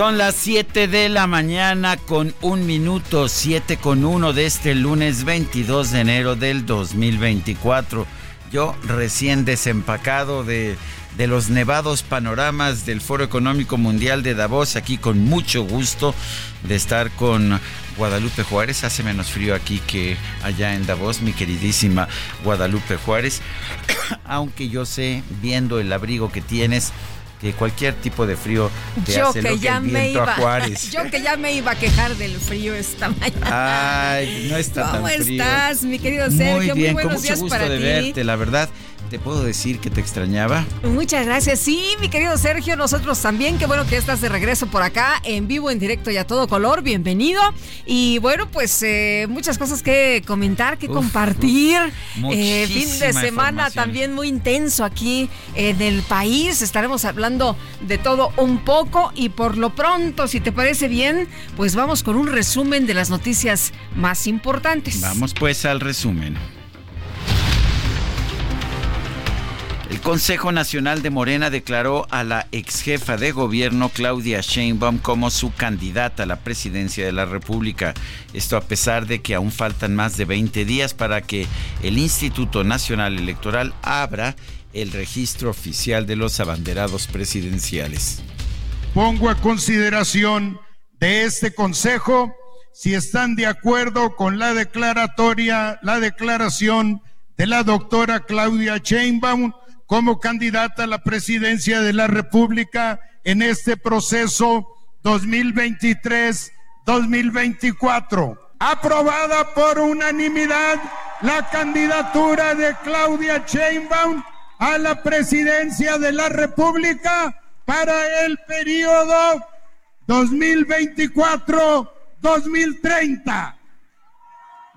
Son las 7 de la mañana con un minuto, 7 con 1 de este lunes 22 de enero del 2024. Yo recién desempacado de, de los nevados panoramas del Foro Económico Mundial de Davos, aquí con mucho gusto de estar con Guadalupe Juárez. Hace menos frío aquí que allá en Davos, mi queridísima Guadalupe Juárez. Aunque yo sé, viendo el abrigo que tienes, que cualquier tipo de frío te yo hace que lo que ya el me iba, a Juárez. Yo que ya me iba a quejar del frío esta mañana. Ay, no está ¿Cómo tan frío. estás, mi querido Sergio? Muy bien, buenos con mucho días gusto para de ti. verte, la verdad. Te puedo decir que te extrañaba. Muchas gracias. Sí, mi querido Sergio, nosotros también. Qué bueno que estás de regreso por acá, en vivo, en directo y a todo color. Bienvenido. Y bueno, pues eh, muchas cosas que comentar, que Uf, compartir. uf, Eh, fin de semana también muy intenso aquí en el país. Estaremos hablando de todo un poco. Y por lo pronto, si te parece bien, pues vamos con un resumen de las noticias más importantes. Vamos pues al resumen. El Consejo Nacional de Morena declaró a la ex jefa de gobierno Claudia Sheinbaum como su candidata a la presidencia de la República. Esto a pesar de que aún faltan más de 20 días para que el Instituto Nacional Electoral abra el registro oficial de los abanderados presidenciales. pongo a consideración de este consejo si están de acuerdo con la declaratoria, la declaración de la doctora Claudia Sheinbaum como candidata a la presidencia de la República en este proceso 2023-2024. Aprobada por unanimidad la candidatura de Claudia Sheinbaum a la presidencia de la República para el periodo 2024-2030.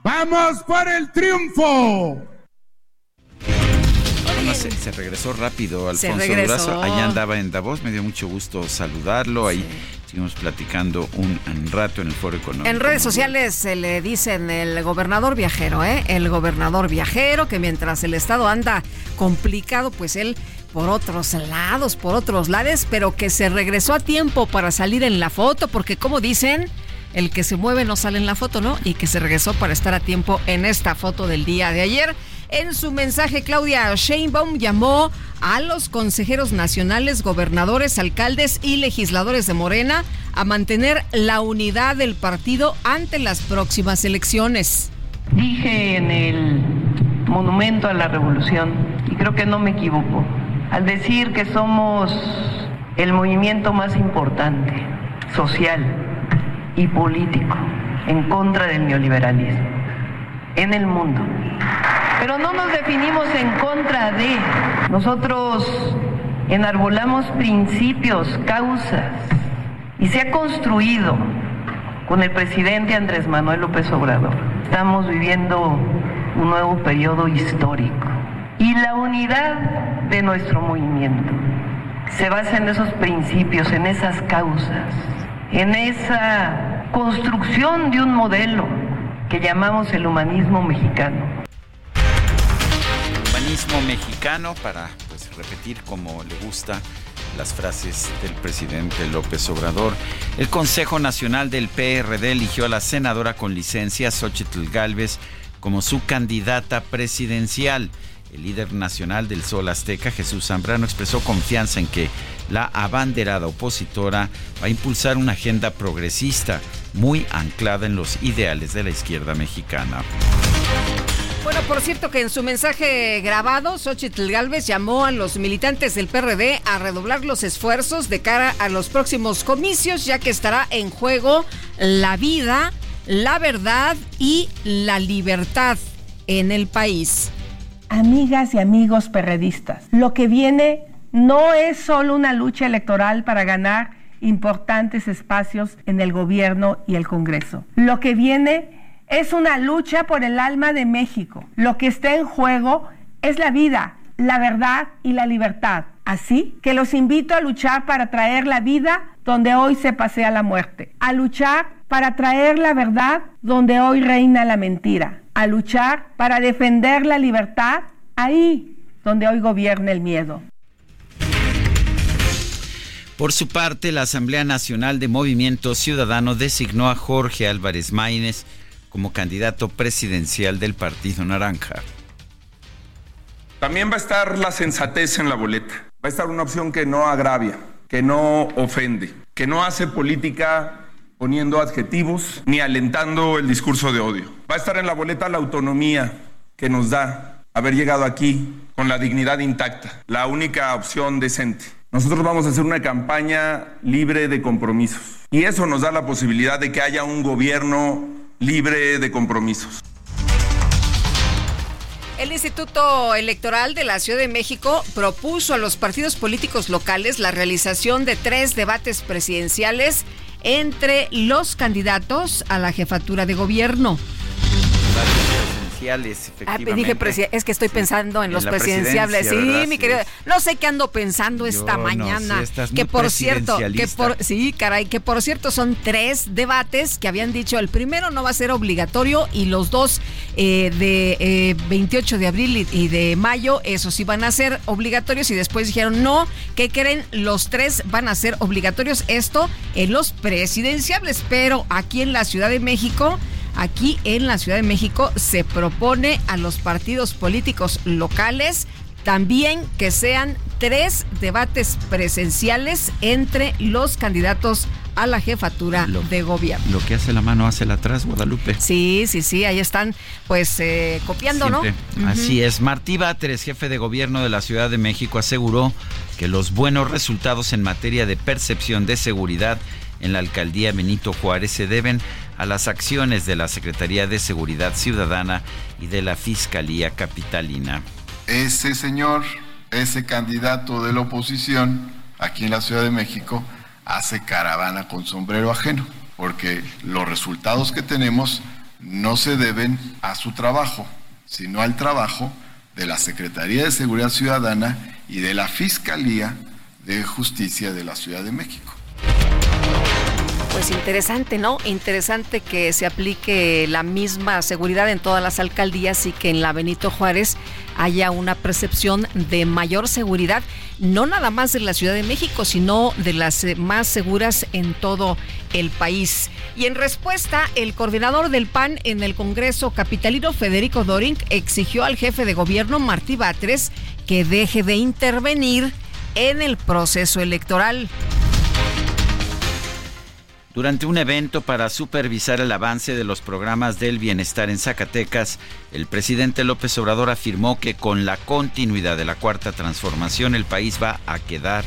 Vamos por el triunfo. Se, se regresó rápido Alfonso regresó. Allá andaba en Davos, me dio mucho gusto saludarlo. Ahí seguimos platicando un, un rato en el foro económico. En redes sociales se le dicen el gobernador viajero, ¿eh? El gobernador viajero que mientras el estado anda complicado, pues él por otros lados, por otros lados, pero que se regresó a tiempo para salir en la foto, porque como dicen, el que se mueve no sale en la foto, ¿no? Y que se regresó para estar a tiempo en esta foto del día de ayer. En su mensaje, Claudia Sheinbaum llamó a los consejeros nacionales, gobernadores, alcaldes y legisladores de Morena a mantener la unidad del partido ante las próximas elecciones. Dije en el Monumento a la Revolución, y creo que no me equivoco, al decir que somos el movimiento más importante, social y político, en contra del neoliberalismo en el mundo. Pero no nos definimos en contra de, nosotros enarbolamos principios, causas, y se ha construido con el presidente Andrés Manuel López Obrador. Estamos viviendo un nuevo periodo histórico. Y la unidad de nuestro movimiento se basa en esos principios, en esas causas, en esa construcción de un modelo que llamamos el humanismo mexicano. Mexicano para pues, repetir como le gusta las frases del presidente López Obrador. El Consejo Nacional del PRD eligió a la senadora con licencia Xochitl Gálvez como su candidata presidencial. El líder nacional del Sol Azteca, Jesús Zambrano, expresó confianza en que la abanderada opositora va a impulsar una agenda progresista muy anclada en los ideales de la izquierda mexicana. Bueno, por cierto que en su mensaje grabado, Xochitl Galvez llamó a los militantes del PRD a redoblar los esfuerzos de cara a los próximos comicios, ya que estará en juego la vida, la verdad y la libertad en el país. Amigas y amigos perredistas, lo que viene no es solo una lucha electoral para ganar importantes espacios en el gobierno y el Congreso. Lo que viene es una lucha por el alma de México. Lo que está en juego es la vida, la verdad y la libertad. Así que los invito a luchar para traer la vida donde hoy se pasea la muerte, a luchar para traer la verdad donde hoy reina la mentira, a luchar para defender la libertad ahí donde hoy gobierna el miedo. Por su parte, la Asamblea Nacional de Movimiento Ciudadano designó a Jorge Álvarez Maínez como candidato presidencial del Partido Naranja. También va a estar la sensatez en la boleta. Va a estar una opción que no agravia, que no ofende, que no hace política poniendo adjetivos ni alentando el discurso de odio. Va a estar en la boleta la autonomía que nos da haber llegado aquí con la dignidad intacta, la única opción decente. Nosotros vamos a hacer una campaña libre de compromisos y eso nos da la posibilidad de que haya un gobierno libre de compromisos. El Instituto Electoral de la Ciudad de México propuso a los partidos políticos locales la realización de tres debates presidenciales entre los candidatos a la jefatura de gobierno. Ah, dije es que estoy pensando en, los presidenciales. Sí, mi querido. No sé qué ando pensando esta mañana. que por cierto, que por sí, caray, que por cierto son tres debates que habían dicho el primero no va a ser obligatorio y los dos eh, de 28 eh, de abril y, de mayo, esos sí van a ser obligatorios y después dijeron no, que creen los tres van a ser obligatorios esto en los presidenciales, pero aquí en la Ciudad de México Aquí en la Ciudad de México se propone a los partidos políticos locales también que sean tres debates presenciales entre los candidatos a la jefatura de gobierno. Lo que hace la mano hace la atrás, Guadalupe. Sí, sí, sí, ahí están pues eh, copiando, ¿no? Así es. Martí Batres, jefe de gobierno de la Ciudad de México, aseguró que los buenos resultados en materia de percepción de seguridad en la alcaldía Benito Juárez se deben a las acciones de la Secretaría de Seguridad Ciudadana y de la Fiscalía Capitalina. Ese señor, ese candidato de la oposición aquí en la Ciudad de México, hace caravana con sombrero ajeno, porque los resultados que tenemos no se deben a su trabajo, sino al trabajo de la Secretaría de Seguridad Ciudadana y de la Fiscalía de Justicia de la Ciudad de México. Pues interesante, ¿no? Interesante que se aplique la misma seguridad en todas las alcaldías y que en la Benito Juárez haya una percepción de mayor seguridad, no nada más de la Ciudad de México, sino de las eh, más seguras en todo el país. Y en respuesta, el coordinador del PAN en el Congreso capitalino, Federico Doring, exigió al jefe de gobierno, Martí Batres, que deje de intervenir en el proceso electoral. Durante un evento para supervisar el avance de los programas del bienestar en Zacatecas, el presidente López Obrador afirmó que con la continuidad de la cuarta transformación el país va a quedar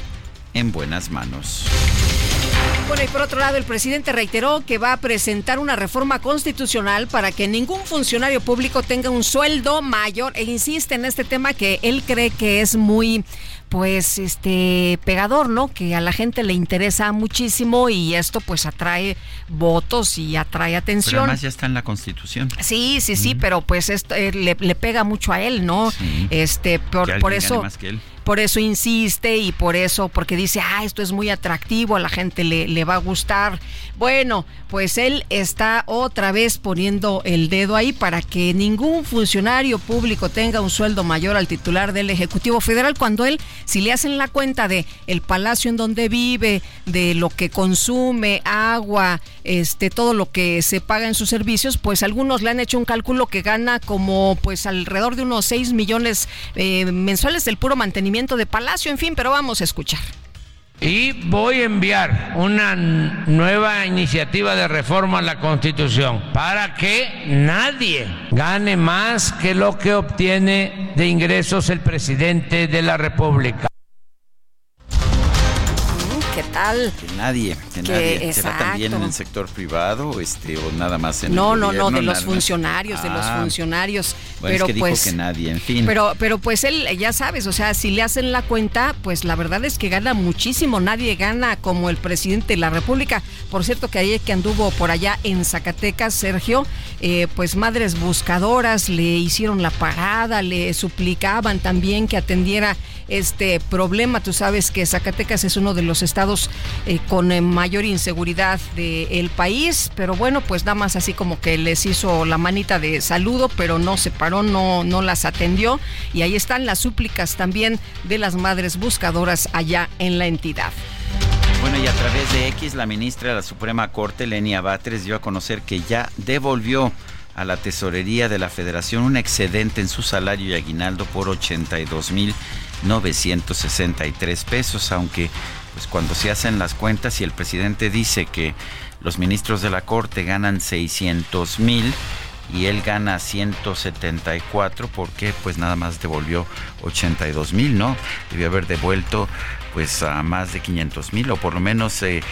en buenas manos. Bueno, y por otro lado, el presidente reiteró que va a presentar una reforma constitucional para que ningún funcionario público tenga un sueldo mayor e insiste en este tema que él cree que es muy pues este pegador, ¿no? Que a la gente le interesa muchísimo y esto pues atrae votos y atrae atención. Pero además ya está en la Constitución. Sí, sí, sí, pero pues esto eh, le, pega mucho a él, ¿no? este por, por eso por eso insiste y por eso, porque dice, ah, esto es muy atractivo, a la gente le, le va a gustar. Bueno, pues él está otra vez poniendo el dedo ahí para que ningún funcionario público tenga un sueldo mayor al titular del Ejecutivo Federal cuando él, si le hacen la cuenta de el palacio en donde vive, de lo que consume, agua, este, todo lo que se paga en sus servicios, pues algunos le han hecho un cálculo que gana como pues alrededor de unos 6 millones eh, mensuales del puro mantenimiento de palacio, en fin, pero vamos a escuchar. Y voy a enviar una nueva iniciativa de reforma a la Constitución para que nadie gane más que lo que obtiene de ingresos el presidente de la República. ¿Qué tal? Que nadie, que, nadie. ¿Será también en el sector privado este, o nada más en no, el No, no, de los funcionarios, de los Ah, funcionarios. Bueno, pero es que dijo pues, que nadie, en fin. Pero, pero pues él, ya sabes, o sea, si le hacen la cuenta, pues la verdad es que gana muchísimo. Nadie gana como el presidente de la República. Por cierto, que ayer que anduvo por allá en Zacatecas, Sergio, eh, pues madres buscadoras le hicieron la parada, le suplicaban también que atendiera este problema. Tú sabes que Zacatecas es uno de los estados eh, con eh, mayor inseguridad del país, pero bueno, pues nada más así como que les hizo la manita de saludo, pero no se paró, no, no las atendió. Y ahí están las súplicas también de las madres buscadoras allá en la entidad. Bueno, y a través de X, la ministra de la Suprema Corte, Lenia Batres, dio a conocer que ya devolvió a la tesorería de la Federación un excedente en su salario y aguinaldo por 82.963 pesos, aunque pues cuando se hacen las cuentas y el presidente dice que los ministros de la Corte ganan 600 mil y él gana 174 porque pues nada más devolvió 82 mil, ¿no? Debió haber devuelto pues a más de 500 mil o por lo menos eh,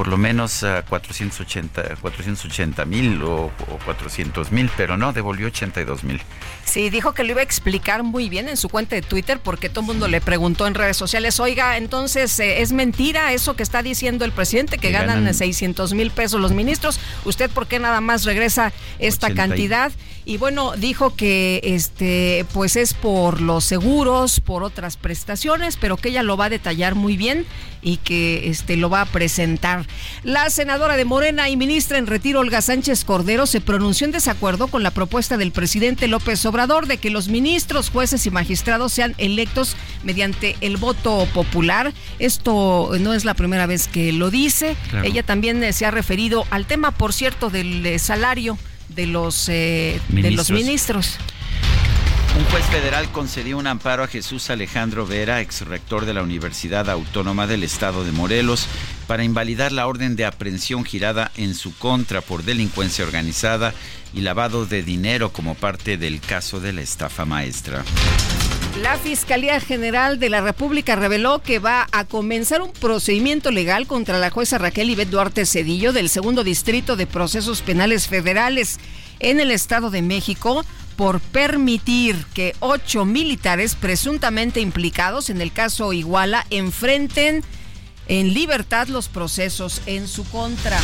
por lo menos a 480 480 mil o, o 400 mil, pero no, devolvió 82 mil. Sí, dijo que lo iba a explicar muy bien en su cuenta de Twitter porque todo el mundo le preguntó en redes sociales, oiga, entonces eh, es mentira eso que está diciendo el presidente, que, Que ganan, ganan 600 mil pesos los ministros, ¿usted por qué nada más regresa esta 80 y- cantidad? Y bueno, dijo que este pues es por los seguros, por otras prestaciones, pero que ella lo va a detallar muy bien y que este lo va a presentar. La senadora de Morena y ministra en retiro Olga Sánchez Cordero se pronunció en desacuerdo con la propuesta del presidente López Obrador de que los ministros, jueces y magistrados sean electos mediante el voto popular. Esto no es la primera vez que lo dice. Claro. Ella también eh, se ha referido al tema, por cierto, del eh, salario de los eh, de los Ministros. Un juez federal concedió un amparo a Jesús Alejandro Vera, ex rector de la Universidad Autónoma del Estado de Morelos, para invalidar la orden de aprehensión girada en su contra por delincuencia organizada y lavado de dinero como parte del caso de la estafa maestra. La Fiscalía General de la República reveló que va a comenzar un procedimiento legal contra la jueza Raquel Ivette Duarte Cedillo del segundo distrito de procesos penales federales en el Estado de México por permitir que ocho militares presuntamente implicados en el caso Iguala enfrenten en libertad los procesos en su contra.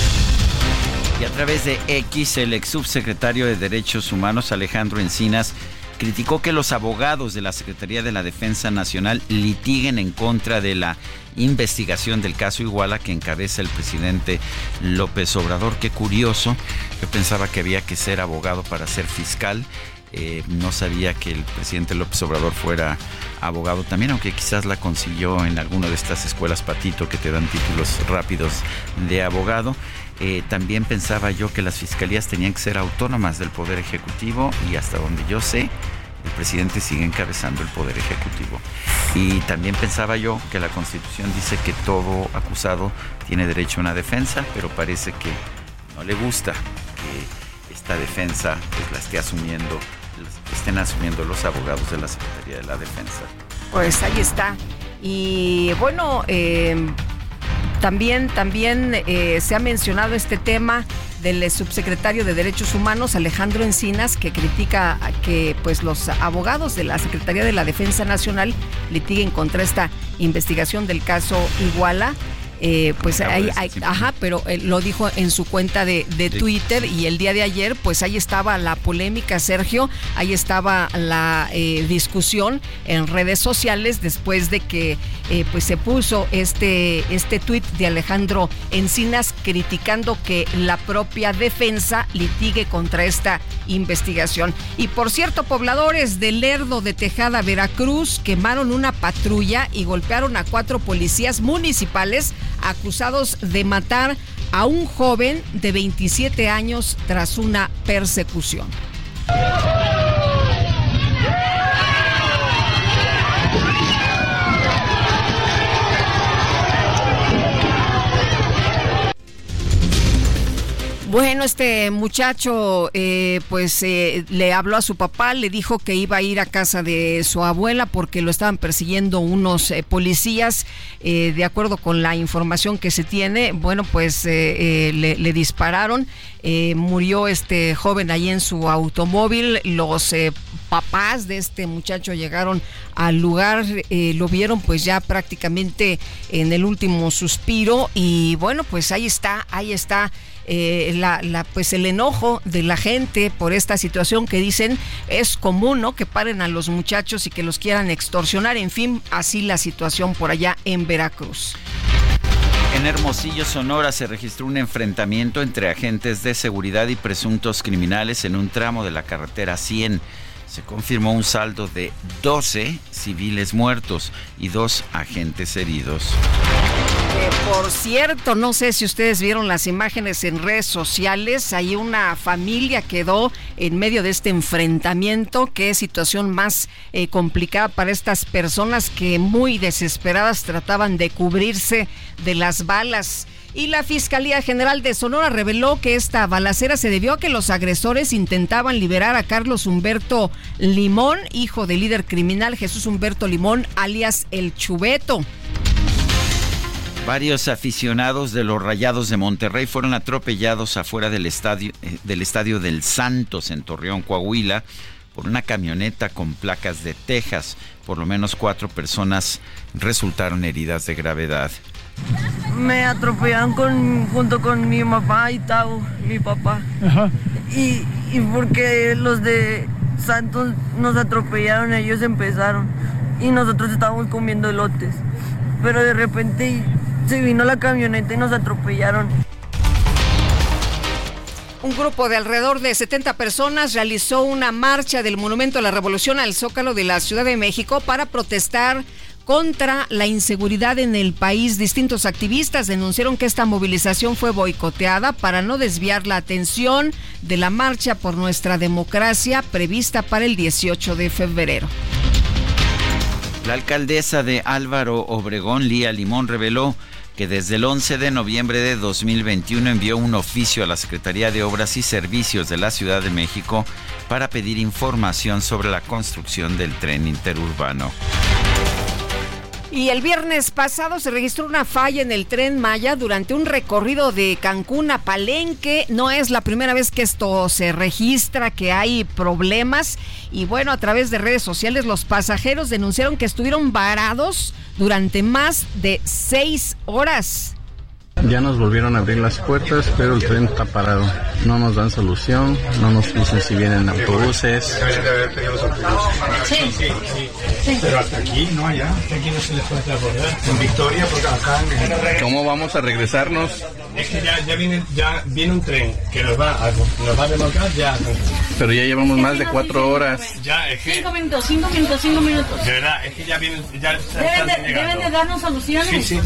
Y a través de X, el ex subsecretario de Derechos Humanos Alejandro Encinas criticó que los abogados de la Secretaría de la Defensa Nacional litiguen en contra de la investigación del caso Iguala que encabeza el presidente López Obrador. Qué curioso, yo pensaba que había que ser abogado para ser fiscal. Eh, no sabía que el presidente López Obrador fuera abogado también, aunque quizás la consiguió en alguna de estas escuelas patito que te dan títulos rápidos de abogado. Eh, también pensaba yo que las fiscalías tenían que ser autónomas del Poder Ejecutivo y hasta donde yo sé, el presidente sigue encabezando el Poder Ejecutivo. Y también pensaba yo que la Constitución dice que todo acusado tiene derecho a una defensa, pero parece que no le gusta que esta defensa pues, la esté asumiendo, estén asumiendo los abogados de la Secretaría de la Defensa. Pues ahí está. Y bueno, eh, también, también eh, se ha mencionado este tema del subsecretario de Derechos Humanos, Alejandro Encinas, que critica que pues, los abogados de la Secretaría de la Defensa Nacional litiguen contra esta investigación del caso Iguala. Eh, pues ahí, ajá, pero eh, lo dijo en su cuenta de, Twitter y el día de ayer, pues ahí estaba la polémica, Sergio, ahí estaba la eh, discusión en redes sociales después de que pues se puso este, este tuit de Alejandro Encinas criticando que la propia defensa litigue contra esta investigación. Y por cierto, pobladores de Lerdo de Tejada, Veracruz, quemaron una patrulla y golpearon a cuatro policías municipales acusados de matar a un joven de 27 años tras una persecución. Bueno, este muchacho eh, pues eh, le habló a su papá, le dijo que iba a ir a casa de su abuela porque lo estaban persiguiendo unos eh, policías. de acuerdo con la información que se tiene, bueno, pues le, le, dispararon. Murió este joven ahí en su automóvil. Los papás de este muchacho llegaron al lugar, lo vieron pues ya prácticamente en el último suspiro y bueno, pues ahí está, ahí está eh, la, pues el enojo de la gente por esta situación que dicen es común, ¿no? Que paren a los muchachos y que los quieran extorsionar. En fin, así la situación por allá en Veracruz. En Hermosillo, Sonora, se registró un enfrentamiento entre agentes de seguridad y presuntos criminales en un tramo de la carretera 100. Se confirmó un saldo de 12 civiles muertos y dos agentes heridos por cierto, no sé si ustedes vieron las imágenes en redes sociales, hay una familia quedó en medio de este enfrentamiento, qué situación más eh, complicada para estas personas que muy desesperadas trataban de cubrirse de las balas. Y la Fiscalía General de Sonora reveló que esta balacera se debió a que los agresores intentaban liberar a Carlos Humberto Limón, hijo del líder criminal Jesús Humberto Limón, alias El Chubeto. Varios aficionados de los Rayados de Monterrey fueron atropellados afuera del estadio, eh, del estadio del Santos en Torreón, Coahuila, por una camioneta con placas de Texas. Por lo menos cuatro personas resultaron heridas de gravedad. Me atropellaron con, junto con mi mamá y Tavo, mi papá. Y, y porque los de Santos nos atropellaron, ellos empezaron. Y nosotros estábamos comiendo elotes. Pero de repente se vino la camioneta y nos atropellaron. Un grupo de alrededor de 70 personas realizó una marcha del Monumento a la Revolución al Zócalo de la Ciudad de México para protestar contra la inseguridad en el país. Distintos activistas denunciaron que esta movilización fue boicoteada para no desviar la atención de la marcha por nuestra democracia prevista para el 18 de febrero. La alcaldesa de Álvaro Obregón, Lía Limón, reveló que desde el 11 de noviembre de 2021 envió un oficio a la Secretaría de Obras y Servicios de la Ciudad de México para pedir información sobre la construcción del tren interurbano. Y el viernes pasado se registró una falla en el tren Maya durante un recorrido de Cancún a Palenque. No es la primera vez que esto se registra, que hay problemas. Y bueno, a través de redes sociales los pasajeros denunciaron que estuvieron varados durante más de seis horas. Ya nos volvieron a abrir las puertas, pero el tren está parado. No nos dan solución, no nos dicen si vienen autobuses. Sí, sí, sí. Pero hasta aquí, no allá. Aquí no se les puede abordar. En Victoria, porque acá en... ¿Cómo vamos a regresarnos? Es que ya, ya, viene, ya viene un tren que nos va a, nos va a remolcar ya. Pero ya llevamos más de cuatro horas. Ya, es que... Cinco minutos, cinco minutos, cinco minutos. De verdad, es que ya vienen... Ya deben, de, deben de darnos soluciones. Sí, sí.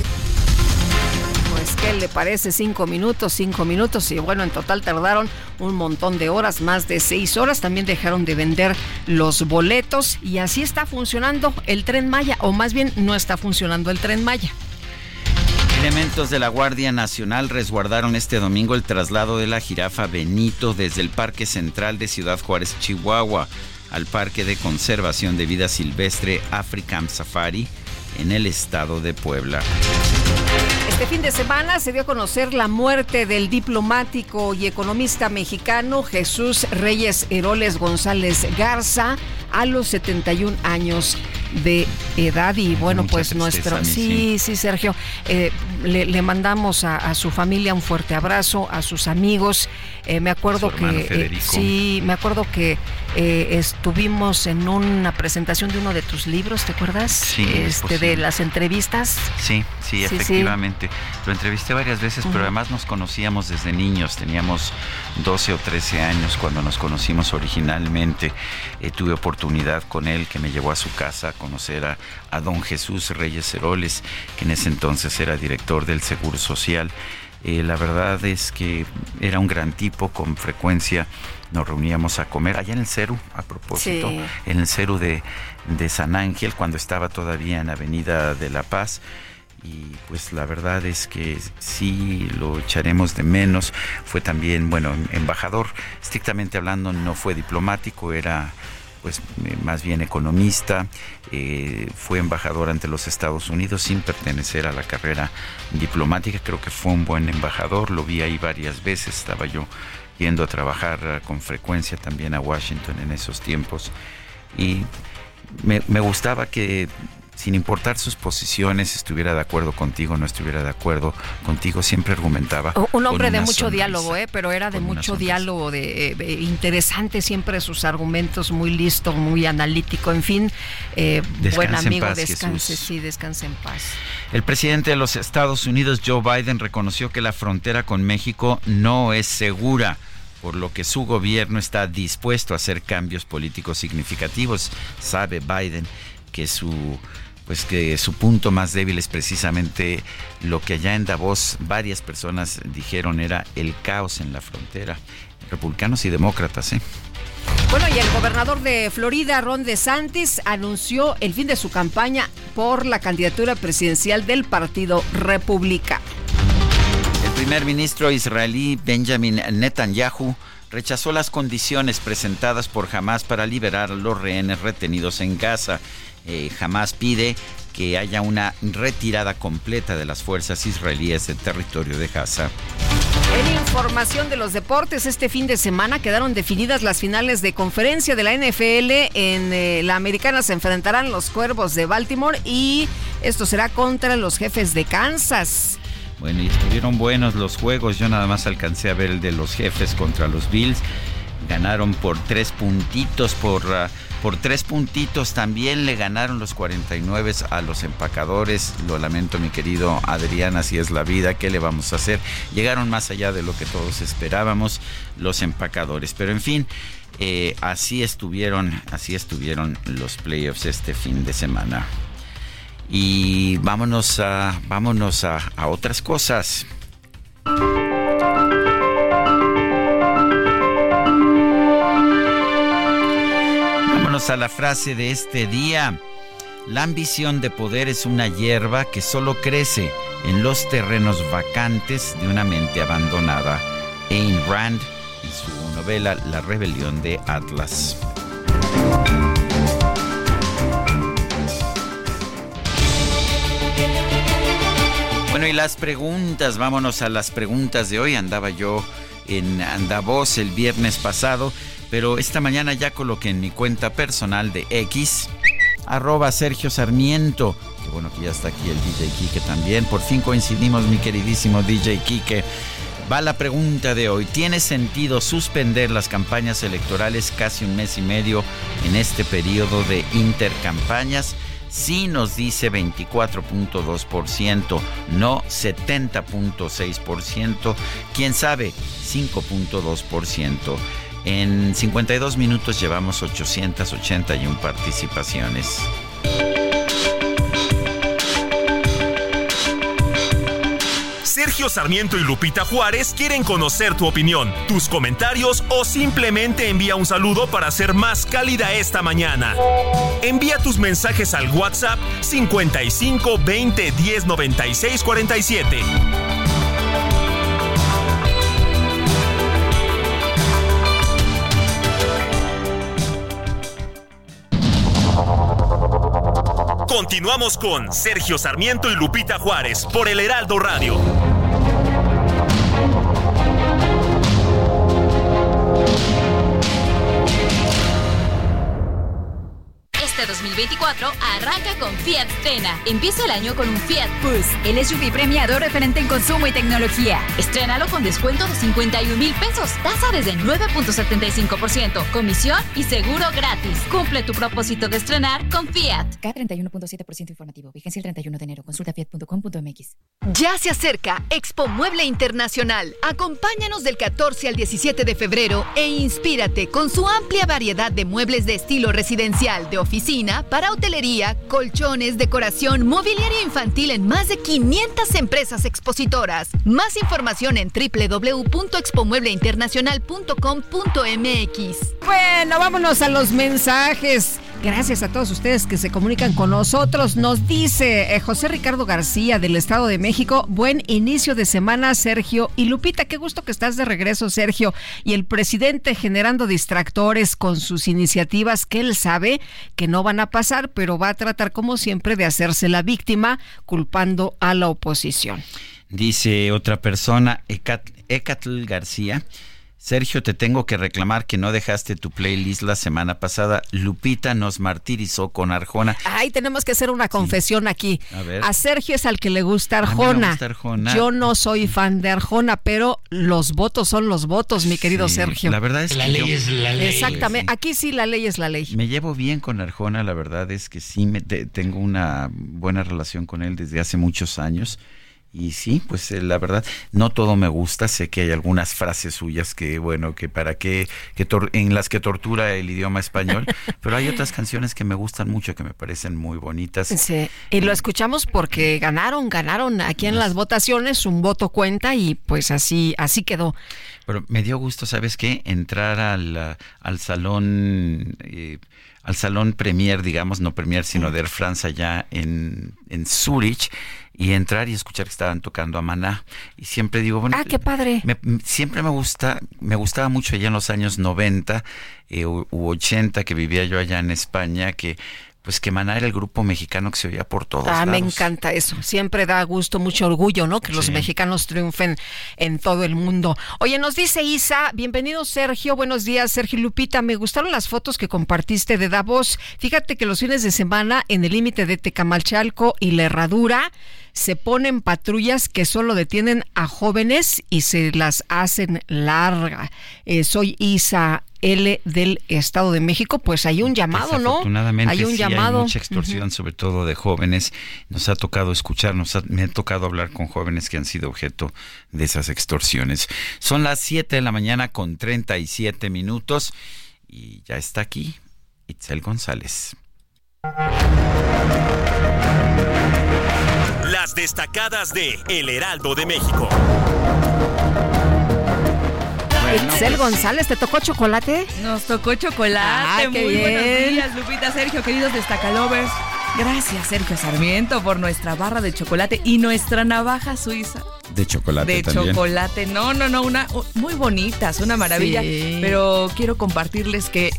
Pues, ¿qué le parece? Cinco minutos, cinco minutos. Y bueno, en total tardaron un montón de horas, más de seis horas. También dejaron de vender los boletos. Y así está funcionando el tren Maya, o más bien no está funcionando el tren Maya. Elementos de la Guardia Nacional resguardaron este domingo el traslado de la jirafa Benito desde el Parque Central de Ciudad Juárez, Chihuahua, al Parque de Conservación de Vida Silvestre African Safari en el estado de Puebla. Este fin de semana se dio a conocer la muerte del diplomático y economista mexicano Jesús Reyes Heroles González Garza a los 71 años de edad. Y bueno, pues nuestro... Sí, sí, Sergio, eh, le, mandamos a, su familia un fuerte abrazo, a sus amigos. Eh, me acuerdo que... Eh, sí, me acuerdo que estuvimos en una presentación de uno de tus libros, ¿te acuerdas? Sí. Este, de las entrevistas. Sí, sí, efectivamente. Lo entrevisté varias veces, pero además nos conocíamos desde niños, teníamos 12 o 13 años cuando nos conocimos originalmente. tuve oportunidad con él que me llevó a su casa a conocer a, a don Jesús Reyes Heroles, que en ese entonces era director del Seguro Social. Eh, la verdad es que era un gran tipo, con frecuencia nos reuníamos a comer allá en el CERU, a propósito, en el CERU de, de San Ángel, cuando estaba todavía en Avenida de la Paz. Y pues la verdad es que sí lo echaremos de menos. Fue también, bueno, embajador, estrictamente hablando no fue diplomático, era pues eh, más bien economista, eh, fue embajador ante los Estados Unidos sin pertenecer a la carrera diplomática, creo que fue un buen embajador, lo vi ahí varias veces, estaba yo yendo a trabajar con frecuencia también a Washington en esos tiempos. Y me gustaba que sin importar sus posiciones, estuviera de acuerdo contigo, no estuviera de acuerdo contigo, siempre argumentaba. Un hombre de mucho diálogo, ¿eh? pero era de mucho diálogo, de eh, interesante siempre sus argumentos, muy listo, muy analítico, en fin, eh, buen amigo, descanse, sí, descanse en paz. El presidente de los Estados Unidos, Joe Biden, reconoció que la frontera con México no es segura por lo que su gobierno está dispuesto a hacer cambios políticos significativos. Sabe Biden que su pues que su punto más débil es precisamente lo que allá en Davos varias personas dijeron era el caos en la frontera, republicanos y demócratas, ¿eh? Bueno, y el gobernador de Florida, Ron DeSantis, anunció el fin de su campaña por la candidatura presidencial del Partido Republicano. El primer ministro israelí Benjamin Netanyahu rechazó las condiciones presentadas por Hamas para liberar a los rehenes retenidos en Gaza eh, jamás pide que haya una retirada completa de las fuerzas israelíes del territorio de Gaza. En información de los deportes, este fin de semana quedaron definidas las finales de conferencia de la NFL. En eh, la americana se enfrentarán los Cuervos de Baltimore y esto será contra los jefes de Kansas. Bueno, y estuvieron buenos los juegos. Yo nada más alcancé a ver el de los jefes contra los Bills. Ganaron por tres puntitos por... Ah, por tres puntitos también le ganaron los 49 a los empacadores. Lo lamento, mi querido Adrián, así es la vida. ¿Qué le vamos a hacer? Llegaron más allá de lo que todos esperábamos los empacadores. Pero en fin, eh, así estuvieron, así estuvieron los playoffs este fin de semana. Y vámonos a, vámonos a, a otras cosas. A la frase de este día. La ambición de poder es una hierba que solo crece en los terrenos vacantes de una mente abandonada. Ayn Rand y su novela La rebelión de Atlas. Bueno, y las preguntas, vámonos a las preguntas de hoy. Andaba yo en Andavoz el viernes pasado pero esta mañana ya coloqué en mi cuenta personal de X, arroba Sergio Sarmiento. Qué bueno que ya está aquí el DJ Kike también. Por fin coincidimos, mi queridísimo DJ Kike. Va la pregunta de hoy. ¿Tiene sentido suspender las campañas electorales casi un mes y medio en este periodo de intercampañas? Sí nos dice 24.2%, no 70.6%, quién sabe 5.2%. En 52 minutos llevamos 881 participaciones. Sergio Sarmiento y Lupita Juárez quieren conocer tu opinión, tus comentarios o simplemente envía un saludo para hacer más cálida esta mañana. Envía tus mensajes al WhatsApp 55 20 10 96 47. Continuamos con Sergio Sarmiento y Lupita Juárez por el Heraldo Radio. 2024 arranca con Fiat Estrena. Empieza el año con un Fiat Bus, el SUV premiado referente en consumo y tecnología. Estrénalo con descuento de 51 mil pesos, tasa desde 9.75%, comisión y seguro gratis. Cumple tu propósito de estrenar con Fiat. K31.7% informativo. Vigencia el 31 de enero. Consulta fiat.com.mx. Ya se acerca Expo Mueble Internacional. Acompáñanos del 14 al 17 de febrero e inspírate con su amplia variedad de muebles de estilo residencial, de oficina, para hotelería, colchones, decoración, mobiliario infantil en más de 500 empresas expositoras. Más información en www.expomuebleinternacional.com.mx. Bueno, vámonos a los mensajes. Gracias a todos ustedes que se comunican con nosotros. Nos dice eh, José Ricardo García del Estado de México. Buen inicio de semana, Sergio. Y Lupita, qué gusto que estás de regreso, Sergio. Y el presidente generando distractores con sus iniciativas que él sabe que no van a pasar, pero va a tratar como siempre de hacerse la víctima culpando a la oposición. Dice otra persona, Ecatl García. Sergio, te tengo que reclamar que no dejaste tu playlist la semana pasada. Lupita nos martirizó con Arjona. Ay, tenemos que hacer una confesión aquí. A, ver. a, Sergio es al que le gusta Arjona. Gusta Arjona. Yo no soy fan de Arjona, pero los votos son los votos, mi querido sí, Sergio. La verdad es la que ley yo, es la ley. Exactamente. Aquí sí la ley es la ley. Me llevo bien con Arjona, la verdad es que sí me te, tengo una buena relación con él desde hace muchos años. Y sí, pues eh, la verdad, no todo me gusta. Sé que hay algunas frases suyas que, bueno, que para qué, que en las que tortura el idioma español, pero hay otras canciones que me gustan mucho, que me parecen muy bonitas. Sí, y lo escuchamos porque ganaron, ganaron aquí en las votaciones, un voto cuenta y pues así, así quedó. Pero me dio gusto, ¿sabes qué? Entrar al, al salón. Eh, al salón Premier, digamos, no Premier, sino de Air France allá en, en Zurich y entrar y escuchar que estaban tocando a Maná. Y siempre digo, bueno, ah, qué padre. Me, siempre me gusta, me gustaba mucho allá en los años 90 eh, u, u 80 que vivía yo allá en España, que pues que Maná era el grupo mexicano que se oía por todos ah, lados. me encanta eso. Siempre da gusto, mucho orgullo, ¿no? Que los mexicanos triunfen en todo el mundo. Oye, nos dice Isa, bienvenido Sergio, buenos días, Sergio Lupita. Me gustaron las fotos que compartiste de Davos. Fíjate que los fines de semana en el límite de Tecamalchalco y la Herradura se ponen patrullas que solo detienen a jóvenes y se las hacen larga. Eh, soy Isa L del Estado de México, pues hay un llamado, ¿no? Hay un sí, llamado. hay mucha extorsión, sobre todo de jóvenes. Nos ha tocado escuchar, nos ha- me ha tocado hablar con jóvenes que han sido objeto de esas extorsiones. Son las 7 de la mañana con 37 minutos y ya está aquí Itzel González. Destacadas de El Heraldo de México. Itzel González, ¿te tocó chocolate? Nos tocó chocolate. Ah, qué Muy buenos bien. días, Lupita, Sergio, queridos destacalovers. Gracias, Sergio Sarmiento, por nuestra barra de chocolate y nuestra navaja suiza De chocolate de también. chocolate. No, no, no, una muy bonitas, una maravilla. Sí. Pero quiero compartirles que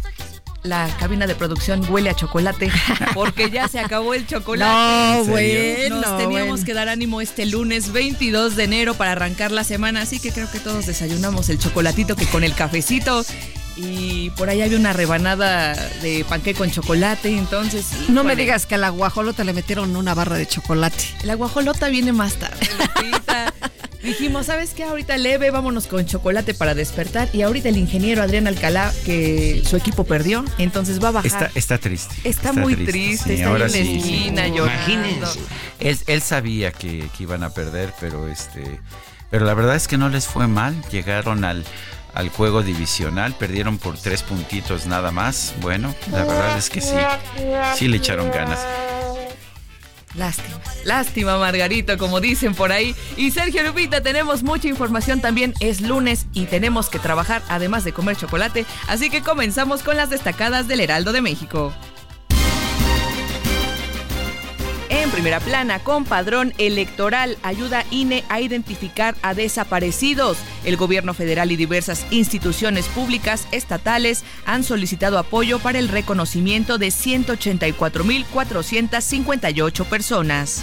la cabina de producción huele a chocolate porque ya se acabó el chocolate. No, bueno, Nos teníamos bueno. que dar ánimo este lunes 22 de enero para arrancar la semana, así que creo que todos desayunamos el chocolatito que con el cafecito. Y por ahí había una rebanada de panqué con chocolate, entonces... No me digas que a la guajolota le metieron una barra de chocolate. La guajolota viene más tarde. Dijimos, ¿sabes qué? Ahorita leve, vámonos con chocolate para despertar. Y ahorita el ingeniero Adrián Alcalá, que su equipo perdió, entonces va a bajar. Está, está triste. Está muy triste, sí, está ahora en la sí, sí. esquina llorando. Él, él sabía que, que iban a perder, pero este, pero la verdad es que no les fue mal. Llegaron al, al juego divisional, perdieron por tres puntitos nada más. Bueno, la verdad es que sí, sí le echaron ganas. Lástima, lástima Margarito, como dicen por ahí. Y Sergio Lupita, tenemos mucha información también. Es lunes y tenemos que trabajar además de comer chocolate. Así que comenzamos con las destacadas del Heraldo de México. En primera plana, con padrón electoral, ayuda INE a identificar a desaparecidos. El gobierno federal y diversas instituciones públicas estatales han solicitado apoyo para el reconocimiento de 184.458 personas.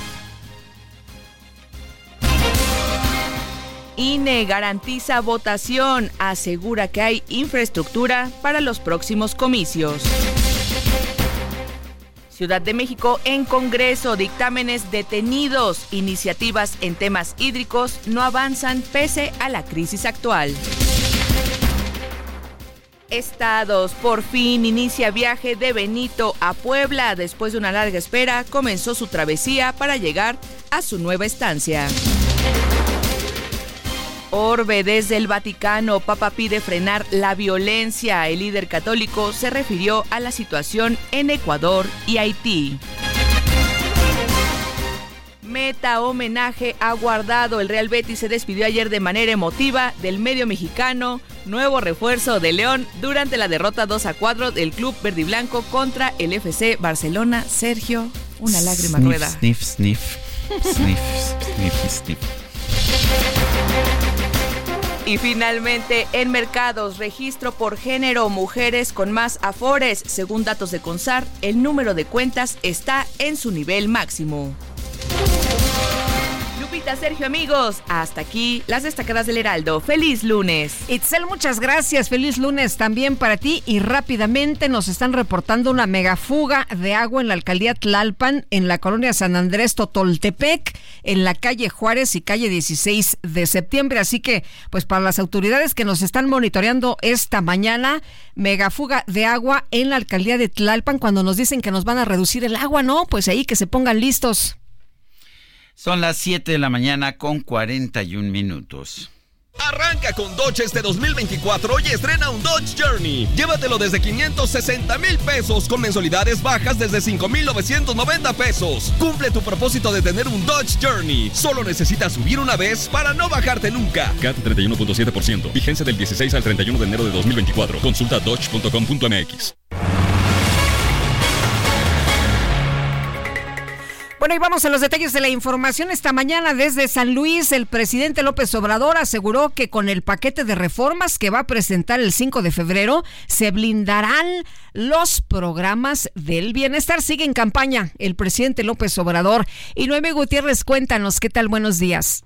INE garantiza votación, asegura que hay infraestructura para los próximos comicios. Ciudad de México en Congreso, dictámenes detenidos, iniciativas en temas hídricos no avanzan pese a la crisis actual. Estados, por fin inicia viaje de Benito a Puebla. Después de una larga espera, comenzó su travesía para llegar a su nueva estancia. Orbe desde el Vaticano, Papa pide frenar la violencia. El líder católico se refirió a la situación en Ecuador y Haití. Meta homenaje a Guardado. El Real Betis se despidió ayer de manera emotiva del medio mexicano. Nuevo refuerzo de León durante la derrota 2 a 4 del club verde y blanco contra el FC Barcelona. Sergio, una lágrima Sniff, rueda. Sniff, sniff, sniff, sniff, sniff. Y finalmente, en mercados, registro por género, mujeres con más afores. Según datos de CONSAR, el número de cuentas está en su nivel máximo. Sergio, amigos, hasta aquí las destacadas del Heraldo. ¡Feliz lunes! Itzel, muchas gracias. Feliz lunes también para ti. Y rápidamente nos están reportando una megafuga de agua en la alcaldía Tlalpan, en la colonia San Andrés Totoltepec, en la calle Juárez y calle 16 de septiembre. Así que, pues para las autoridades que nos están monitoreando esta mañana, megafuga de agua en la alcaldía de Tlalpan, cuando nos dicen que nos van a reducir el agua, ¿no? Pues ahí que se pongan listos. Son las 7 de la mañana con 41 minutos. Arranca con Dodge este 2024 y estrena un Dodge Journey. Llévatelo desde 560 mil pesos con mensualidades bajas desde 5,990 pesos. Cumple tu propósito de tener un Dodge Journey. Solo necesitas subir una vez para no bajarte nunca. CAT 31.7%. Vigencia del 16 al 31 de enero de 2024. Consulta dodge.com.mx. Bueno, y vamos a los detalles de la información. Esta mañana desde San Luis, el presidente López Obrador aseguró que con el paquete de reformas que va a presentar el 5 de febrero, se blindarán los programas del bienestar. Sigue en campaña el presidente López Obrador. Y Noemi Gutiérrez, cuéntanos, ¿qué tal? Buenos días.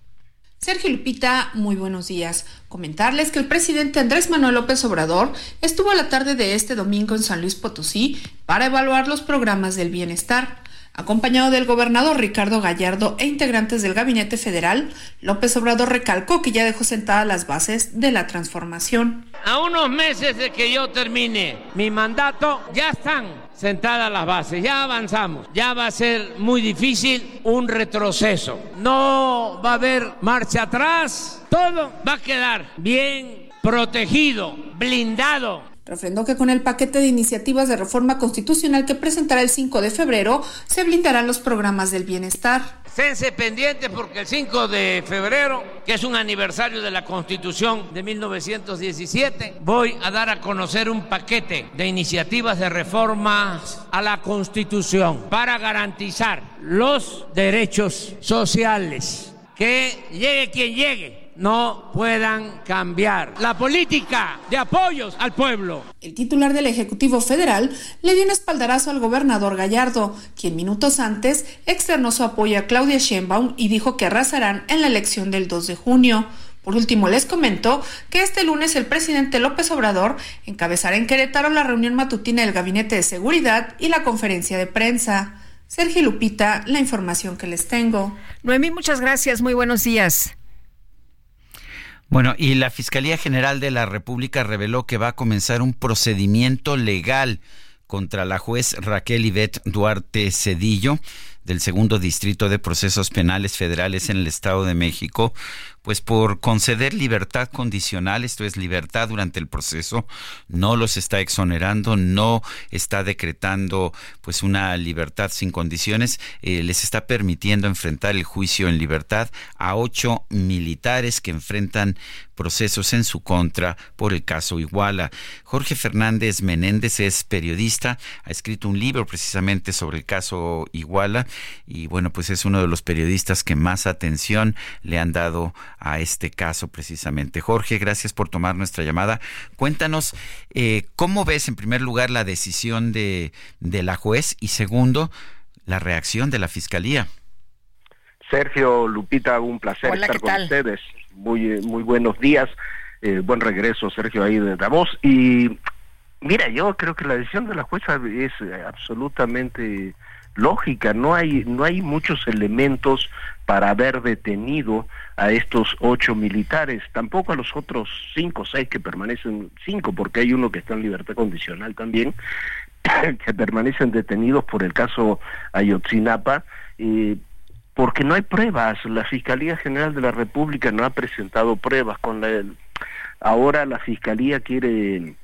Sergio Lupita, muy buenos días. Comentarles que el presidente Andrés Manuel López Obrador estuvo a la tarde de este domingo en San Luis Potosí para evaluar los programas del bienestar. Acompañado del gobernador Ricardo Gallardo e integrantes del gabinete federal, López Obrador recalcó que ya dejó sentadas las bases de la transformación. A unos meses de que yo termine mi mandato, ya están sentadas las bases, ya avanzamos. Ya va a ser muy difícil un retroceso. No va a haber marcha atrás, todo va a quedar bien protegido, blindado Refrendó que con el paquete de iniciativas de reforma constitucional que presentará el 5 de febrero, se blindarán los programas del bienestar. Esténse pendientes porque el 5 de febrero, que es un aniversario de la Constitución de 1917, voy a dar a conocer un paquete de iniciativas de reformas a la Constitución para garantizar los derechos sociales. Que llegue quien llegue, no puedan cambiar la política de apoyos al pueblo. El titular del Ejecutivo Federal le dio un espaldarazo al gobernador Gallardo, quien minutos antes externó su apoyo a Claudia Sheinbaum y dijo que arrasarán en la elección del 2 de junio. Por último, les comentó que este lunes el presidente López Obrador encabezará en Querétaro la reunión matutina del Gabinete de Seguridad y la conferencia de prensa. Sergio Lupita, la información que les tengo. Noemí, muchas gracias. Muy buenos días. Bueno, y la Fiscalía General de la República reveló que va a comenzar un procedimiento legal contra la juez Raquel Ivette Duarte Cedillo del segundo distrito de procesos penales federales en el Estado de México, pues por conceder libertad condicional, esto es libertad durante el proceso, no los está exonerando, no está decretando pues una libertad sin condiciones, eh, les está permitiendo enfrentar el juicio en libertad a ocho militares que enfrentan procesos en su contra por el caso Iguala. Jorge Fernández Menéndez es periodista, ha escrito un libro precisamente sobre el caso Iguala y bueno, pues es uno de los periodistas que más atención le han dado este caso precisamente. Jorge, gracias por tomar nuestra llamada. Cuéntanos, eh, ¿cómo ves en primer lugar la decisión de, de la juez y segundo, la reacción de la Fiscalía? Sergio, Lupita, un placer Hola, estar ¿qué con tal? ustedes. Muy, muy buenos días. Eh, buen regreso, Sergio, ahí de Davos. Y Mira, yo creo que la decisión de la jueza es eh, absolutamente lógica, no hay, no hay muchos elementos para haber detenido a estos ocho militares, tampoco a los otros cinco o seis que permanecen, cinco, porque hay uno que está en libertad condicional también, que permanecen detenidos por el caso Ayotzinapa, porque no hay pruebas. La Fiscalía General de la República no ha presentado pruebas. Con ahora la Fiscalía quiere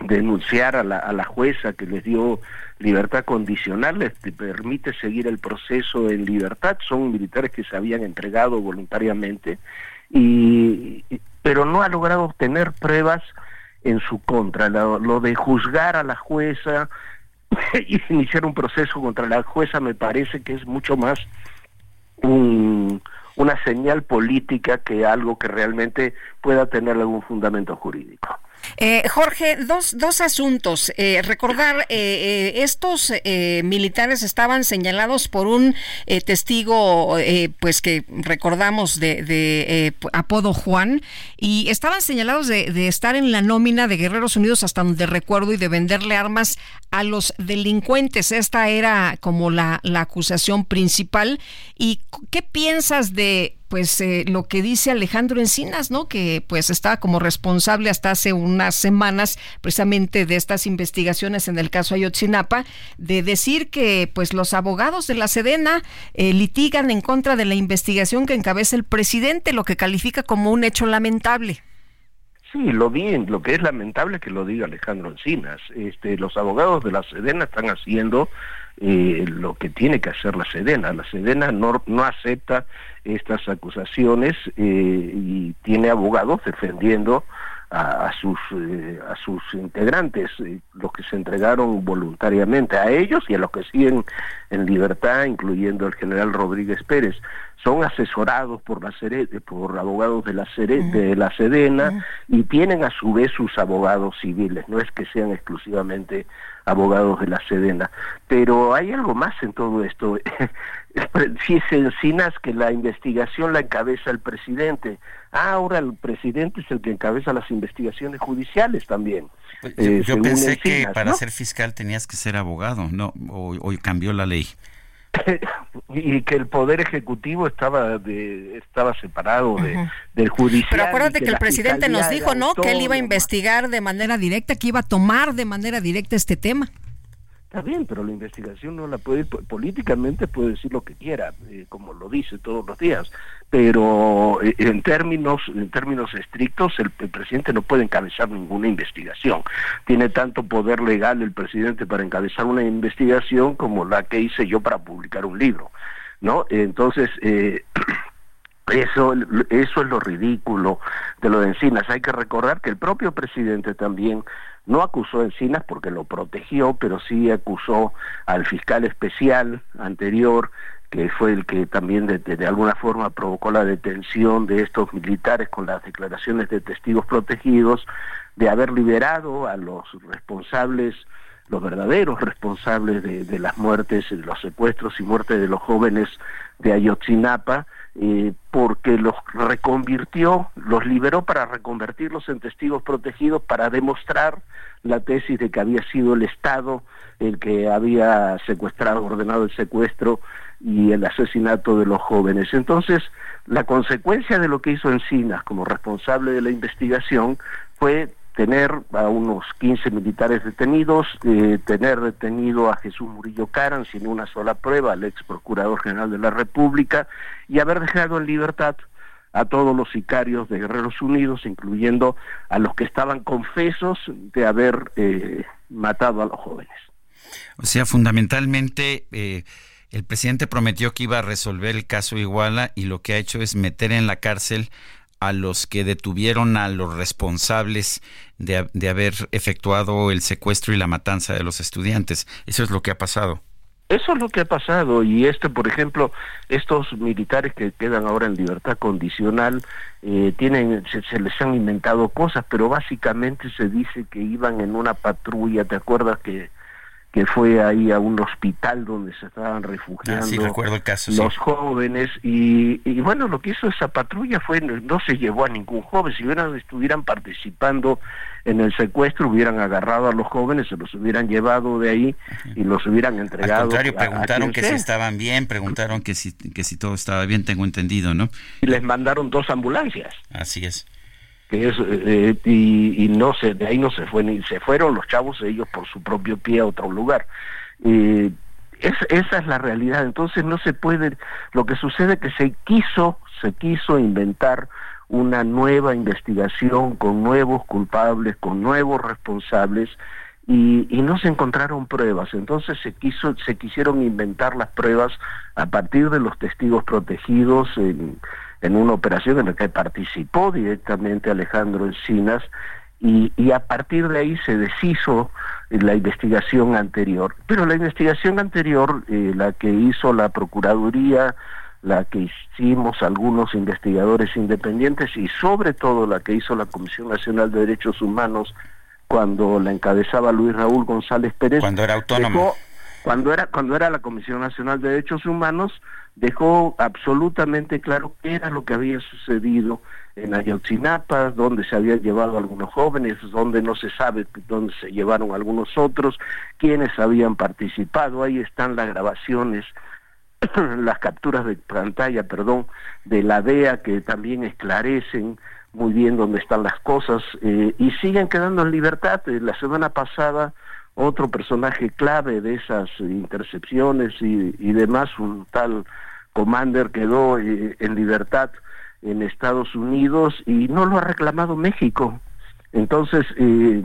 denunciar a la, a la jueza que les dio libertad condicional, les permite seguir el proceso en libertad, son militares que se habían entregado voluntariamente, y, pero no ha logrado obtener pruebas en su contra. Lo, de juzgar a la jueza y iniciar un proceso contra la jueza me parece que es mucho más un, una señal política que algo que realmente pueda tener algún fundamento jurídico. Eh, Jorge, dos, dos asuntos. Eh, recordar, eh, estos militares estaban señalados por un testigo, pues que recordamos de, de apodo Juan, y estaban señalados de, de, estar en la nómina de Guerreros Unidos hasta donde recuerdo y de venderle armas a los delincuentes. Esta era como la, la acusación principal. ¿Y qué piensas de pues eh, lo que dice Alejandro Encinas, ¿no? Que pues estaba como responsable hasta hace unas semanas precisamente de estas investigaciones en el caso Ayotzinapa, de decir que pues los abogados de la Sedena eh, litigan en contra de la investigación que encabeza el presidente, lo que califica como un hecho lamentable. Sí, lo bien, lo que es lamentable que lo diga Alejandro Encinas. Este, los abogados de la Sedena están haciendo eh, lo que tiene que hacer la Sedena. La Sedena no, no acepta estas acusaciones eh, y tiene abogados defendiendo a, sus eh, a sus integrantes, los que se entregaron voluntariamente, a ellos y a los que siguen en libertad, incluyendo el general Rodríguez Pérez, son asesorados por la por abogados de la de la Sedena y tienen a su vez sus abogados civiles, no es que sean exclusivamente abogados de la Sedena, pero hay algo más en todo esto. si se encinas que la investigación la encabeza el presidente. Ah, ahora el presidente es el que encabeza las investigaciones judiciales también. Yo, eh, pensé que para ser fiscal tenías que ser abogado, no, hoy cambió la ley. y que el poder ejecutivo estaba de, estaba separado de, del judicial. Pero acuérdate que, el presidente nos dijo, ¿no? Que él iba a investigar de manera directa, que iba a tomar de manera directa este tema. Está bien, pero la investigación no la puede, políticamente puede decir lo que quiera, eh, como lo dice todos los días, pero eh, en términos, en términos estrictos el, presidente no puede encabezar ninguna investigación. Tiene tanto poder legal el presidente para encabezar una investigación como la que hice yo para publicar un libro, ¿no? Entonces, eh, Eso, eso es lo ridículo de lo de Encinas. Hay que recordar que el propio presidente también no acusó a Encinas porque lo protegió, pero sí acusó al fiscal especial anterior, que fue el que también de, de, alguna forma provocó la detención de estos militares con las declaraciones de testigos protegidos, de haber liberado a los responsables, los verdaderos responsables de, de las muertes, de los secuestros y muertes de los jóvenes de Ayotzinapa, eh, porque los reconvirtió, los liberó para reconvertirlos en testigos protegidos para demostrar la tesis de que había sido el Estado el que había secuestrado, ordenado el secuestro y el asesinato de los jóvenes. Entonces, la consecuencia de lo que hizo Encinas como responsable de la investigación fue tener a unos 15 militares detenidos, eh, tener detenido a Jesús Murillo Caran sin una sola prueba, al ex procurador general de la República, y haber dejado en libertad a todos los sicarios de Guerreros Unidos, incluyendo a los que estaban confesos de haber eh, matado a los jóvenes. O sea, fundamentalmente eh, el presidente prometió que iba a resolver el caso Iguala y lo que ha hecho es meter en la cárcel a los que detuvieron a los responsables de, de, haber efectuado el secuestro y la matanza de los estudiantes. Eso es lo que ha pasado. Eso es lo que ha pasado y este, por ejemplo, estos militares que quedan ahora en libertad condicional eh, tienen, se, se, les han inventado cosas, pero básicamente se dice que iban en una patrulla. ¿Te acuerdas que que fue ahí a un hospital donde se estaban refugiando Ah, recuerdo el caso, los jóvenes. Y, y, bueno lo que hizo esa patrulla fue no se llevó a ningún joven. Si hubieran estuvieran participando en el secuestro hubieran agarrado a los jóvenes se los hubieran llevado de ahí y los hubieran entregado al contrario a- a preguntaron que sea. si estaban bien preguntaron que si que si todo estaba bien tengo entendido no y les mandaron dos ambulancias. Así es que es eh, y, y no se de ahí no se fue ni se fueron los chavos ellos por su propio pie a otro lugar. Eh, es, esa es la realidad. Entonces no se puede lo que sucede que se quiso se quiso inventar una nueva investigación con nuevos culpables con nuevos responsables y, y no se encontraron pruebas. Entonces se quiso se quisieron inventar las pruebas a partir de los testigos protegidos en una operación en la que participó directamente Alejandro Encinas y, y a partir de ahí se deshizo la investigación anterior. Pero la investigación anterior, eh, la que hizo la Procuraduría, la que hicimos algunos investigadores independientes y sobre todo la que hizo la Comisión Nacional de Derechos Humanos cuando la encabezaba Luis Raúl González Pérez. Cuando era autónomo. dejó- cuando era cuando era la Comisión Nacional de Derechos Humanos dejó absolutamente claro qué era lo que había sucedido en Ayotzinapa, donde se habían llevado algunos jóvenes, donde no se sabe dónde se llevaron algunos otros, quiénes habían participado, ahí están las grabaciones, las capturas de pantalla, perdón, de la DEA que también esclarecen muy bien dónde están las cosas eh, y siguen quedando en libertad. Eh, La semana pasada otro personaje clave de esas intercepciones y, demás, un tal Commander quedó eh, en libertad en Estados Unidos y no lo ha reclamado México. Entonces, eh,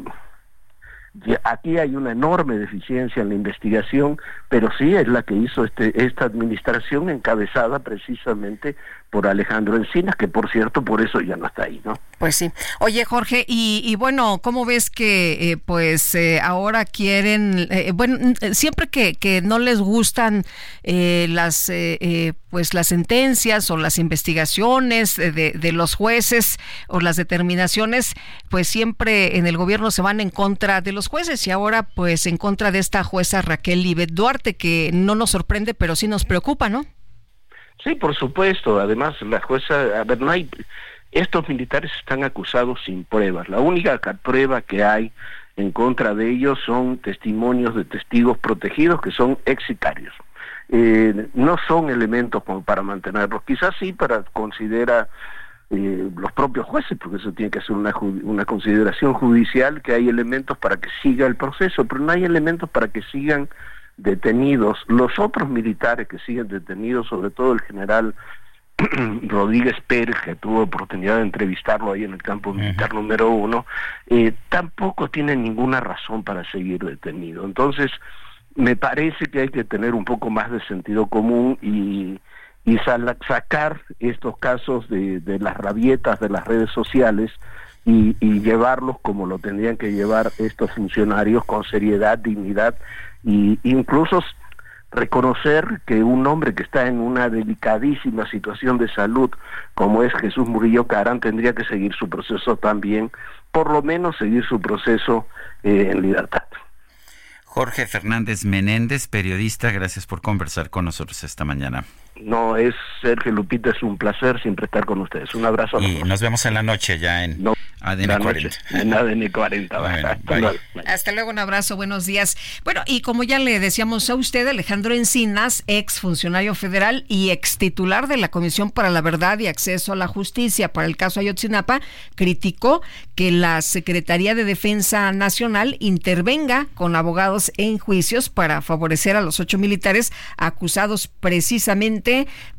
aquí hay una enorme deficiencia en la investigación, pero sí es la que hizo este, esta administración encabezada precisamente por Alejandro Encinas, que por cierto por eso ya no está ahí, ¿no? Pues sí. Oye, Jorge, y, y bueno, ¿cómo ves que eh, pues eh, ahora quieren, eh, bueno, mm, siempre que, que no les gustan eh, las eh, eh, pues las sentencias o las investigaciones de, de- los jueces o las determinaciones, pues siempre en el gobierno se van en contra de los jueces y ahora pues en contra de esta jueza Raquel Libet Duarte, que no nos sorprende, pero sí nos preocupa, ¿no? Sí, por supuesto. Además, la jueza, a ver, no hay, estos militares están acusados sin pruebas. La única ca- prueba que hay en contra de ellos son testimonios de testigos protegidos que son ex sicarios. Eh, no son elementos para mantenerlos. Quizás sí para considera eh, los propios jueces, porque eso tiene que ser una consideración judicial, que hay elementos para que siga el proceso, pero no hay elementos para que sigan detenidos. Los otros militares que siguen detenidos, sobre todo el general Rodríguez Pérez, que tuvo oportunidad de entrevistarlo ahí en el campo militar número uno, eh, tampoco tienen ninguna razón para seguir detenido. Entonces, me parece que hay que tener un poco más de sentido común y, y sal- sacar estos casos de, de las rabietas de las redes sociales y, y llevarlos como lo tendrían que llevar estos funcionarios con seriedad, dignidad y incluso reconocer que un hombre que está en una delicadísima situación de salud como es Jesús Murillo Carán tendría que seguir su proceso también, por lo menos seguir su proceso eh, en libertad. Jorge Fernández Menéndez, periodista, gracias por conversar con nosotros esta mañana. No es Sergio Lupita, es un placer siempre estar con ustedes. Un abrazo. a los Y nos vemos en la noche ya en ADN la 40. noche, en ADN 40. Bueno, Hasta luego. Hasta luego, un abrazo, buenos días. Bueno, y como ya le decíamos a usted, Alejandro Encinas, ex funcionario federal y ex titular de la Comisión para la Verdad y Acceso a la Justicia para el caso Ayotzinapa, criticó que la Secretaría de Defensa Nacional intervenga con abogados en juicios para favorecer a los ocho militares acusados precisamente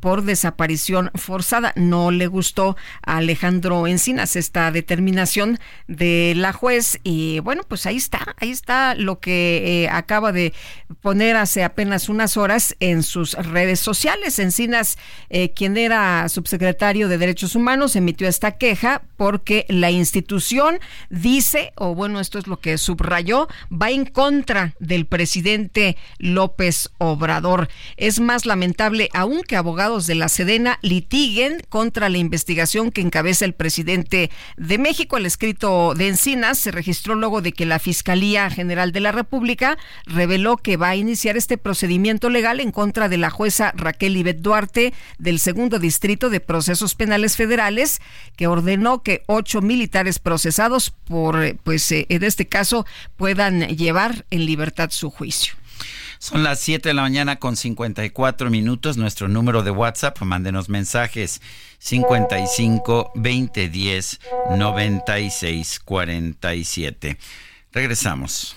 por desaparición forzada. No le gustó a Alejandro Encinas esta determinación de la juez y bueno, pues ahí está, ahí está lo que eh, acaba de poner hace apenas unas horas en sus redes sociales. Encinas, eh, quien era subsecretario de Derechos Humanos, emitió esta queja porque la institución dice, o bueno, esto es lo que subrayó, va en contra del presidente López Obrador. Es más lamentable aún que abogados de la Sedena litiguen contra la investigación que encabeza el presidente de México. El escrito de Encinas se registró luego de que la Fiscalía General de la República reveló que va a iniciar este procedimiento legal en contra de la jueza Raquel Ibet Duarte del segundo distrito de procesos penales federales, que ordenó que ocho militares procesados por, pues, eh, en este caso, puedan llevar en libertad su juicio. Son las 7 de la mañana con 54 minutos. Nuestro número de WhatsApp, mándenos mensajes 55 20 10 96 47. Regresamos.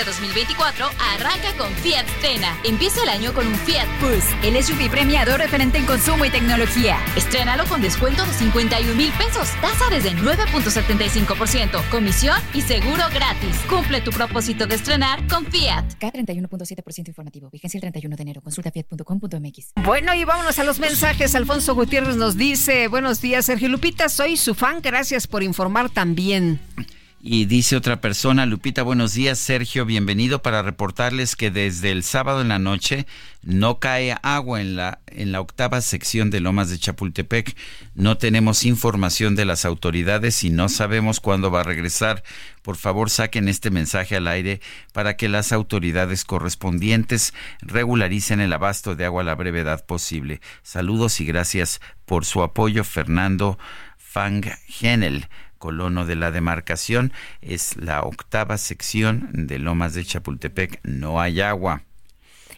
Este 2024 arranca con Fiat Stena. Empieza el año con un Fiat Bus, el SUV premiado referente en consumo y tecnología. Estrénalo con descuento de 51 mil pesos, tasa desde 9.75%, comisión y seguro gratis. Cumple tu propósito de estrenar con Fiat. K31.7% informativo. Vigencia el 31 de enero. Consulta fiat.com.mx. Bueno, y vámonos a los mensajes. Alfonso Gutiérrez nos dice, buenos días, Sergio Lupita, soy su fan, gracias por informar también. Y dice otra persona, Lupita, buenos días, Sergio, bienvenido para reportarles que desde el sábado en la noche no cae agua en la, en la octava sección de Lomas de Chapultepec. No tenemos información de las autoridades y no sabemos cuándo va a regresar. Por favor, saquen este mensaje al aire para que las autoridades correspondientes regularicen el abasto de agua a la brevedad posible. Saludos y gracias por su apoyo, Fernando Fang Genel colono de la demarcación. Es la octava sección de Lomas de Chapultepec. No hay agua.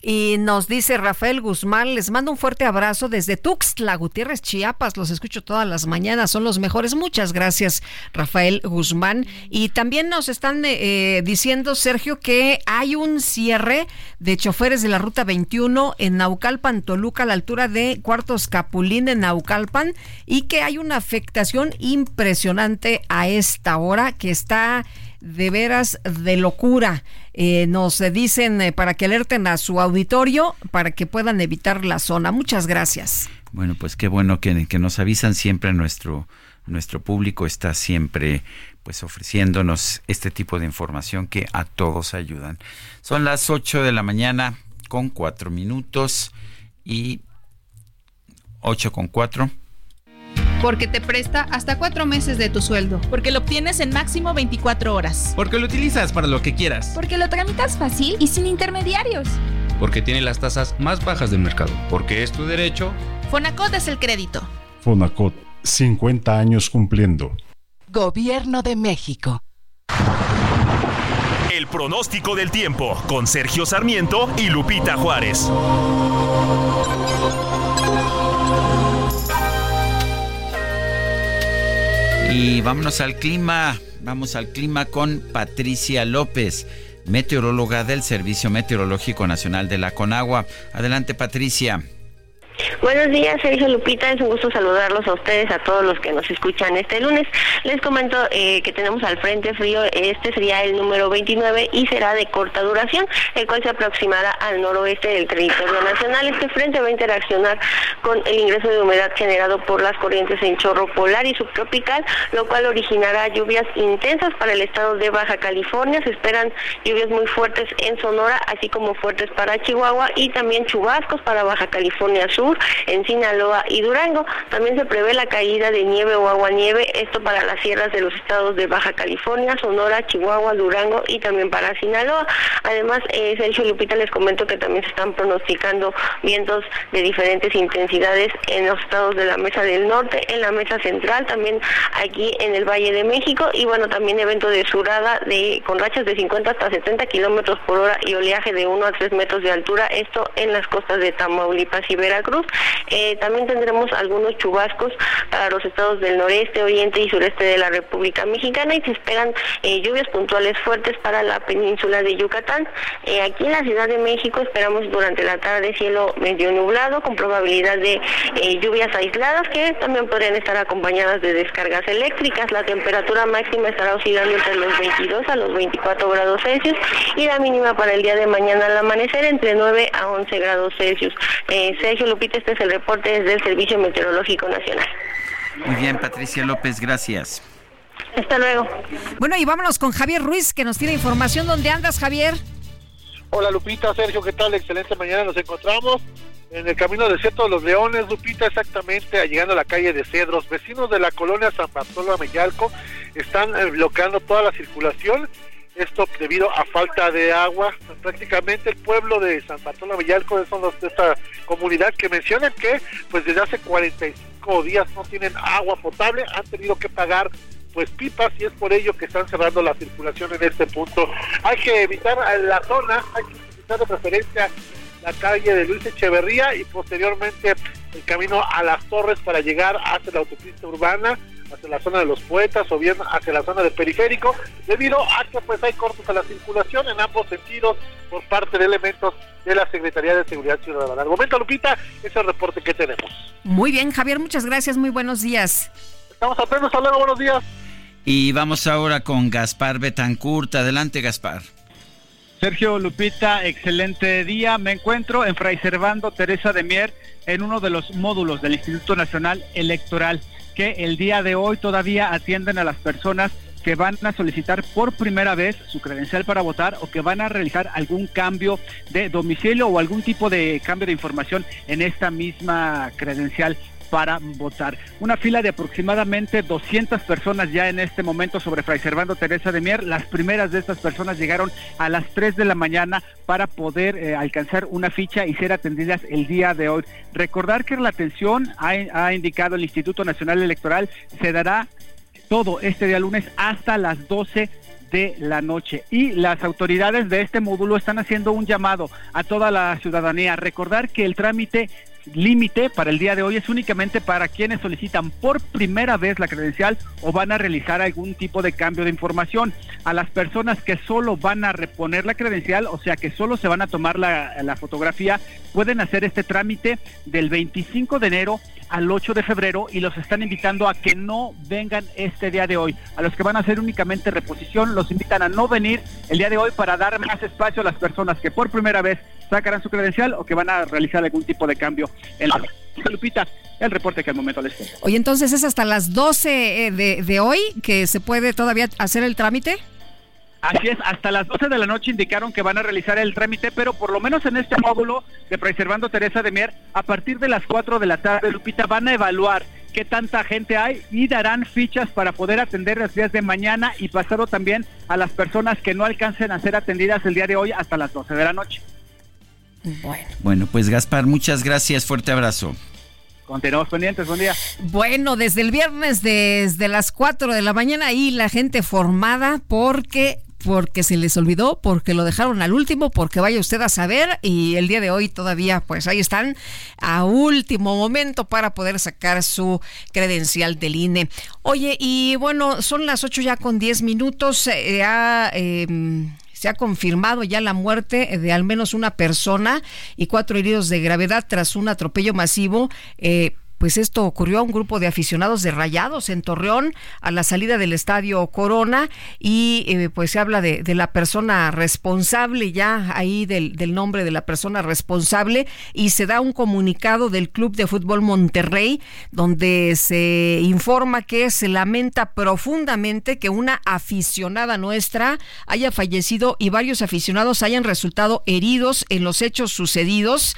Y nos dice Rafael Guzmán, les mando un fuerte abrazo desde Tuxtla, Gutiérrez, Chiapas. Los escucho todas las mañanas, son los mejores. Muchas gracias, Rafael Guzmán. Y también nos están eh, diciendo, Sergio, que hay un cierre de choferes de la ruta 21 en Naucalpan, Toluca, a la altura de Cuartos Capulín de Naucalpan, y que hay una afectación impresionante a esta hora que está de veras de locura. Eh, nos dicen eh, para que alerten a su auditorio para que puedan evitar la zona. Muchas gracias. Bueno, pues qué bueno que, que nos avisan siempre nuestro nuestro público está siempre pues ofreciéndonos este tipo de información que a todos ayudan. Son las 8 de la mañana con 4 minutos y 8 con 4 porque te presta hasta cuatro meses de tu sueldo. Porque lo obtienes en máximo 24 horas. Porque lo utilizas para lo que quieras. Porque lo tramitas fácil y sin intermediarios. Porque tiene las tasas más bajas del mercado. Porque es tu derecho. Fonacot es el crédito. Fonacot, 50 años cumpliendo. Gobierno de México. El pronóstico del tiempo con Sergio Sarmiento y Lupita Juárez. Y vámonos al clima. Vamos al clima con Patricia López, meteoróloga del Servicio Meteorológico Nacional de la Conagua. Adelante, Patricia. Buenos días, Sergio Lupita. Es un gusto saludarlos a ustedes, a todos los que nos escuchan este lunes. Les comento eh, que tenemos al frente frío. Este sería el número 29 y será de corta duración, el cual se aproximará al noroeste del territorio nacional. Este frente va a interaccionar con el ingreso de humedad generado por las corrientes en chorro polar y subtropical, lo cual originará lluvias intensas para el estado de Baja California. Se esperan lluvias muy fuertes en Sonora, así como fuertes para Chihuahua y también chubascos para Baja California Sur en Sinaloa y Durango. También se prevé la caída de nieve o aguanieve, esto para las sierras de los estados de Baja California, Sonora, Chihuahua, Durango y también para Sinaloa. Además, eh, Sergio Lupita les comento que también se están pronosticando vientos de diferentes intensidades en los estados de la Mesa del Norte, en la Mesa Central, también aquí en el Valle de México y bueno, también evento de surada de, con rachas de 50 hasta 70 kilómetros por hora y oleaje de 1 a 3 metros de altura, esto en las costas de Tamaulipas y Veracruz. Eh, también tendremos algunos chubascos para los estados del noreste, oriente y sureste de la República Mexicana y se esperan eh, lluvias puntuales fuertes para la península de Yucatán. Eh, aquí en la Ciudad de México esperamos durante la tarde cielo medio nublado con probabilidad de lluvias aisladas que también podrían estar acompañadas de descargas eléctricas. La temperatura máxima estará oscilando entre los 22 a los 24 grados Celsius y la mínima para el día de mañana al amanecer entre 9 a 11 grados Celsius. Sergio Lupita, este es el reporte desde el Servicio Meteorológico Nacional. Muy bien, Patricia López, gracias. Hasta luego. Bueno, y vámonos con Javier Ruiz, que nos tiene información. ¿Dónde andas, Javier? Hola, Lupita, Sergio, ¿qué tal? Excelente mañana. Nos encontramos en el camino desierto de los Leones, Lupita, exactamente, llegando a la calle de Cedros. Vecinos de la colonia San Bartolo Ameyalco están eh, bloqueando toda la circulación. Esto debido a falta de agua. Prácticamente el pueblo de San Bartolo Ameyalco son los de esta comunidad que mencionan que pues desde hace 45 días no tienen agua potable, han tenido que pagar pues pipas y es por ello que están cerrando la circulación en este punto. Hay que evitar la zona, hay que utilizar de preferencia la calle de Luis Echeverría y posteriormente el camino a las torres para llegar hacia la autopista urbana, hacia la zona de los poetas o bien hacia la zona del periférico, debido a que pues hay cortes a la circulación en ambos sentidos por parte de elementos de la Secretaría de Seguridad Ciudadana. Al momento, Lupita, ese es el reporte que tenemos. Muy bien, Javier, muchas gracias, muy buenos días. Estamos atentos, hasta luego, buenos días. Y vamos ahora con Gaspar Betancourt. Adelante, Gaspar. Sergio Lupita, excelente día. Me encuentro en Fray Servando Teresa de Mier en uno de los módulos del Instituto Nacional Electoral que el día de hoy todavía atienden a las personas que van a solicitar por primera vez su credencial para votar o que van a realizar algún cambio de domicilio o algún tipo de cambio de información en esta misma credencial para votar. Una fila de aproximadamente 200 personas ya en este momento sobre Fray Servando Teresa de Mier. Las primeras de estas personas llegaron a las 3 de la mañana para poder eh, alcanzar una ficha y ser atendidas el día de hoy. Recordar que la atención, ha, ha indicado el Instituto Nacional Electoral, se dará todo este día lunes hasta las 12 de la noche. Y las autoridades de este módulo están haciendo un llamado a toda la ciudadanía. Recordar que el trámite límite para el día de hoy es únicamente para quienes solicitan por primera vez la credencial o van a realizar algún tipo de cambio de información. A las personas que solo van a reponer la credencial, o sea que solo se van a tomar la, la fotografía, pueden hacer este trámite del 25 de enero al 8 de febrero y los están invitando a que no vengan este día de hoy. A los que van a hacer únicamente reposición, los invitan a no venir el día de hoy para dar más espacio a las personas que por primera vez sacarán su credencial o que van a realizar algún tipo de cambio en la... Lupita, el reporte que al momento les tengo. Oye, entonces es hasta las 12 eh, de, de hoy que se puede todavía hacer el trámite. Así es, hasta las 12 de la noche indicaron que van a realizar el trámite, pero por lo menos en este módulo de Preservando Teresa de Mier, a partir de las 4 de la tarde, Lupita, van a evaluar qué tanta gente hay y darán fichas para poder atender los días de mañana y pasado también a las personas que no alcancen a ser atendidas el día de hoy hasta las 12 de la noche. Bueno. Bueno, pues Gaspar, muchas gracias, fuerte abrazo. Continuamos pendientes, buen día. Bueno, desde el viernes, desde las 4 de la mañana, ahí la gente formada porque porque se les olvidó, porque lo dejaron al último, porque vaya usted a saber y el día de hoy todavía pues ahí están a último momento para poder sacar su credencial del INE. Oye, y bueno, son las 8 ya con 10 minutos. Eh, em, se ha confirmado ya la muerte de al menos una persona y cuatro heridos de gravedad tras un atropello masivo. Eh, pues esto ocurrió a un grupo de aficionados de Rayados en Torreón a la salida del estadio Corona y eh, pues se habla de, la persona responsable ya ahí del, del, nombre de la persona responsable y se da un comunicado del Club de Fútbol Monterrey donde se informa que se lamenta profundamente que una aficionada nuestra haya fallecido y varios aficionados hayan resultado heridos en los hechos sucedidos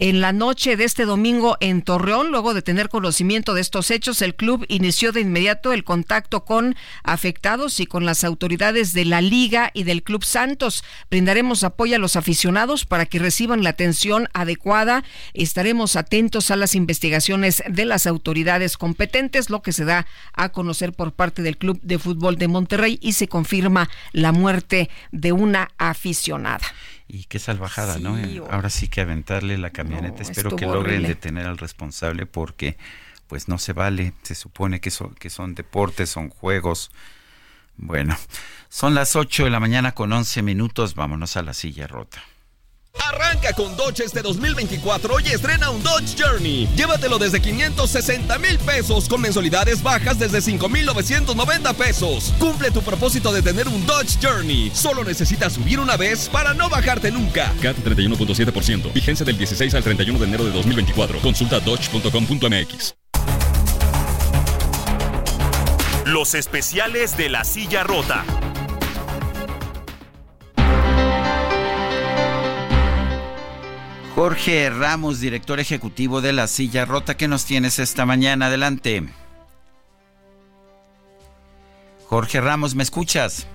En la noche de este domingo en Torreón, luego de tener conocimiento de estos hechos, el club inició de inmediato el contacto con afectados y con las autoridades de la Liga y del Club Santos. Brindaremos apoyo a los aficionados para que reciban la atención adecuada. Estaremos atentos a las investigaciones de las autoridades competentes, lo que se da a conocer por parte del Club de Fútbol de Monterrey y se confirma la muerte de una aficionada. Y qué salvajada, ¿no? Ahora sí que aventarle la camioneta. Espero que logren detener al responsable porque pues no se vale. Se supone que, son que son deportes, son juegos. Bueno, son las 8 de la mañana con 11 minutos. Vámonos a la silla rota. Arranca con Dodge este 2024 y estrena un Dodge Journey. Llévatelo desde 560 mil pesos con mensualidades bajas desde 5,990 pesos. Cumple tu propósito de tener un Dodge Journey. Solo necesitas subir una vez para no bajarte nunca. CAT 31.7%. Vigencia del 16 al 31 de enero de 2024. Consulta dodge.com.mx. Los especiales de la silla rota. Jorge Ramos, director ejecutivo de La Silla Rota, ¿qué nos tienes esta mañana? Adelante. Jorge Ramos, ¿me escuchas?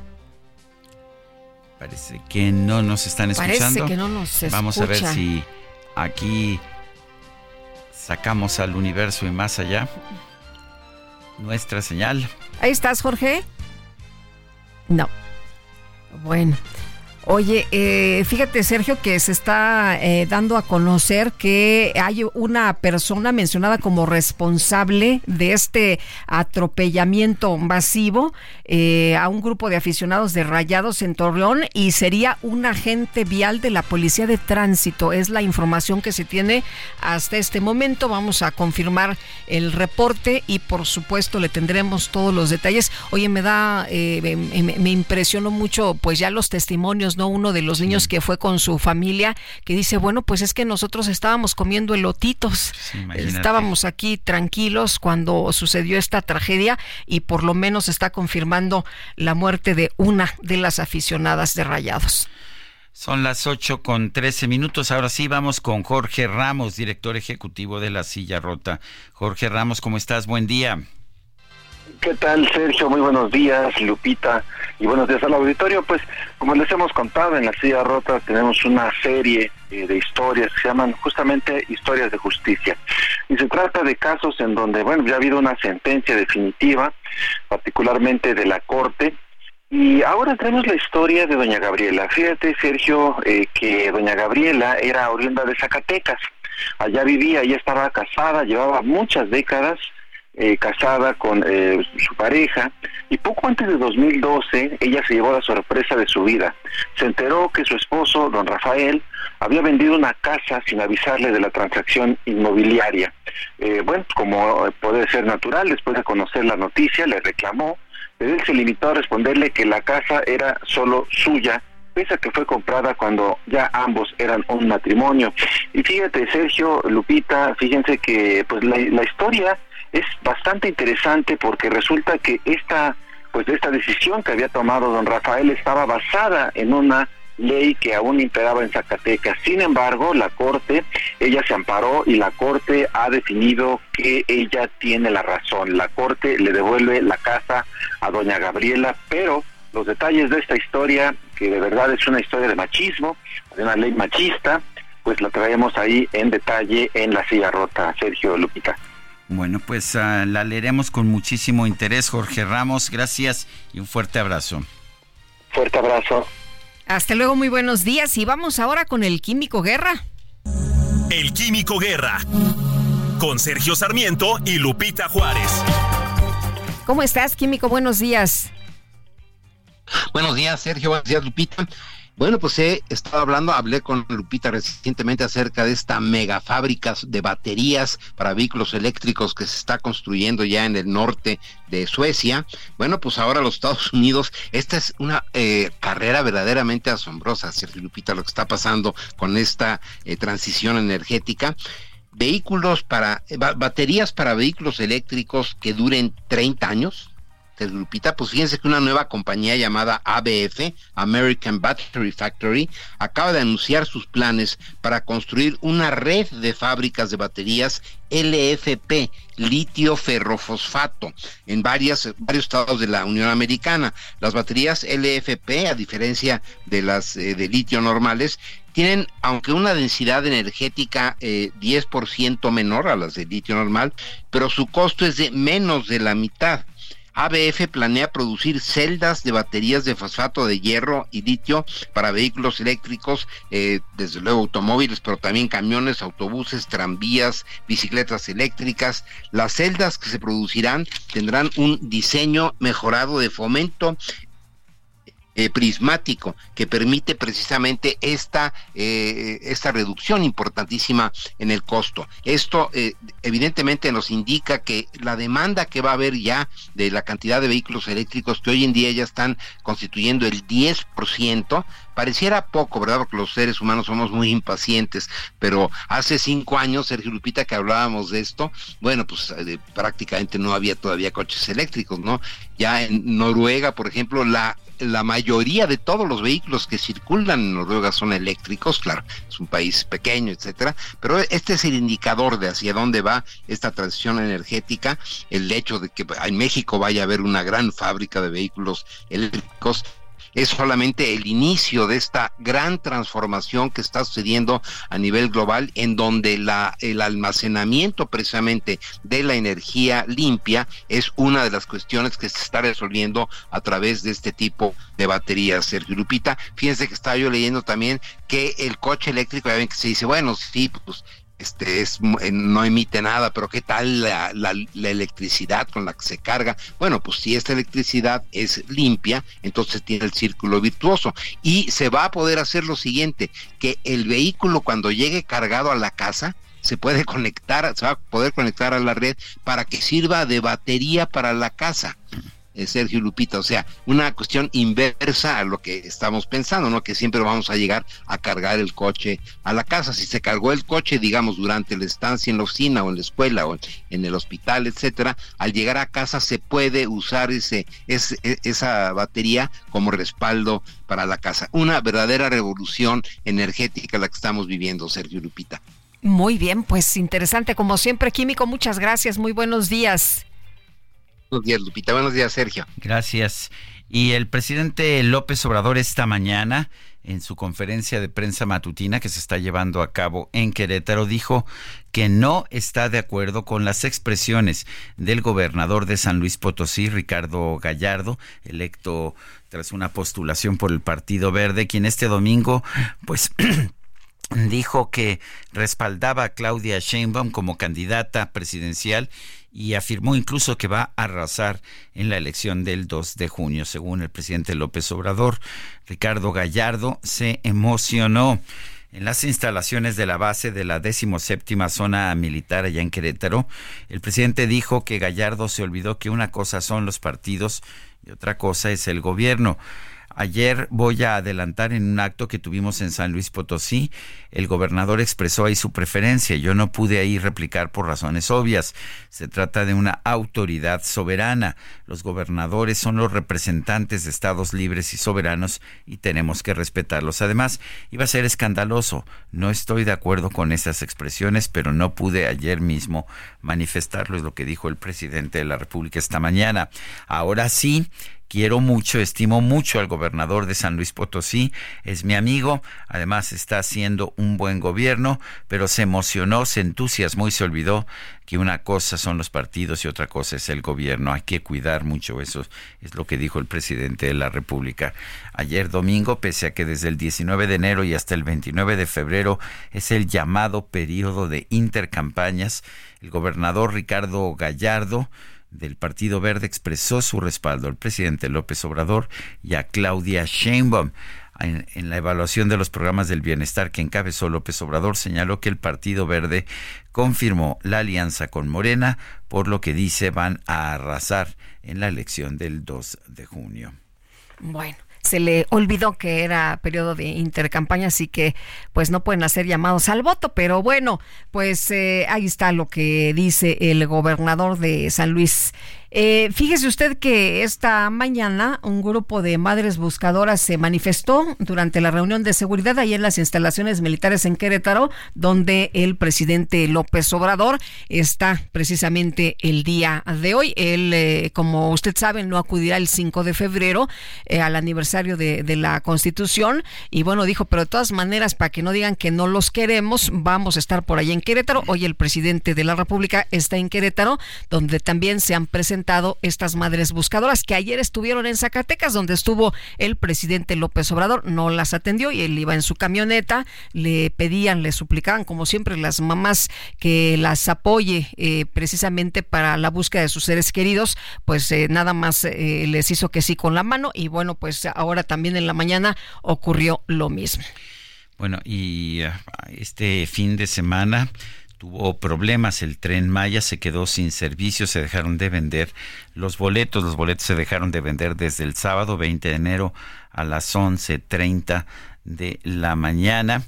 Parece que no nos están escuchando. Parece que no nos escuchan. Vamos a ver si aquí sacamos al universo y más allá nuestra señal. Ahí estás, Jorge. No. Bueno. Oye, eh, fíjate Sergio que se está eh, dando a conocer que hay una persona mencionada como responsable de este atropellamiento masivo eh, a un grupo de aficionados de Rayados en Torreón y sería un agente vial de la Policía de Tránsito. Es la información que se tiene hasta este momento. Vamos a confirmar el reporte y por supuesto le tendremos todos los detalles. Oye, me da, me, me impresionó mucho pues ya los testimonios ¿no? Uno de los niños que fue con su familia, que dice, bueno, pues es que nosotros estábamos comiendo elotitos, estábamos aquí tranquilos cuando sucedió esta tragedia y por lo menos está confirmando la muerte de una de las aficionadas de Rayados. Son las 8 con 13 minutos. Ahora sí vamos con Jorge Ramos, director ejecutivo de La Silla Rota. Jorge Ramos, ¿cómo estás? Buen día. ¿Qué tal, Sergio? Muy buenos días, Lupita, y buenos días al auditorio. Pues, como les hemos contado, en la silla rota tenemos una serie eh, de historias que se llaman justamente historias de justicia. Y se trata de casos en donde, bueno, ya ha habido una sentencia definitiva, particularmente de la Corte, y ahora tenemos la historia de doña Gabriela. Fíjate, Sergio, eh, que doña Gabriela era oriunda de Zacatecas. Allá vivía, ella estaba casada, llevaba muchas décadas eh, casada con eh, su pareja y poco antes de 2012 ella se llevó la sorpresa de su vida. Se enteró que su esposo, don Rafael, había vendido una casa sin avisarle de la transacción inmobiliaria. Eh, bueno, como puede ser natural, después de conocer la noticia, le reclamó, pero él se limitó a responderle que la casa era solo suya pese a que fue comprada cuando ya ambos eran un matrimonio. Y fíjate, Sergio, Lupita, fíjense que pues la, la historia es bastante interesante porque resulta que esta pues esta decisión que había tomado don Rafael estaba basada en una ley que aún imperaba en Zacatecas. Sin embargo, la Corte, ella se amparó y la Corte ha definido que ella tiene la razón. La Corte le devuelve la casa a doña Gabriela, pero los detalles de esta historia, que de verdad es una historia de machismo, de una ley machista, pues la traemos ahí en detalle en la silla rota, Sergio Lupita. Bueno, pues uh, la leeremos con muchísimo interés, Jorge Ramos. Gracias y un fuerte abrazo. Fuerte abrazo. Hasta luego, muy buenos días. Y vamos ahora con el Químico Guerra. El Químico Guerra. Con Sergio Sarmiento y Lupita Juárez. ¿Cómo estás, Químico? Buenos días. Buenos días, Sergio. Buenos días, Lupita. Bueno, pues he estado hablando, hablé con Lupita recientemente acerca de esta mega fábrica de baterías para vehículos eléctricos que se está construyendo ya en el norte de Suecia. Bueno, pues ahora los Estados Unidos, esta es una eh, carrera verdaderamente asombrosa, Sergio Lupita, lo que está pasando con esta eh, transición energética vehículos para baterías para vehículos eléctricos que duren 30 años, Lupita, pues fíjense que una nueva compañía llamada ABF, American Battery Factory, acaba de anunciar sus planes para construir una red de fábricas de baterías LFP, litio ferrofosfato, en varias, varios estados de la Unión Americana. Las baterías LFP, a diferencia de las eh, de litio normales, tienen, aunque una densidad energética eh, 10% menor a las de litio normal, pero su costo es de menos de la mitad. ABF planea producir celdas de baterías de fosfato de hierro y litio para vehículos eléctricos, eh, desde luego automóviles, pero también camiones, autobuses, tranvías, bicicletas eléctricas. Las celdas que se producirán tendrán un diseño mejorado de fomento eh, prismático que permite precisamente esta, eh, esta reducción importantísima en el costo. Esto eh, evidentemente nos indica que la demanda que va a haber ya de la cantidad de vehículos eléctricos que hoy en día ya están constituyendo el 10%, pareciera poco, ¿verdad? Porque los seres humanos somos muy impacientes, pero hace cinco años, Sergio Lupita, que hablábamos de esto, bueno, pues prácticamente no había todavía coches eléctricos, ¿no? Ya en Noruega, por ejemplo, la la mayoría de todos los vehículos que circulan en Noruega son eléctricos, claro, es un país pequeño, etcétera, pero este es el indicador de hacia dónde va esta transición energética, el hecho de que en México vaya a haber una gran fábrica de vehículos eléctricos es solamente el inicio de esta gran transformación que está sucediendo a nivel global en donde la, el almacenamiento precisamente de la energía limpia es una de las cuestiones que se está resolviendo a través de este tipo de baterías, Sergio Lupita. Fíjense que estaba yo leyendo también que el coche eléctrico, ya ven que se dice, bueno, sí, pues este es eh, no emite nada, pero qué tal la, electricidad con la que se carga. Bueno, pues si esta electricidad es limpia, entonces tiene el círculo virtuoso y se va a poder hacer lo siguiente, que el vehículo cuando llegue cargado a la casa se puede conectar, se va a poder conectar a la red para que sirva de batería para la casa. Eh, Sergio Lupita, o sea, una cuestión inversa a lo que estamos pensando, ¿no? Que siempre vamos a llegar a cargar el coche a la casa. Si se cargó el coche, digamos, durante la estancia en la oficina o en la escuela o en el hospital, etcétera, al llegar a casa se puede usar ese, ese esa batería como respaldo para la casa. Una verdadera revolución energética la que estamos viviendo, Sergio Lupita. Muy bien, pues interesante como siempre, Químico, muchas gracias, muy buenos días. Buenos días, Lupita. Buenos días, Sergio. Gracias. Y el presidente López Obrador esta mañana, en su conferencia de prensa matutina que se está llevando a cabo en Querétaro, dijo que no está de acuerdo con las expresiones del gobernador de San Luis Potosí, Ricardo Gallardo, electo tras una postulación por el Partido Verde, quien este domingo, pues... dijo que respaldaba a Claudia Sheinbaum como candidata presidencial y afirmó incluso que va a arrasar en la elección del 2 de junio. Según el presidente López Obrador, Ricardo Gallardo se emocionó. En las instalaciones de la base de la 17 zona militar allá en Querétaro, el presidente dijo que Gallardo se olvidó que una cosa son los partidos y otra cosa es el gobierno. Ayer voy a adelantar en un acto que tuvimos en San Luis Potosí. El gobernador expresó ahí su preferencia. Yo no pude ahí replicar por razones obvias. Se trata de una autoridad soberana. Los gobernadores son los representantes de estados libres y soberanos y tenemos que respetarlos. Además, iba a ser escandaloso. No estoy de acuerdo con esas expresiones, pero no pude ayer mismo manifestarlo, es lo que dijo el presidente de la República esta mañana. Ahora sí, quiero mucho, estimo mucho al gobernador de San Luis Potosí, es mi amigo, además está haciendo un buen gobierno, pero se emocionó, se entusiasmó y se olvidó que una cosa son los partidos y otra cosa es el gobierno. Hay que cuidar mucho eso, es lo que dijo el presidente de la República. Ayer domingo, pese a que desde el 19 de enero y hasta el 29 de febrero es el llamado periodo de intercampañas, el gobernador Ricardo Gallardo del Partido Verde expresó su respaldo al presidente López Obrador y a Claudia Sheinbaum. En, la evaluación de los programas del bienestar que encabezó López Obrador, señaló que el Partido Verde confirmó la alianza con Morena, por lo que dice van a arrasar en la elección del 2 de junio. Bueno, se le olvidó que era periodo de intercampaña, así que pues no pueden hacer llamados al voto, pero bueno, pues eh, ahí está lo que dice el gobernador de San Luis Eh, fíjese usted que esta mañana un grupo de madres buscadoras se manifestó durante la reunión de seguridad ahí en las instalaciones militares en Querétaro, donde el presidente López Obrador está precisamente el día de hoy. Él, eh, como usted sabe, no acudirá el 5 de febrero eh, al aniversario de, de la Constitución y bueno, dijo, pero de todas maneras, para que no digan que no los queremos, vamos a estar por ahí en Querétaro. Hoy el presidente de la República está en Querétaro, donde también se han presentado estas madres buscadoras que ayer estuvieron en Zacatecas, donde estuvo el presidente López Obrador, no las atendió y él iba en su camioneta, le pedían, le suplicaban, como siempre, las mamás que las apoye eh, precisamente para la búsqueda de sus seres queridos, pues eh, nada más eh, les hizo que sí con la mano y bueno, pues ahora también en la mañana ocurrió lo mismo. Bueno, y este fin de semana tuvo problemas. El tren Maya se quedó sin servicio, se dejaron de vender los boletos. Los boletos se dejaron de vender desde el sábado 20 de enero a las 11.30 de la mañana.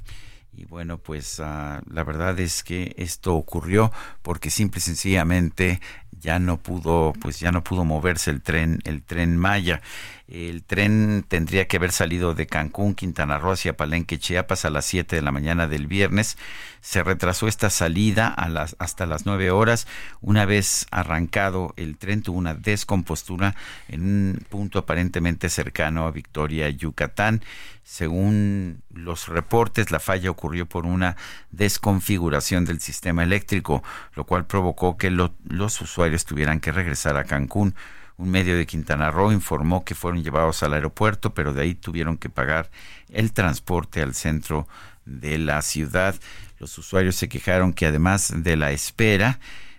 Y bueno, pues uh, la verdad es que esto ocurrió porque simple y sencillamente ya no pudo, pues ya no pudo moverse el tren, el tren Maya. El tren tendría que haber salido de Cancún, Quintana Roo hacia Palenque, Chiapas a las 7 de la mañana del viernes. Se retrasó esta salida a las, hasta las 9 horas. Una vez arrancado, el tren tuvo una descompostura en un punto aparentemente cercano a Victoria, Yucatán. Según los reportes, la falla ocurrió por una desconfiguración del sistema eléctrico, lo cual provocó que lo, los usuarios tuvieran que regresar a Cancún. Un medio de Quintana Roo informó que fueron llevados al aeropuerto, pero de ahí tuvieron que pagar el transporte al centro de la ciudad. Los usuarios se quejaron que además de la espera,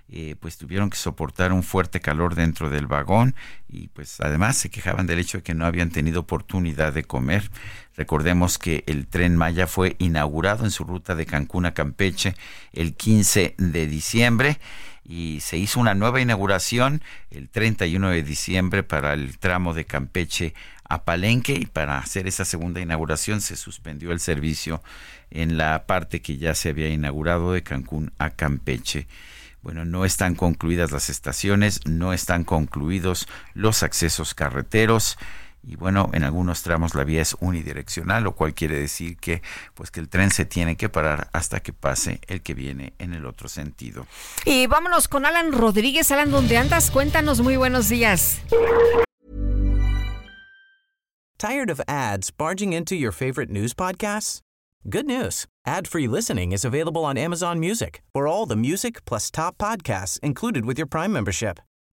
eh, pues tuvieron que soportar un fuerte calor dentro del vagón y pues además se quejaban del hecho de que no habían tenido oportunidad de comer. Recordemos que el tren Maya fue inaugurado en su ruta de Cancún a Campeche el 15 de diciembre y se hizo una nueva inauguración el 31 de diciembre para el tramo de Campeche a Palenque y para hacer esa segunda inauguración se suspendió el servicio en la parte que ya se había inaugurado de Cancún a Campeche. Bueno, no están concluidas las estaciones, no están concluidos los accesos carreteros y bueno, en algunos tramos la vía es unidireccional, lo cual quiere decir que pues que el tren se tiene que parar hasta que pase el que viene en el otro sentido. Y vámonos con Alan Rodríguez. Alan, ¿dónde andas? Cuéntanos, muy buenos días. Tired of ads barging into your favorite news podcasts? Good news. Ad-free listening is available on Amazon Music. For all the music plus top podcasts included with your Prime membership.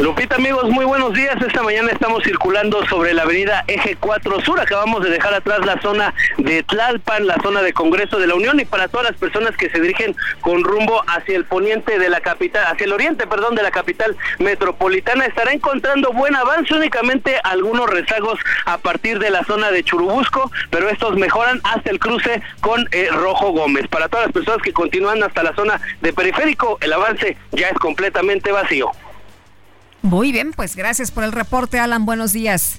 Lupita, amigos, muy buenos días. Esta mañana estamos circulando sobre la avenida Eje 4 Sur. Acabamos de dejar atrás la zona de Tlalpan, la zona de Congreso de la Unión y para todas las personas que se dirigen con rumbo hacia el poniente de la capital, hacia el oriente, perdón, de la capital metropolitana, estará encontrando buen avance, únicamente algunos rezagos a partir de la zona de Churubusco, pero estos mejoran hasta el cruce con eh, Rojo Gómez. Para todas las personas que continúan hasta la zona de periférico, el avance ya es completamente vacío. Muy bien, pues gracias por el reporte, Alan. Buenos días.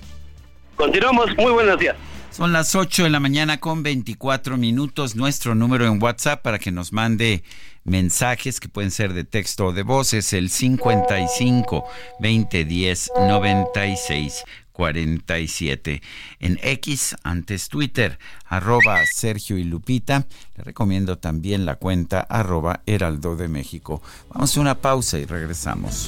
Continuamos, muy buenos días. Son las 8 de la mañana con 24 minutos. Nuestro número en WhatsApp para que nos mande mensajes que pueden ser de texto o de voz es el 55 2010 96 47. En X, antes Twitter, arroba Sergio y Lupita. Le recomiendo también la cuenta arroba Heraldo de México. Vamos a una pausa y regresamos.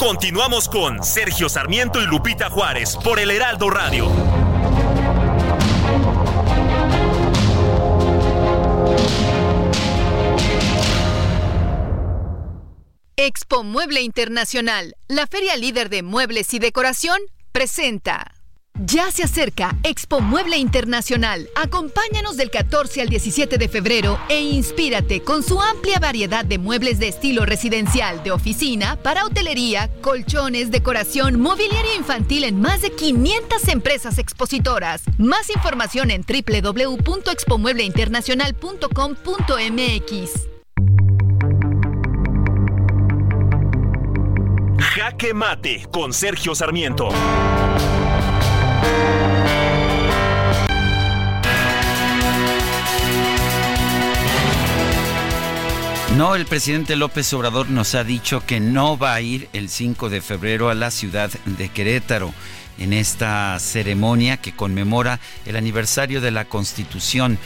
Continuamos con Sergio Sarmiento y Lupita Juárez por el Heraldo Radio. Expo Mueble Internacional, la feria líder de muebles y decoración, presenta. Ya se acerca Expo Mueble Internacional. Acompáñanos del 14 al 17 de febrero e inspírate con su amplia variedad de muebles de estilo residencial, de oficina, para hotelería, colchones, decoración, mobiliario infantil en más de 500 empresas expositoras. Más información en www.expomuebleinternacional.com.mx. Jaque Mate con Sergio Sarmiento. No, el presidente López Obrador nos ha dicho que no va a ir el 5 de febrero a la ciudad de Querétaro en esta ceremonia que conmemora el aniversario de la Constitución,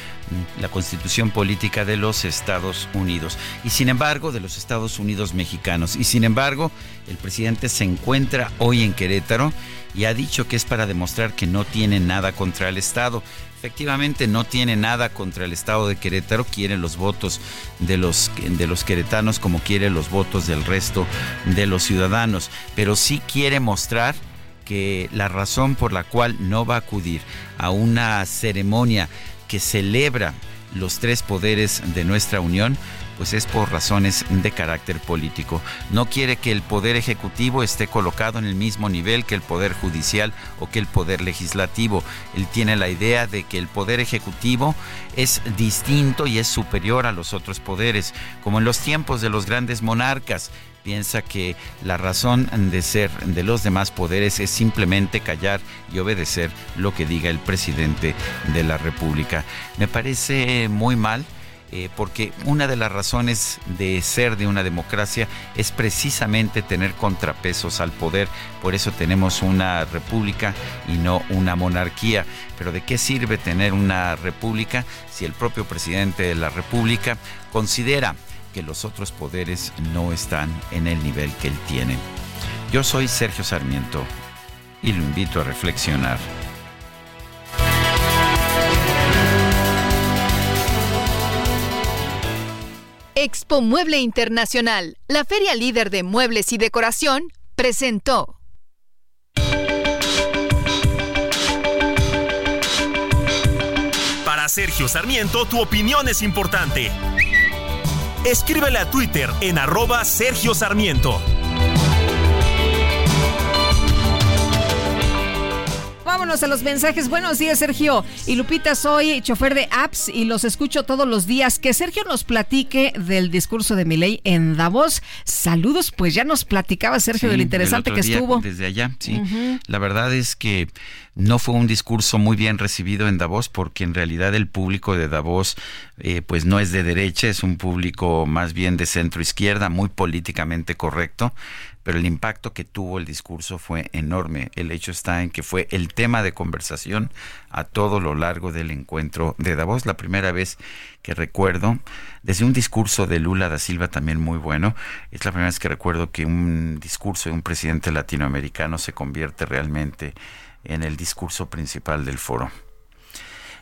la Constitución Política de los Estados Unidos. Y sin embargo, de los Estados Unidos mexicanos. Y sin embargo, el presidente se encuentra hoy en Querétaro y ha dicho que es para demostrar que no tiene nada contra el Estado. Efectivamente no tiene nada contra el Estado de Querétaro, quiere los votos de los, de los queretanos como quiere los votos del resto de los ciudadanos, pero sí quiere mostrar que la razón por la cual no va a acudir a una ceremonia que celebra los tres poderes de nuestra Unión pues es por razones de carácter político. No quiere que el poder ejecutivo esté colocado en el mismo nivel que el poder judicial o que el poder legislativo. Él tiene la idea de que el poder ejecutivo es distinto y es superior a los otros poderes, como en los tiempos de los grandes monarcas piensa que la razón de ser de los demás poderes es simplemente callar y obedecer lo que diga el presidente de la República. Me parece muy mal eh, porque una de las razones de ser de una democracia es precisamente tener contrapesos al poder, por eso tenemos una república y no una monarquía. Pero ¿de qué sirve tener una república si el propio presidente de la república considera que los otros poderes no están en el nivel que él tiene? Yo soy Sergio Sarmiento y lo invito a reflexionar. Expo Mueble Internacional, la feria líder de muebles y decoración, presentó. Para Sergio Sarmiento, tu opinión es importante. Escríbele a Twitter en arroba Sergio Sarmiento. Vámonos a los mensajes. Buenos días, Sergio. Y Lupita, soy chofer de apps y los escucho todos los días. Que Sergio nos platique del discurso de Milei en Davos. Saludos, pues ya nos platicaba Sergio de lo interesante que estuvo. Desde allá, sí. La verdad es que no fue un discurso muy bien recibido en Davos porque en realidad el público de Davos eh, pues no es de derecha, es un público más bien de centro izquierda, muy políticamente correcto pero el impacto que tuvo el discurso fue enorme. El hecho está en que fue el tema de conversación a todo lo largo del encuentro de Davos. La primera vez que recuerdo, desde un discurso de Lula da Silva también muy bueno, es la primera vez que recuerdo que un discurso de un presidente latinoamericano se convierte realmente en el discurso principal del foro.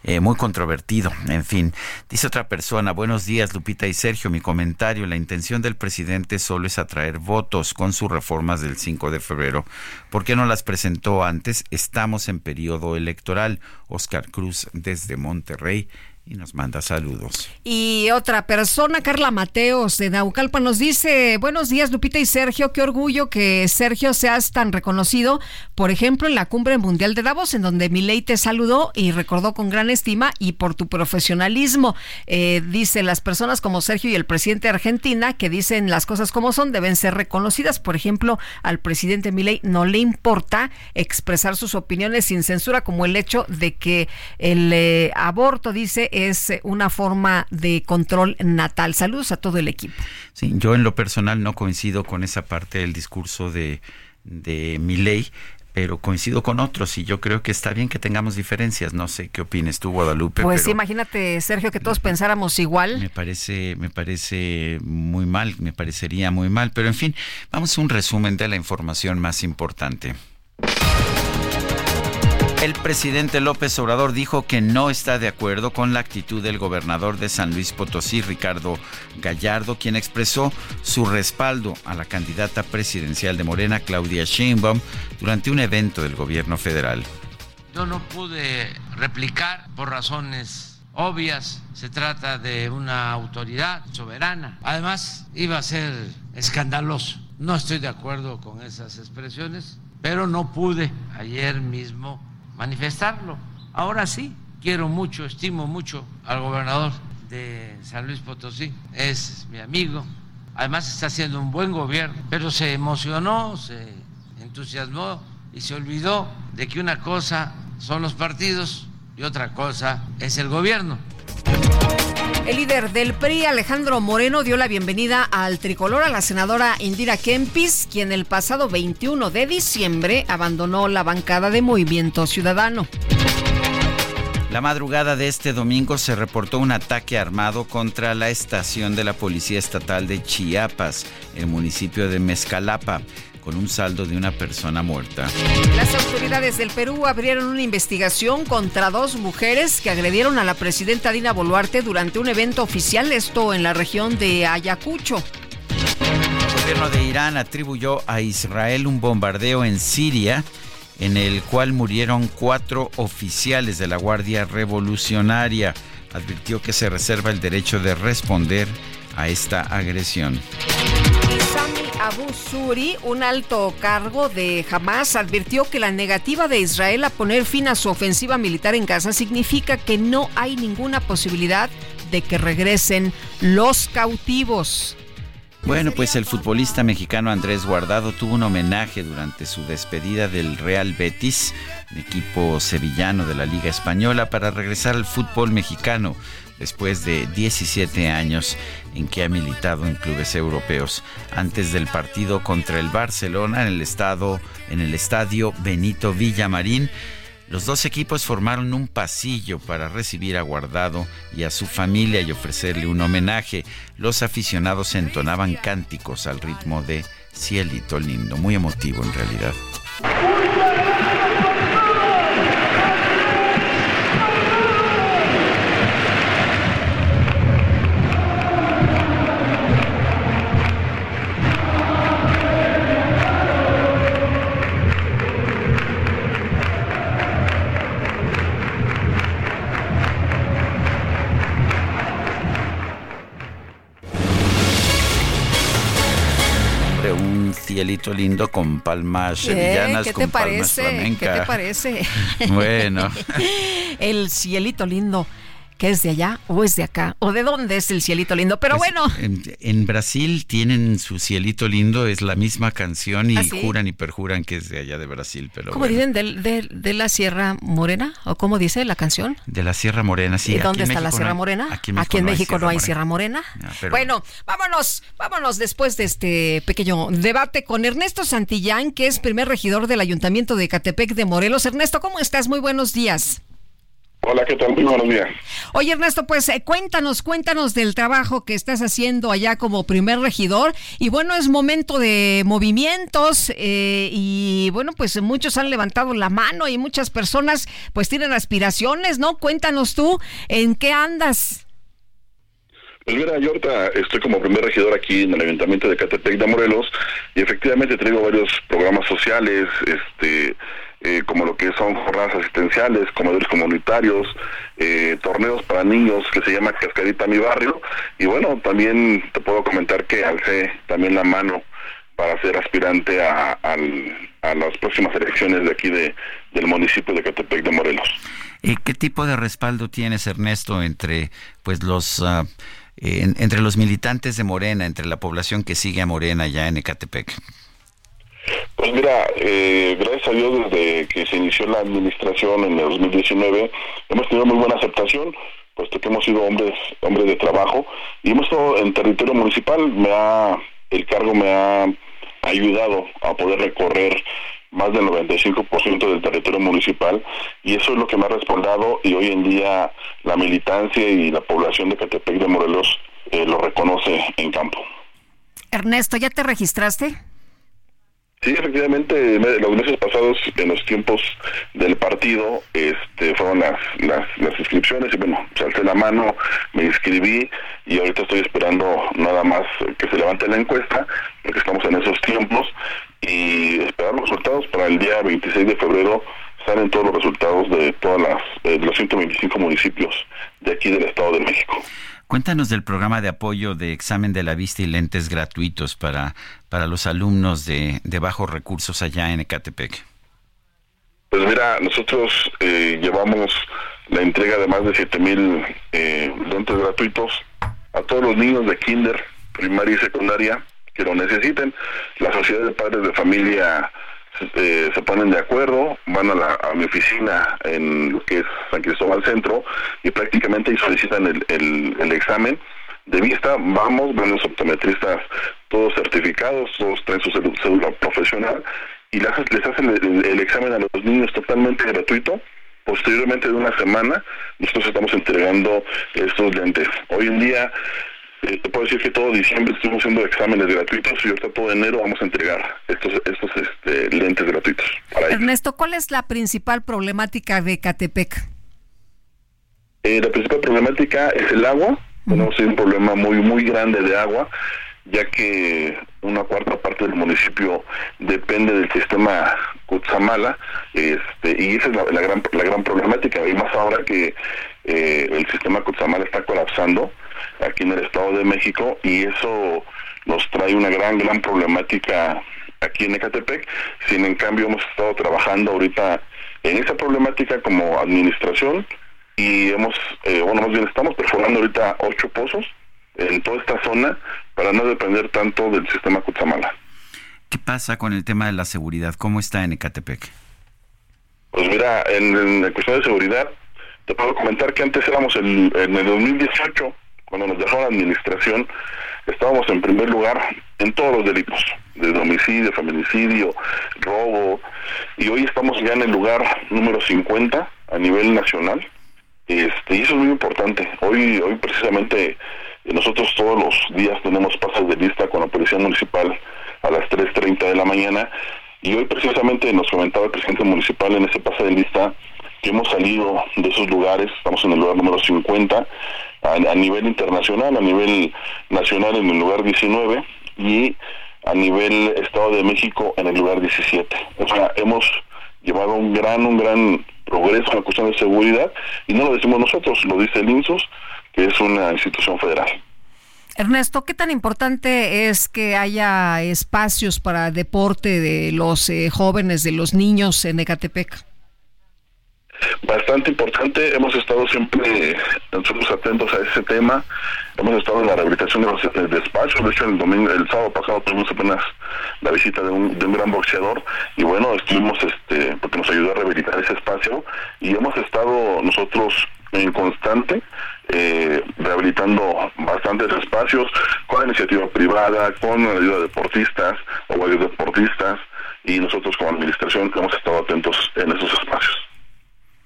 Eh, muy controvertido. En fin, dice otra persona, buenos días Lupita y Sergio, mi comentario, la intención del presidente solo es atraer votos con sus reformas del 5 de febrero. ¿Por qué no las presentó antes? Estamos en periodo electoral. Oscar Cruz desde Monterrey y nos manda saludos. Y otra persona, Carla Mateos de Naucalpa, nos dice, buenos días Lupita y Sergio, qué orgullo que Sergio seas tan reconocido, por ejemplo, en la Cumbre Mundial de Davos, en donde Milei te saludó y recordó con gran estima y por tu profesionalismo. Eh, dice, las personas como Sergio y el presidente de Argentina, que dicen las cosas como son, deben ser reconocidas. Por ejemplo, al presidente Milei no le importa expresar sus opiniones sin censura, como el hecho de que el eh, aborto, dice, es una forma de control natal. Saludos a todo el equipo. Sí, yo en lo personal no coincido con esa parte del discurso de, de mi ley, pero coincido con otros y yo creo que está bien que tengamos diferencias. No sé qué opines tú, Guadalupe. Pues imagínate, Sergio, que todos pensáramos igual. Me parece, me parece muy mal, me parecería muy mal. Pero en fin, vamos a un resumen de la información más importante. El presidente López Obrador dijo que no está de acuerdo con la actitud del gobernador de San Luis Potosí, Ricardo Gallardo, quien expresó su respaldo a la candidata presidencial de Morena, Claudia Sheinbaum, durante un evento del gobierno federal. Yo no pude replicar por razones obvias. Se trata de una autoridad soberana. Además, iba a ser escandaloso. No estoy de acuerdo con esas expresiones, pero no pude ayer mismo manifestarlo. Ahora sí, quiero mucho, estimo mucho al gobernador de San Luis Potosí, es mi amigo, además está haciendo un buen gobierno, pero se emocionó, se entusiasmó y se olvidó de que una cosa son los partidos y otra cosa es el gobierno. El líder del PRI, Alejandro Moreno, dio la bienvenida al tricolor a la senadora Indira Kempis, quien el pasado 21 de diciembre abandonó la bancada de Movimiento Ciudadano. La madrugada de este domingo se reportó un ataque armado contra la estación de la Policía Estatal de Chiapas, el municipio de Mezcalapa con un saldo de una persona muerta. Las autoridades del Perú abrieron una investigación contra dos mujeres que agredieron a la presidenta Dina Boluarte durante un evento oficial, esto en la región de Ayacucho. El gobierno de Irán atribuyó a Israel un bombardeo en Siria en el cual murieron cuatro oficiales de la Guardia Revolucionaria. Advirtió que se reserva el derecho de responder a esta agresión. Abu Suri, un alto cargo de Hamas, advirtió que la negativa de Israel a poner fin a su ofensiva militar en Gaza significa que no hay ninguna posibilidad de que regresen los cautivos. Bueno, pues el futbolista mexicano Andrés Guardado tuvo un homenaje durante su despedida del Real Betis, equipo sevillano de la Liga Española, para regresar al fútbol mexicano después de 17 años en que ha militado en clubes europeos. Antes del partido contra el Barcelona en el estado en el estadio Benito Villamarín, los dos equipos formaron un pasillo para recibir a Guardado y a su familia y ofrecerle un homenaje. Los aficionados entonaban cánticos al ritmo de Cielito Lindo, muy emotivo en realidad. Lindo con palmas sevillanas, ¿Qué con te parece? ¿Qué te parece? Bueno. el cielito lindo. ¿Que es de allá o es de acá? ¿O de dónde es el cielito lindo? Pero Pues, bueno. En, en Brasil tienen su cielito lindo, es la misma canción y ¿Ah, sí? juran y perjuran que es de allá de Brasil, pero ¿Cómo bueno. dicen? ¿De, de, de la Sierra Morena? ¿O cómo dice la canción? De la Sierra Morena, sí. ¿Y dónde está la Sierra no hay- Morena? Aquí en México, no hay Sierra Morena. Ah, pero- Bueno, vámonos, vámonos después de este pequeño debate con Ernesto Santillán, que es primer regidor del Ayuntamiento de Catepec de Morelos. Ernesto, ¿cómo estás? Muy buenos días. Hola, ¿qué tal? Muy buenos días. Oye, Ernesto, pues eh, cuéntanos, cuéntanos del trabajo que estás haciendo allá como primer regidor. Y bueno, es momento de movimientos eh, y bueno, pues muchos han levantado la mano y muchas personas pues tienen aspiraciones, ¿no? Cuéntanos tú, ¿en qué andas? Pues mira, yo ahorita estoy como primer regidor aquí en el Ayuntamiento de Catepec de Morelos y efectivamente traigo varios programas sociales, este, eh, como lo que son jornadas asistenciales, comedores comunitarios, eh, torneos para niños que se llama Cascarita Mi Barrio y bueno, también te puedo comentar que alcé también la mano para ser aspirante a, a las próximas elecciones de aquí de, del municipio de Catepec de Morelos. ¿Y qué tipo de respaldo tienes, Ernesto, entre pues los ah, en- entre los militantes de Morena, entre la población que sigue a Morena ya en Ecatepec? Pues mira, eh, gracias a Dios desde que se inició la administración en el 2019 hemos tenido muy buena aceptación, puesto que hemos sido hombres hombres de trabajo y hemos estado en territorio municipal. Me ha el cargo me ha ayudado a poder recorrer más del 95% del territorio municipal y eso es lo que me ha respaldado y hoy en día la militancia y la población de Catepec de Morelos eh, lo reconoce en campo. Ernesto, ¿ya te registraste? Sí, efectivamente, los meses pasados, en los tiempos del partido, este, fueron las, las, las inscripciones y bueno, salté la mano, me inscribí y ahorita estoy esperando nada más que se levante la encuesta, porque estamos en esos tiempos y esperar los resultados para el día 26 de febrero salen todos los resultados de todas las eh, de los 125 municipios de aquí del Estado de México. Cuéntanos del programa de apoyo de examen de la vista y lentes gratuitos para, para los alumnos de, de bajos recursos allá en Ecatepec. Pues mira, nosotros eh, llevamos la entrega de más de 7 mil eh, lentes gratuitos a todos los niños de kinder, primaria y secundaria que lo necesiten. La Sociedad de Padres de Familia eh, se ponen de acuerdo, van a, la, a mi oficina en lo que es San Cristóbal Centro y prácticamente solicitan el, el, examen de vista, vamos, van los optometristas todos certificados, todos traen su cédula profesional y les, hacen el, examen a los niños totalmente gratuito. Posteriormente de una semana, nosotros estamos entregando estos lentes. Hoy en día eh, te puedo decir que todo diciembre estuvimos haciendo exámenes gratuitos y ahorita todo enero vamos a entregar estos, estos este, lentes gratuitos. Ernesto, ¿cuál es la principal problemática de Catepec? Eh, la principal problemática es el agua. Tenemos un problema muy muy grande de agua, ya que una cuarta parte del municipio depende del sistema Cutzamala, este, y esa es la, gran la gran problemática. Y más ahora que eh, el sistema Cutzamala está colapsando, aquí en el Estado de México y eso nos trae una gran, gran problemática aquí en Ecatepec. Sin en cambio hemos estado trabajando ahorita en esa problemática como administración y hemos, eh, bueno, más bien estamos perforando ahorita ocho pozos en toda esta zona para no depender tanto del sistema Cutzamala. ¿Qué pasa con el tema de la seguridad? ¿Cómo está en Ecatepec? Pues mira, en, la cuestión de seguridad, te puedo comentar que antes éramos en el 2018 cuando nos dejó la administración, estábamos en primer lugar en todos los delitos, de homicidio, feminicidio, robo, y hoy estamos ya en el lugar número 50 a nivel nacional, este, y eso es muy importante. Hoy, hoy precisamente nosotros todos los días tenemos pasos de lista con la Policía Municipal a las 3.30 de la mañana, y hoy precisamente nos comentaba el presidente municipal en ese pase de lista que hemos salido de esos lugares, estamos en el lugar número 50, a, nivel internacional, a nivel nacional en el lugar 19 y a nivel Estado de México en el lugar 17. O sea, hemos llevado un gran, un gran progreso en la cuestión de seguridad y no lo decimos nosotros, lo dice el INSUS, que es una institución federal. Ernesto, ¿qué tan importante es que haya espacios para deporte de los eh, jóvenes, de los niños en Ecatepec? Bastante importante. Hemos estado siempre nosotros atentos a ese tema. Hemos estado en la rehabilitación de los espacios. De hecho, el domingo, el sábado pasado tuvimos apenas la visita de un, de un gran boxeador y bueno, estuvimos, este, porque nos ayudó a rehabilitar ese espacio y hemos estado nosotros en constante eh, rehabilitando bastantes espacios con la iniciativa privada, con la ayuda de deportistas o varios deportistas y nosotros como administración hemos estado atentos en esos espacios.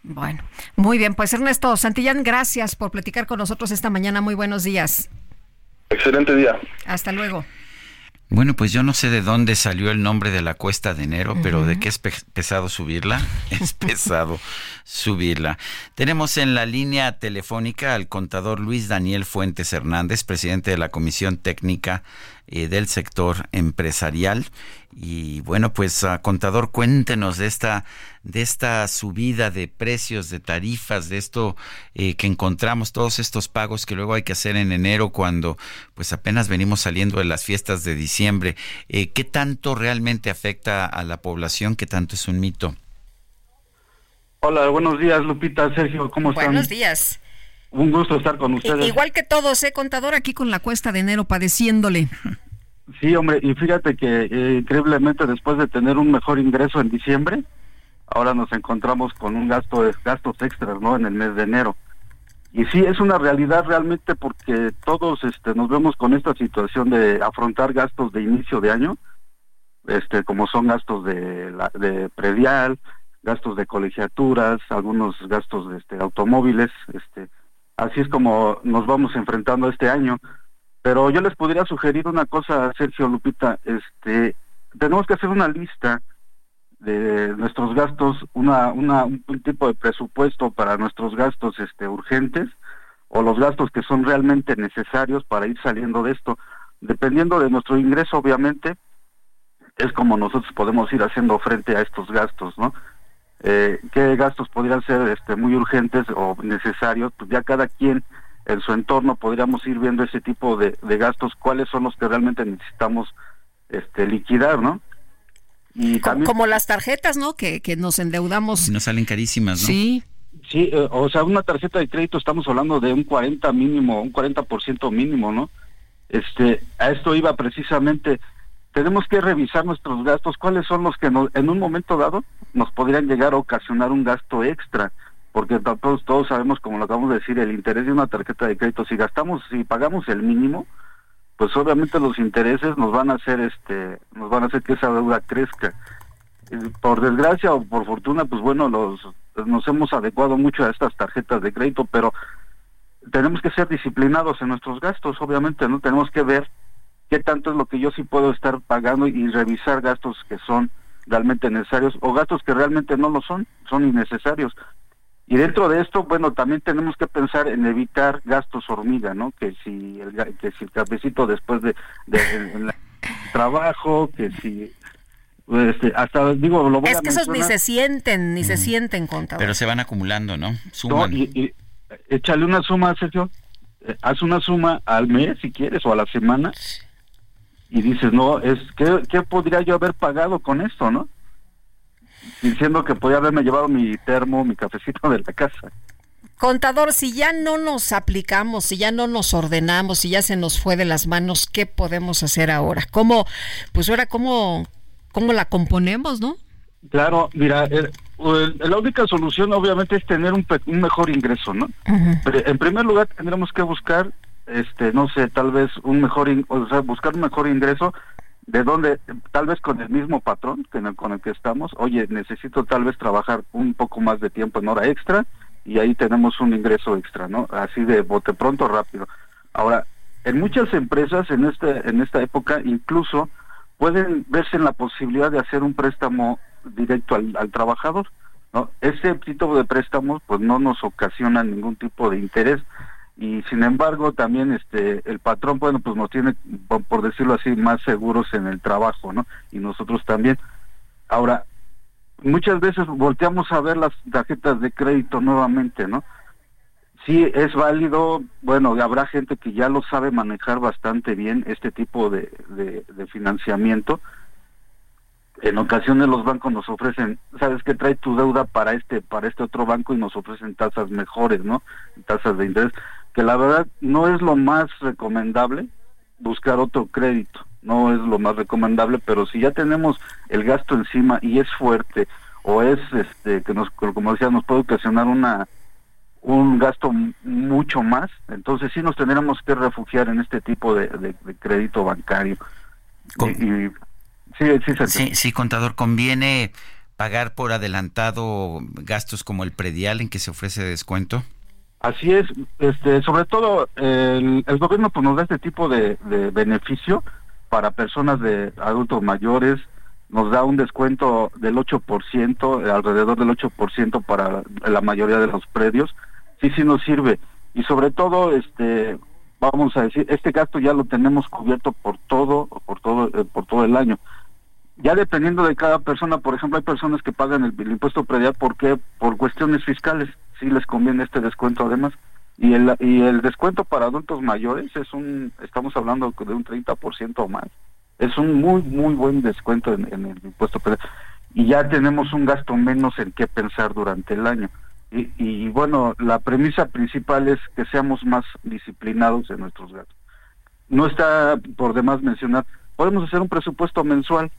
Bueno, muy bien, pues Ernesto Santillán, gracias por platicar con nosotros esta mañana. Muy buenos días. Excelente día. Hasta luego. Bueno, pues yo no sé de dónde salió el nombre de la cuesta de enero, pero de qué es pesado subirla, es pesado subirla. Tenemos en la línea telefónica al contador Luis Daniel Fuentes Hernández, presidente de la Comisión Técnica eh, del Sector Empresarial. Y bueno, pues ah, contador, cuéntenos de esta de esta subida de precios, de tarifas, de esto eh, que encontramos, todos estos pagos que luego hay que hacer en enero cuando pues apenas venimos saliendo de las fiestas de diciembre. Eh, ¿Qué tanto realmente afecta a la población? ¿Qué tanto es un mito? Hola, buenos días Lupita, Sergio, ¿cómo están? Buenos días. Un gusto estar con ustedes. Igual que todos, ¿eh, contador? Aquí con la cuesta de enero padeciéndole. Sí, hombre, y fíjate que eh, increíblemente después de tener un mejor ingreso en diciembre, ahora nos encontramos con un gasto de gastos extras, ¿no? En el mes de enero. Y sí, es una realidad realmente porque todos este, nos vemos con esta situación de afrontar gastos de inicio de año, este, como son gastos de, de predial, gastos de colegiaturas, algunos gastos de este, automóviles, este, así es como nos vamos enfrentando este año. Pero yo les podría sugerir una cosa, Sergio Lupita, este, tenemos que hacer una lista de nuestros gastos, una, una, un tipo de presupuesto para nuestros gastos este, urgentes o los gastos que son realmente necesarios para ir saliendo de esto. Dependiendo de nuestro ingreso, obviamente, es como nosotros podemos ir haciendo frente a estos gastos, ¿no? Eh, ¿Qué gastos podrían ser este, muy urgentes o necesarios? Pues ya cada quien en su entorno podríamos ir viendo ese tipo de, gastos, cuáles son los que realmente necesitamos este, liquidar, ¿no? Y también, como las tarjetas, ¿no? Que, que nos endeudamos. Nos salen carísimas, ¿no? Sí. Sí, eh, o sea, una tarjeta de crédito estamos hablando de un 40 mínimo, un 40% mínimo, ¿no? Este, a esto iba precisamente tenemos que revisar nuestros gastos, cuáles son los que en un momento dado nos podrían llegar a ocasionar un gasto extra, porque todos, todos sabemos, como lo acabamos de decir, el interés de una tarjeta de crédito, si gastamos, si pagamos el mínimo, pues obviamente los intereses nos van a hacer este, nos van a hacer que esa deuda crezca. Por desgracia o por fortuna, pues bueno, los nos hemos adecuado mucho a estas tarjetas de crédito, pero tenemos que ser disciplinados en nuestros gastos, obviamente, ¿no? Tenemos que ver qué tanto es lo que yo sí puedo estar pagando y revisar gastos que son realmente necesarios o gastos que realmente no lo son, son innecesarios. Y dentro de esto, bueno, también tenemos que pensar en evitar gastos hormiga, ¿no? Que si el, que si el cafecito después de, de, trabajo, que si este, hasta digo lo voy es que esos ni se sienten ni se sienten contador. Pero se van acumulando no suman. y, y, échale una suma Sergio. Eh, haz una suma al mes si quieres o a la semana. Y dices, no, es ¿qué, podría yo haber pagado con esto, no? Diciendo que podía haberme llevado mi termo, mi cafecito de la casa. Contador, si ya no nos aplicamos, si ya no nos ordenamos, si ya se nos fue de las manos, ¿qué podemos hacer ahora? ¿Cómo, pues ahora, cómo, cómo la componemos, no? Claro, mira, la única solución obviamente es tener un, un mejor ingreso, ¿no? Pero en primer lugar tendremos que buscar este no sé tal vez un mejor o sea buscar un mejor ingreso de donde tal vez con el mismo patrón con el que estamos. Oye necesito tal vez trabajar un poco más de tiempo en hora extra y ahí tenemos un ingreso extra no así de bote pronto rápido. Ahora en muchas empresas en este en esta época incluso pueden verse en la posibilidad de hacer un préstamo directo al, al trabajador no ese tipo de préstamos pues no nos ocasiona ningún tipo de interés y sin embargo también este el patrón bueno pues nos tiene por, decirlo así más seguros en el trabajo no y nosotros también. Ahora muchas veces volteamos a ver las tarjetas de crédito nuevamente no sí es válido bueno habrá gente que ya lo sabe manejar bastante bien este tipo de, financiamiento. En ocasiones los bancos nos ofrecen, sabes que trae tu deuda para este para este otro banco y nos ofrecen tasas mejores, ¿no? Tasas de interés que la verdad no es lo más recomendable buscar otro crédito, no es lo más recomendable, pero si ya tenemos el gasto encima y es fuerte o es este que nos como decía nos puede ocasionar una un gasto mucho más, entonces sí nos tendremos que refugiar en este tipo de, crédito bancario. sí, sí, sí, sí, contador, conviene pagar por adelantado gastos como el predial en que se ofrece descuento. Así es, este, sobre todo el, gobierno pues, nos da este tipo de, beneficio para personas de adultos mayores, nos da un descuento del 8%, alrededor del 8% para la mayoría de los predios. Sí, sí nos sirve. Y sobre todo, este, vamos a decir, este gasto ya lo tenemos cubierto por todo, por todo, eh, por todo el año. Ya dependiendo de cada persona, por ejemplo, hay personas que pagan el, el impuesto predial porque por cuestiones fiscales sí les conviene este descuento además. Y el, y el descuento para adultos mayores es un, estamos hablando de un 30% o más. Es un muy, muy buen descuento en, el impuesto. Y ya tenemos un gasto menos en qué pensar durante el año. Y, bueno, la premisa principal es que seamos más disciplinados en nuestros gastos. No está por demás mencionar, podemos hacer un presupuesto mensual,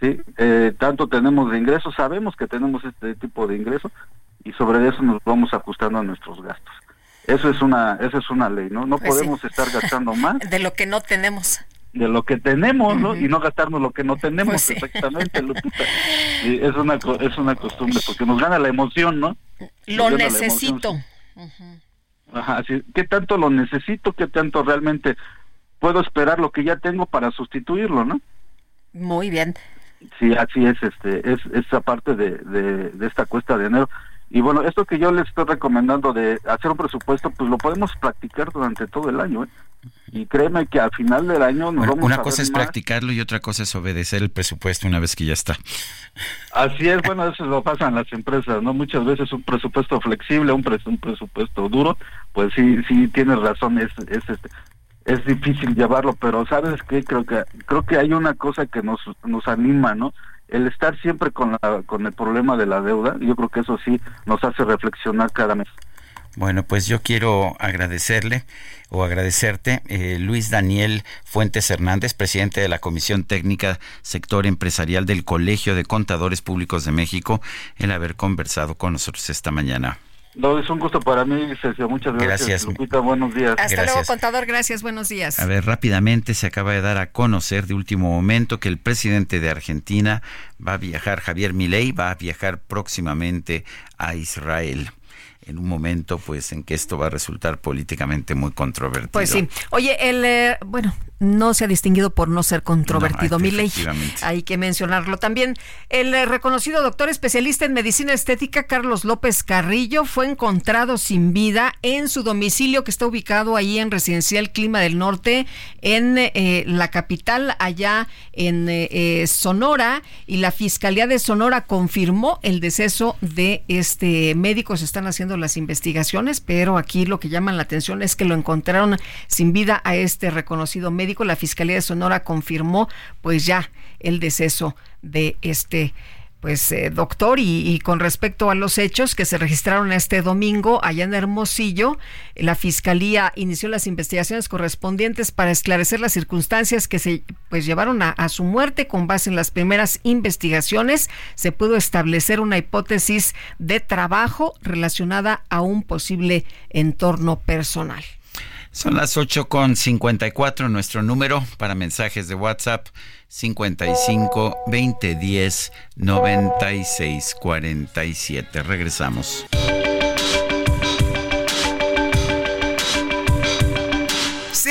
¿sí? Eh, tanto tenemos de ingresos, sabemos que tenemos este tipo de ingresos, y sobre eso nos vamos ajustando a nuestros gastos. Eso es una, eso es una ley, ¿no? No pues podemos estar gastando más. De lo que no tenemos. De lo que tenemos, ¿no? Y no gastarnos lo que no tenemos, pues exactamente, Lupita. es una, es una costumbre, porque nos gana la emoción, ¿no? Lo necesito. Ajá, ¿qué tanto lo necesito? ¿Qué tanto realmente puedo esperar lo que ya tengo para sustituirlo, ¿no? Muy bien. Sí, así es, este, es esa parte de, de, de esta cuesta de enero. Y bueno, esto que yo les estoy recomendando de hacer un presupuesto, pues lo podemos practicar durante todo el año. ¿eh? Y créeme que al final del año nos vamos una a cosa ver es más. practicarlo y otra cosa es obedecer el presupuesto una vez que ya está. Así es, bueno, eso lo pasa en las empresas, ¿no? Muchas veces un presupuesto flexible, un, pres- un presupuesto duro, pues sí, sí tienes razón, es, es este es difícil llevarlo, pero sabes qué creo que creo que hay una cosa que nos nos anima, ¿no? El estar siempre con la con el problema de la deuda, yo creo que eso sí nos hace reflexionar cada mes. Bueno, pues yo quiero agradecerle o agradecerte, eh, Luis Daniel Fuentes Hernández, presidente de la Comisión Técnica Sector Empresarial del Colegio de Contadores Públicos de México, el haber conversado con nosotros esta mañana. No, es un gusto para mí, Sergio, muchas gracias. Gracias. Lupita, buenos días. Hasta Gracias. luego, contador. Gracias. Buenos días. A ver, rápidamente se acaba de dar a conocer de último momento que el presidente de Argentina va a viajar, Javier Milei, va a viajar próximamente a Israel. En un momento, pues, en que esto va a resultar políticamente muy controvertido. Pues sí. Oye, el eh, bueno, no se ha distinguido por no ser controvertido, No, mi ley. Hay que mencionarlo también. El eh, reconocido doctor especialista en medicina estética, Carlos López Carrillo, fue encontrado sin vida en su domicilio que está ubicado ahí en Residencial Clima del Norte, en eh, la capital, allá en Sonora, y la Fiscalía de Sonora confirmó el deceso de este médico. Se están haciendo las investigaciones, pero aquí lo que llama la atención es que lo encontraron sin vida a este reconocido médico. La Fiscalía de Sonora confirmó pues ya el deceso de este pues eh, doctor y, con respecto a los hechos que se registraron este domingo allá en Hermosillo, la fiscalía inició las investigaciones correspondientes para esclarecer las circunstancias que se pues llevaron a su muerte con base en las primeras investigaciones se pudo establecer una hipótesis de trabajo relacionada a un posible entorno personal. Son las 8 con 54, nuestro número para mensajes de WhatsApp 55 20 10 96 47. Regresamos.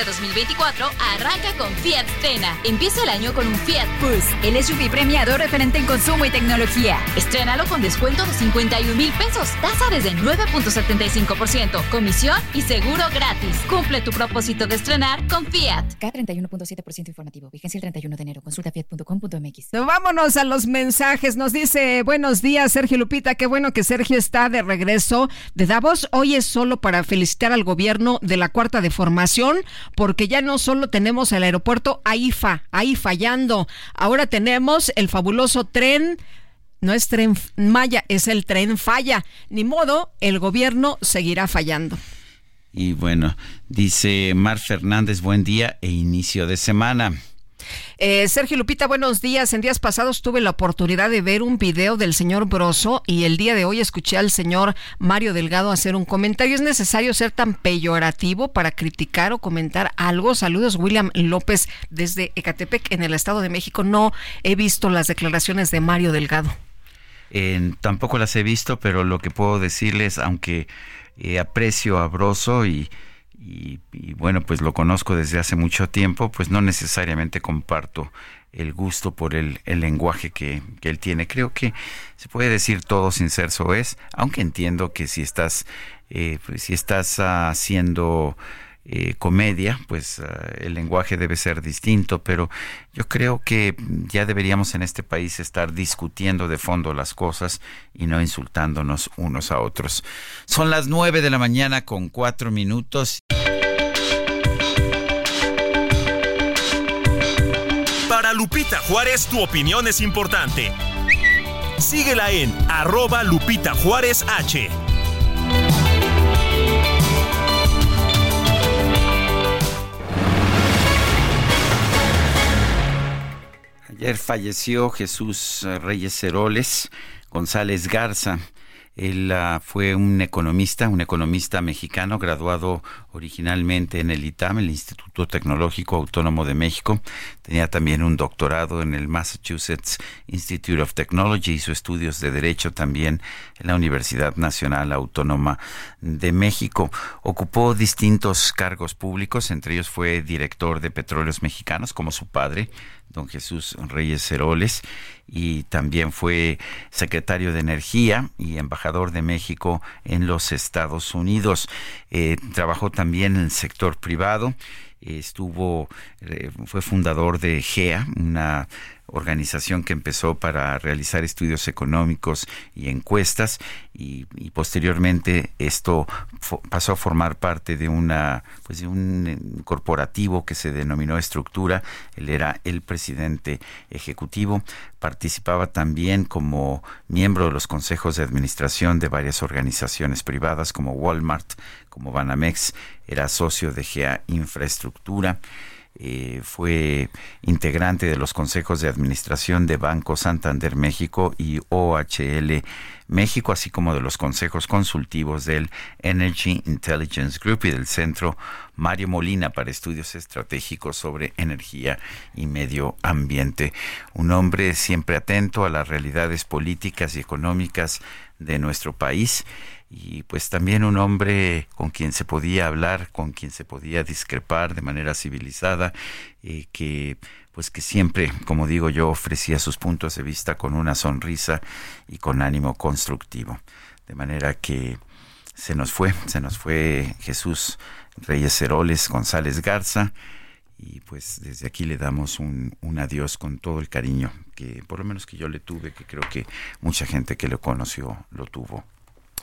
Este 2024 arranca con Fiat Tena. Empieza el año con un Fiat Bus, el SUV premiado referente en consumo y tecnología. Estrénalo con descuento de 51 mil pesos, tasa desde 9.75%, comisión y seguro gratis. Cumple tu propósito de estrenar con Fiat. K31.7% informativo. Vigencia el 31 de enero. Consulta fiat.com.mx. Vámonos a los mensajes. Nos dice, buenos días, Sergio Lupita. Qué bueno que Sergio está de regreso de Davos. Hoy es solo para felicitar al gobierno de la cuarta de formación, porque ya no solo tenemos el aeropuerto AIFA, ahí fallando. Ahora tenemos el fabuloso tren. No es tren Maya, es el tren falla. Ni modo, el gobierno seguirá fallando. Y bueno, dice Mar Fernández, buen día e inicio de semana. Eh, Sergio Lupita, buenos días. En días pasados tuve la oportunidad de ver un video del señor Broso y el día de hoy escuché al señor Mario Delgado hacer un comentario. ¿Es necesario ser tan peyorativo para criticar o comentar algo? Saludos, William López, desde Ecatepec, en el Estado de México. No he visto las declaraciones de Mario Delgado. Eh, tampoco las he visto, pero lo que puedo decirles, aunque eh, aprecio a Broso y, y, bueno, pues lo conozco desde hace mucho tiempo, pues no necesariamente comparto el gusto por el, el lenguaje que, que, él tiene. Creo que se puede decir todo sin ser soez, aunque entiendo que si estás, eh, pues, si estás haciendo... Eh, comedia, pues uh, el lenguaje debe ser distinto, pero yo creo que ya deberíamos en este país estar discutiendo de fondo las cosas y no insultándonos unos a otros. Son las nueve de la mañana con cuatro minutos. Lupita Juárez, tu opinión es importante. Síguela en arroba Lupita Juárez H. Ayer falleció Jesús Reyes Heroles González Garza. Él uh, fue un economista, un economista mexicano graduado originalmente en el ITAM, el Instituto Tecnológico Autónomo de México. Tenía también un doctorado en el Massachusetts Institute of Technology, hizo estudios de Derecho también en la Universidad Nacional Autónoma de México. Ocupó distintos cargos públicos, entre ellos fue director de Petróleos Mexicanos, como su padre, don Jesús Reyes Heroles, y también fue secretario de Energía y embajador de México en los Estados Unidos. Eh, trabajó también en el sector privado estuvo eh, fue fundador de GEA, una organización que empezó para realizar estudios económicos y encuestas y, posteriormente esto pasó a formar parte de una pues de un eh, corporativo que se denominó estructura. Él era el presidente ejecutivo. Participaba también como miembro de los consejos de administración de varias organizaciones privadas como Walmart como Banamex era socio de GEA Infraestructura eh, fue integrante de los consejos de administración de Banco Santander México y OHL México, así como de los consejos consultivos del Energy Intelligence Group y del Centro Mario Molina para estudios estratégicos sobre energía y medio ambiente. Un hombre siempre atento a las realidades políticas y económicas de nuestro país y pues también un hombre con quien se podía hablar, con quien se podía discrepar de manera civilizada, eh, que pues que siempre, como digo yo, ofrecía sus puntos de vista con una sonrisa y con ánimo constructivo. De manera que se nos fue, se nos fue Jesús Reyes Heroles González Garza, y pues desde aquí le damos un, un, adiós con todo el cariño que por lo menos que yo le tuve, que creo que mucha gente que lo conoció lo tuvo.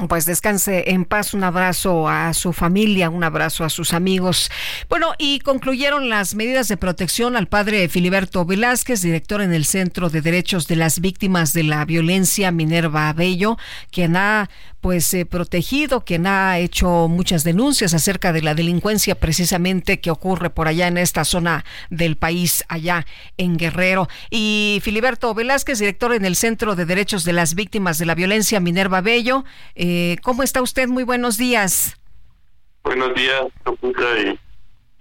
Pues descanse en paz, un abrazo a su familia, un abrazo a sus amigos. Bueno, y concluyeron las medidas de protección al padre Filiberto Velázquez, director en el Centro de Derechos de las Víctimas de la Violencia Minerva Bello, quien ha pues eh, protegido, quien ha hecho muchas denuncias acerca de la delincuencia precisamente que ocurre por allá en esta zona del país, allá en Guerrero. Y Filiberto Velázquez, director en el Centro de Derechos de las Víctimas de la Violencia Minerva Bello. Eh, ¿Cómo está usted? Muy buenos días. Buenos días, y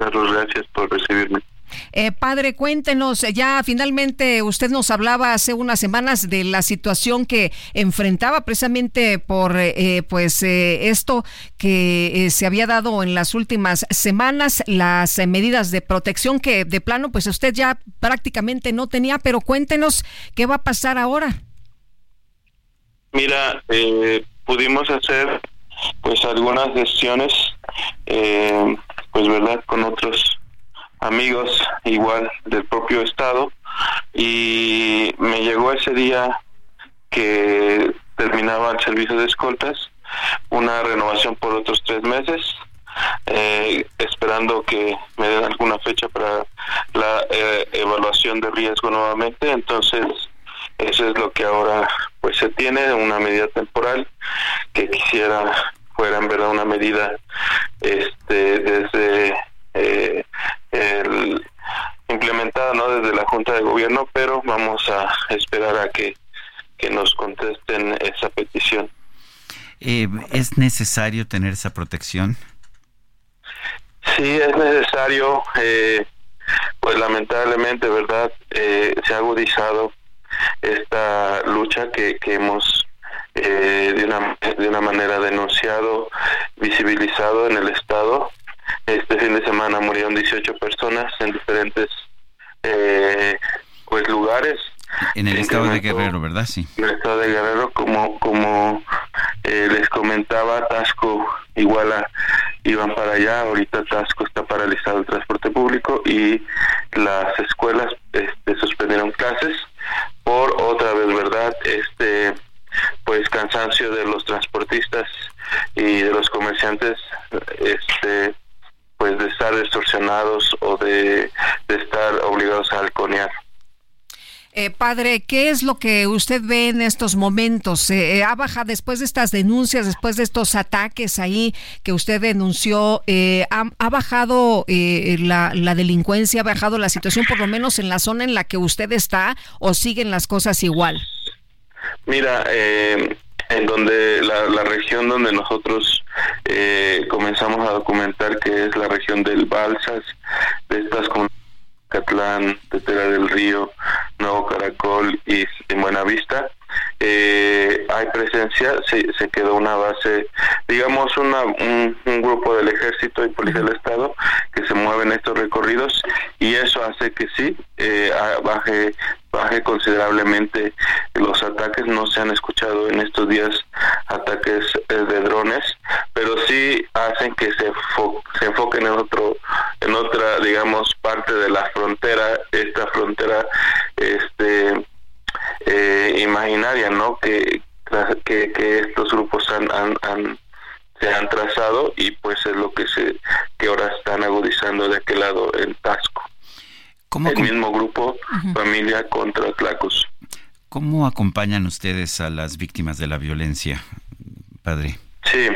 gracias por recibirme. Eh, padre, cuéntenos, ya finalmente usted nos hablaba hace unas semanas de la situación que enfrentaba precisamente por eh, pues eh, esto que se había dado en las últimas semanas, las medidas de protección que de plano pues usted ya prácticamente no tenía, pero cuéntenos qué va a pasar ahora. Mira, pudimos hacer pues algunas gestiones, pues verdad, con otros amigos igual del propio estado y me llegó ese día que terminaba el servicio de escoltas una renovación por otros tres meses eh, esperando que me den alguna fecha para la eh, evaluación de riesgo nuevamente. Entonces eso es lo que ahora pues se tiene una medida temporal que quisiera fuera en verdad una medida este desde eh, el, implementada ¿no? desde la Junta de Gobierno, pero vamos a esperar a que, nos contesten esa petición. Eh, ¿Es necesario tener esa protección? Sí, es necesario. Eh, pues lamentablemente, ¿verdad? Eh, se ha agudizado esta lucha que, que hemos eh, de, una, de una manera denunciado, visibilizado en el Estado este fin de semana murieron 18 personas en diferentes eh, pues lugares. En el estado de Guerrero, ¿verdad? Sí. En el estado de Guerrero, como como eh, les comentaba, Tasco, Iguala iban para allá. Ahorita Tasco está paralizado el transporte público y las escuelas este, suspendieron clases por otra vez, ¿verdad? Este pues cansancio de los transportistas y de los comerciantes este pues de estar distorsionados o de, estar obligados a halconear. Eh, padre, ¿qué es lo que usted ve en estos momentos? Eh, eh, ¿Ha bajado después de estas denuncias, después de estos ataques ahí que usted denunció? ha, bajado la, la, delincuencia, ha bajado la situación, por lo menos en la zona en la que usted está, o siguen las cosas igual? Mira, en donde la, región donde nosotros comenzamos a documentar, que es la región del Balsas, de estas comunidades Catlán, Tetera del Río, Nuevo Caracol y en Buenavista. Eh, hay presencia, se, se, quedó una base, digamos una, un, grupo del ejército y policía del Estado que se mueven estos recorridos y eso hace que sí, eh, baje, baje considerablemente los ataques, no se han escuchado en estos días ataques eh, de drones, pero sí hacen que se, se enfoquen en otro, en otra, digamos, parte de la frontera, esta frontera, este eh, imaginaria, ¿no? Que, que, estos grupos han, han, se han trazado y pues es lo que se que ahora están agudizando de aquel lado en Tasco. el mismo grupo familia contra Tlacos. ¿Cómo acompañan ustedes a las víctimas de la violencia, padre? Sí,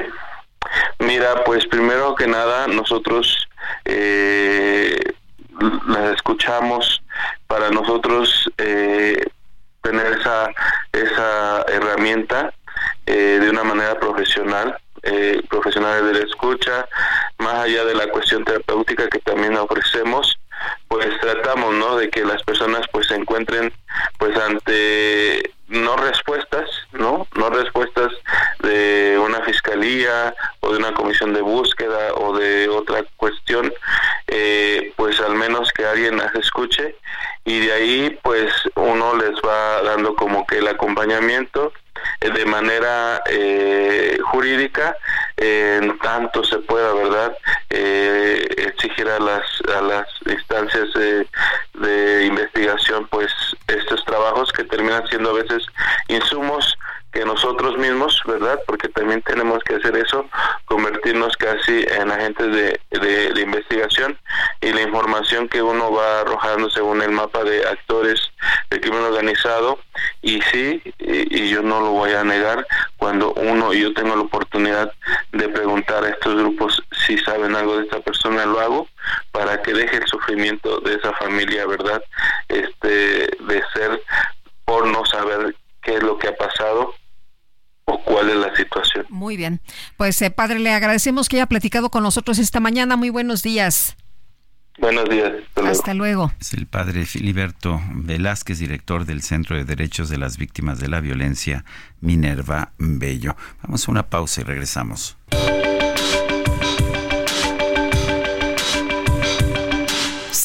mira, pues primero que nada nosotros eh, las escuchamos para nosotros eh, tener esa, esa herramienta eh, de una manera profesional, eh, profesional de la escucha, más allá de la cuestión terapéutica que también ofrecemos, pues tratamos, ¿no? De que las personas pues se encuentren pues ante no respuestas, ¿no? No respuestas de una fiscalía o de una comisión de búsqueda o de otra cuestión, eh, pues al menos que alguien las escuche y de ahí pues uno les va dando como que el acompañamiento de manera eh, jurídica en tanto se pueda verdad eh, exigir a las a las instancias de, de investigación pues estos trabajos que terminan siendo a veces insumos que nosotros mismos, ¿verdad? Porque también tenemos que hacer eso, convertirnos casi en agentes de, de, investigación y la información que uno va arrojando según el mapa de actores de crimen organizado y sí, y, yo no lo voy a negar, cuando uno y yo tengo la oportunidad de preguntar a estos grupos si saben algo de esta persona, lo hago para que deje el sufrimiento de esa familia, ¿verdad? Este, de ser por no saber qué es lo que ha pasado o cuál es la situación. Muy bien. Pues eh, padre, le agradecemos que haya platicado con nosotros esta mañana. Muy buenos días. Buenos días. Hasta luego. Es el padre Filiberto Velázquez, director del Centro de Derechos de las Víctimas de la Violencia, Minerva Bello. Vamos a una pausa y regresamos.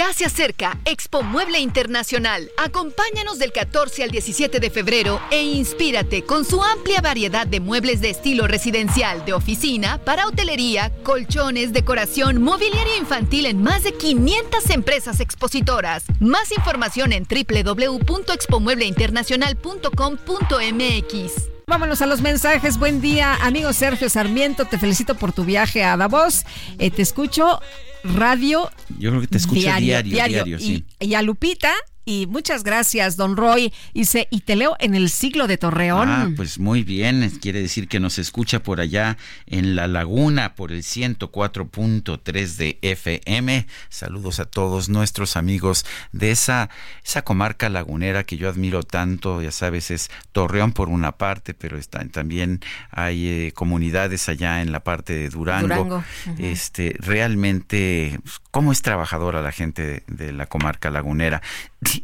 Ya se acerca Expo Mueble Internacional. Acompáñanos del 14 al 17 de febrero e inspírate con su amplia variedad de muebles de estilo residencial, de oficina, para hotelería, colchones, decoración, mobiliario infantil en más de 500 empresas expositoras. Más información en www.expomuebleinternacional.com.mx. Vámonos a los mensajes. Buen día, amigo Sergio Sarmiento. Te felicito por tu viaje a Davos. Eh, te escucho radio. Yo creo que te escucha diario, diario, y, a Lupita y muchas gracias, don Roy. Dice, y te leo en el siglo de Torreón. Ah, pues muy bien. Quiere decir que nos escucha por allá en La Laguna por el 104.3 de FM. Saludos a todos nuestros amigos de esa, esa comarca lagunera que yo admiro tanto. Ya sabes, es Torreón por una parte, pero está, también hay eh, comunidades allá en la parte de Durango. Este, realmente, pues, ¿cómo es trabajadora la gente de la comarca lagunera?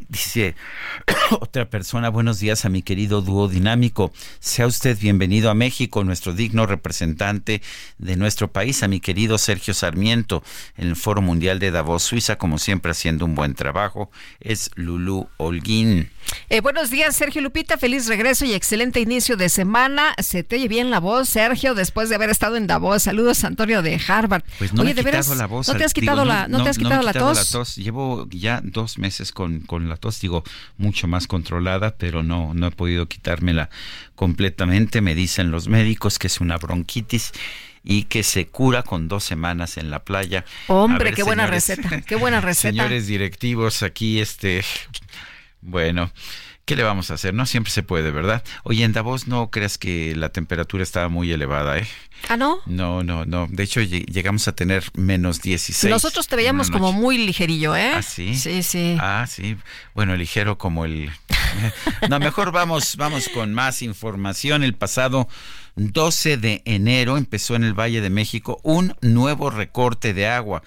Dice otra persona, buenos días a mi querido dúo dinámico. Sea usted bienvenido a México, nuestro digno representante de nuestro país, a mi querido Sergio Sarmiento, en el Foro Mundial de Davos, Suiza, como siempre haciendo un buen trabajo. Es Lulú Holguín. Eh, buenos días, Sergio Lupita. Feliz regreso y excelente inicio de semana. Se te oye bien la voz, Sergio, después de haber estado en Davos. Saludos, Antonio de Harvard. Pues no Oye, me he de quitado veras, la voz. ¿no te has quitado digo, la, no, te has me quitado la tos? Llevo ya dos meses con, con la tos, digo, mucho más controlada, pero no, no he podido quitármela completamente. Me dicen los médicos que es una bronquitis y que se cura con dos semanas en la playa. Hombre, ver, qué buena receta, qué buena receta. Señores directivos, aquí este, bueno, ¿qué le vamos a hacer? No siempre se puede, ¿verdad? Oye, en Davos no creas que la temperatura estaba muy elevada, ¿eh? Ah, ¿no? No, no, no. De hecho, lle- llegamos a tener menos 16. Nosotros te veíamos como muy ligerillo, ¿eh? ¿Ah, sí? Sí, sí. Ah, sí. Bueno, ligero como el... No, mejor vamos, vamos con más información. El pasado 12 de enero empezó en el Valle de México un nuevo recorte de agua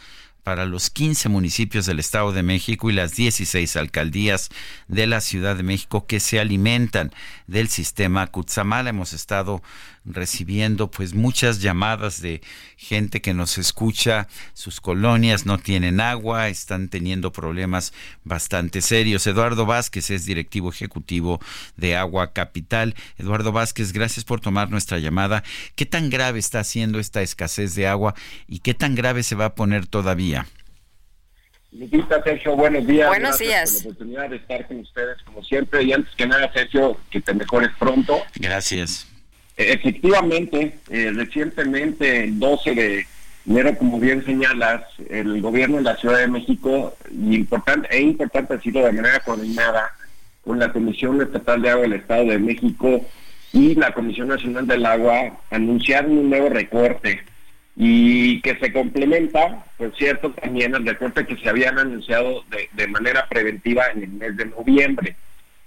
para los 15 municipios del Estado de México y las 16 alcaldías de la Ciudad de México que se alimentan del sistema Cutzamala. Hemos estado recibiendo pues muchas llamadas de gente que nos escucha, sus colonias no tienen agua, están teniendo problemas bastante serios. Eduardo Vázquez es directivo ejecutivo de Agua Capital. Eduardo Vázquez, gracias por tomar nuestra llamada. ¿Qué tan grave está siendo esta escasez de agua y qué tan grave se va a poner todavía? Lupita, Sergio, buenos días. Buenos Gracias días. Por la oportunidad de estar con ustedes como siempre. Y antes que nada, Sergio, que te mejores pronto. Gracias. Efectivamente, eh, recientemente, el 12 de enero, como bien señalas, el gobierno de la Ciudad de México, importante, e importante decirlo de manera coordinada, con la Comisión Estatal de Agua del Estado de México y la Comisión Nacional del Agua, anunciaron un nuevo recorte y que se complementa, por cierto, también al recorte que se habían anunciado de, de manera preventiva en el mes de noviembre.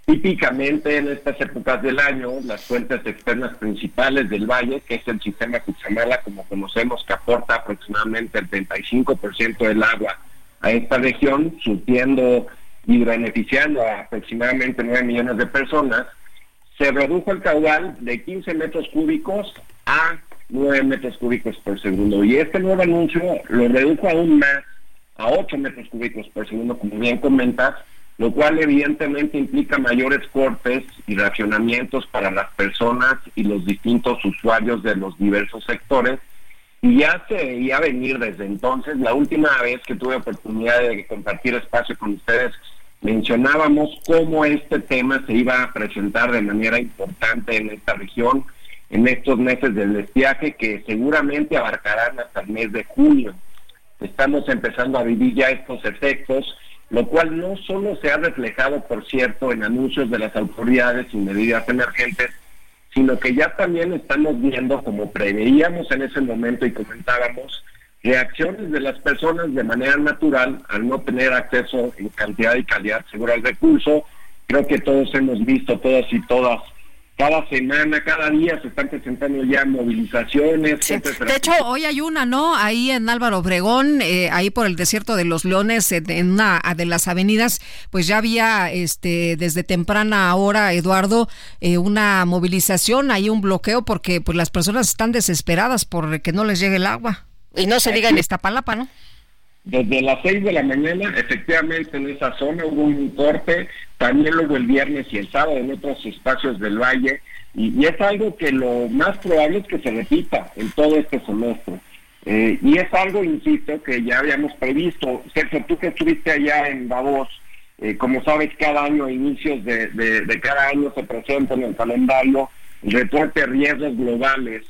Típicamente en estas épocas del año, las fuentes externas principales del valle, que es el sistema Cutzamala, como conocemos, que aporta aproximadamente el 35% del agua a esta región, surtiendo y beneficiando a aproximadamente 9 millones de personas, se redujo el caudal de 15 metros cúbicos a 9 metros cúbicos por segundo. Y este nuevo anuncio lo redujo aún más a 8 metros cúbicos por segundo, como bien comentas, lo cual evidentemente implica mayores cortes y racionamientos para las personas y los distintos usuarios de los diversos sectores. Y ya se veía venir desde entonces. La última vez que tuve oportunidad de compartir espacio con ustedes, mencionábamos cómo este tema se iba a presentar de manera importante en esta región en estos meses del estiaje que seguramente abarcarán hasta el mes de junio. Estamos empezando a vivir ya estos efectos, lo cual no solo se ha reflejado, por cierto, en anuncios de las autoridades y medidas emergentes, sino que ya también estamos viendo, como preveíamos en ese momento y comentábamos, reacciones de las personas de manera natural al no tener acceso en cantidad y calidad segura al recurso. Creo que todos hemos visto, todas y todas, cada semana, cada día se están presentando ya movilizaciones. gente De hecho, hoy hay una, ¿no? Ahí en Álvaro Obregón, eh, ahí por el desierto de los Leones, en, en una de las avenidas, pues ya había este desde temprana hora, Eduardo, eh, una movilización, ahí un bloqueo, porque pues las personas están desesperadas por que no les llegue el agua. Y no se diga en Iztapalapa, ¿no? Desde las 6 de la mañana, efectivamente, en esa zona hubo un corte, también luego el viernes y el sábado en otros espacios del valle, y, es algo que lo más probable es que se repita en todo este semestre. Eh, y es algo, insisto, que ya habíamos previsto. Sergio, tú que estuviste allá en Davos, eh, como sabes, cada año, a inicios de, de- de cada año se presenta en el calendario el reporte de riesgos globales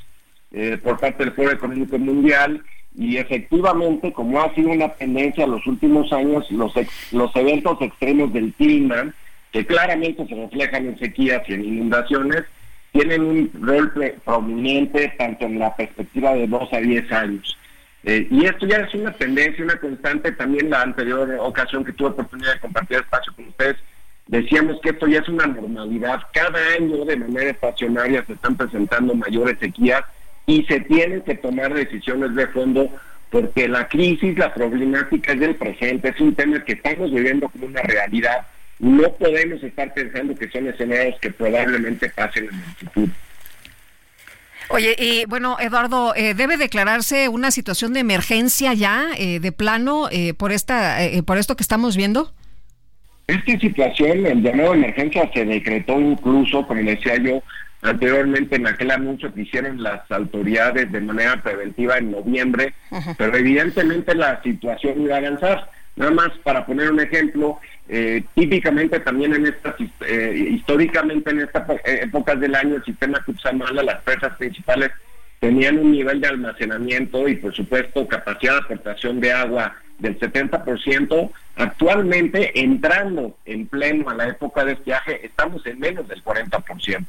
eh, por parte del Foro Económico Mundial y efectivamente, como ha sido una tendencia en los últimos años, los, los eventos extremos del clima, que claramente se reflejan en sequías y en inundaciones, tienen un rol prominente tanto en la perspectiva de 2 a 10 años. Eh, y esto ya es una tendencia, una constante. También la anterior ocasión que tuve oportunidad de compartir espacio con ustedes, decíamos que esto ya es una normalidad. Cada año de manera estacionaria se están presentando mayores sequías y se tienen que tomar decisiones de fondo porque la crisis, la problemática es del presente, es un tema que estamos viviendo como una realidad no podemos estar pensando que son escenarios que probablemente pasen en el futuro. Oye, y bueno, Eduardo, eh, ¿debe declararse una situación de emergencia ya, eh, de plano, eh, por, esta, por esto que estamos viendo? Esta situación, el llamado emergencia, se decretó incluso, como decía yo anteriormente, en aquel anuncio que hicieron las autoridades de manera preventiva en noviembre, pero evidentemente la situación iba a avanzar. Nada más para poner un ejemplo, eh, típicamente también en estas, eh, históricamente en estas eh, épocas del año, el sistema Cutzamala, las presas principales tenían un nivel de almacenamiento y por supuesto capacidad de aportación de agua del 70%. Actualmente, entrando en pleno a la época de estiaje, estamos en menos del 40%.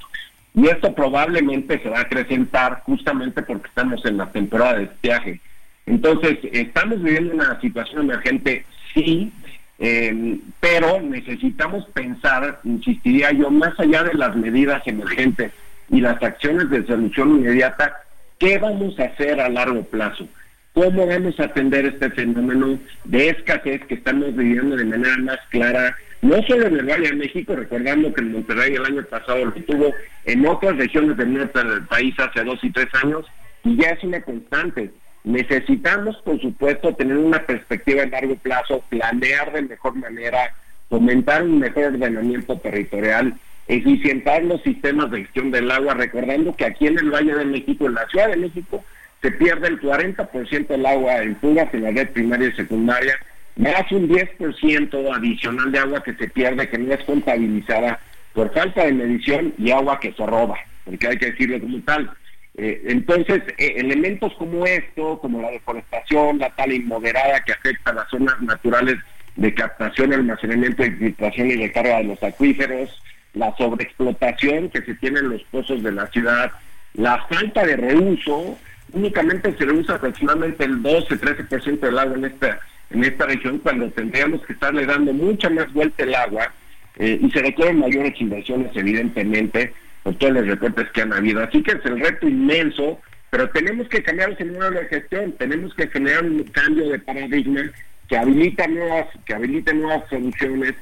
Y esto probablemente se va a acrecentar justamente porque estamos en la temporada de estiaje. Entonces, estamos viviendo una situación emergente, sí, eh, pero necesitamos pensar, insistiría yo, más allá de las medidas emergentes y las acciones de solución inmediata, ¿qué vamos a hacer a largo plazo? ¿Cómo vamos a atender este fenómeno de escasez que estamos viviendo de manera más clara, no solo en el Valle de México, recordando que en Monterrey el año pasado lo tuvo en otras regiones del norte del país hace dos y tres años, y ya es una constante. Necesitamos, por supuesto, tener una perspectiva a largo plazo, planear de mejor manera, fomentar un mejor ordenamiento territorial, eficientar los sistemas de gestión del agua, recordando que aquí en el Valle de México, en la Ciudad de México, se pierde el 40% del agua en fugas en la red primaria y secundaria, más un 10% adicional de agua que se pierde, que no es contabilizada por falta de medición y agua que se roba, porque hay que decirlo como tal. Eh, entonces, eh, elementos como esto, como la deforestación, la tala inmoderada que afecta a las zonas naturales de captación, almacenamiento, infiltración y recarga de los acuíferos, la sobreexplotación que se tiene en los pozos de la ciudad, la falta de reuso, únicamente se reusa aproximadamente el 12-13% del agua en esta, en esta región cuando tendríamos que estarle dando mucha más vuelta el agua eh, y se requieren mayores inversiones evidentemente por todos los recortes que han habido. Así que es el reto inmenso, pero tenemos que cambiar el modelo de gestión, tenemos que generar un cambio de paradigma que habilita nuevas, que habilite nuevas soluciones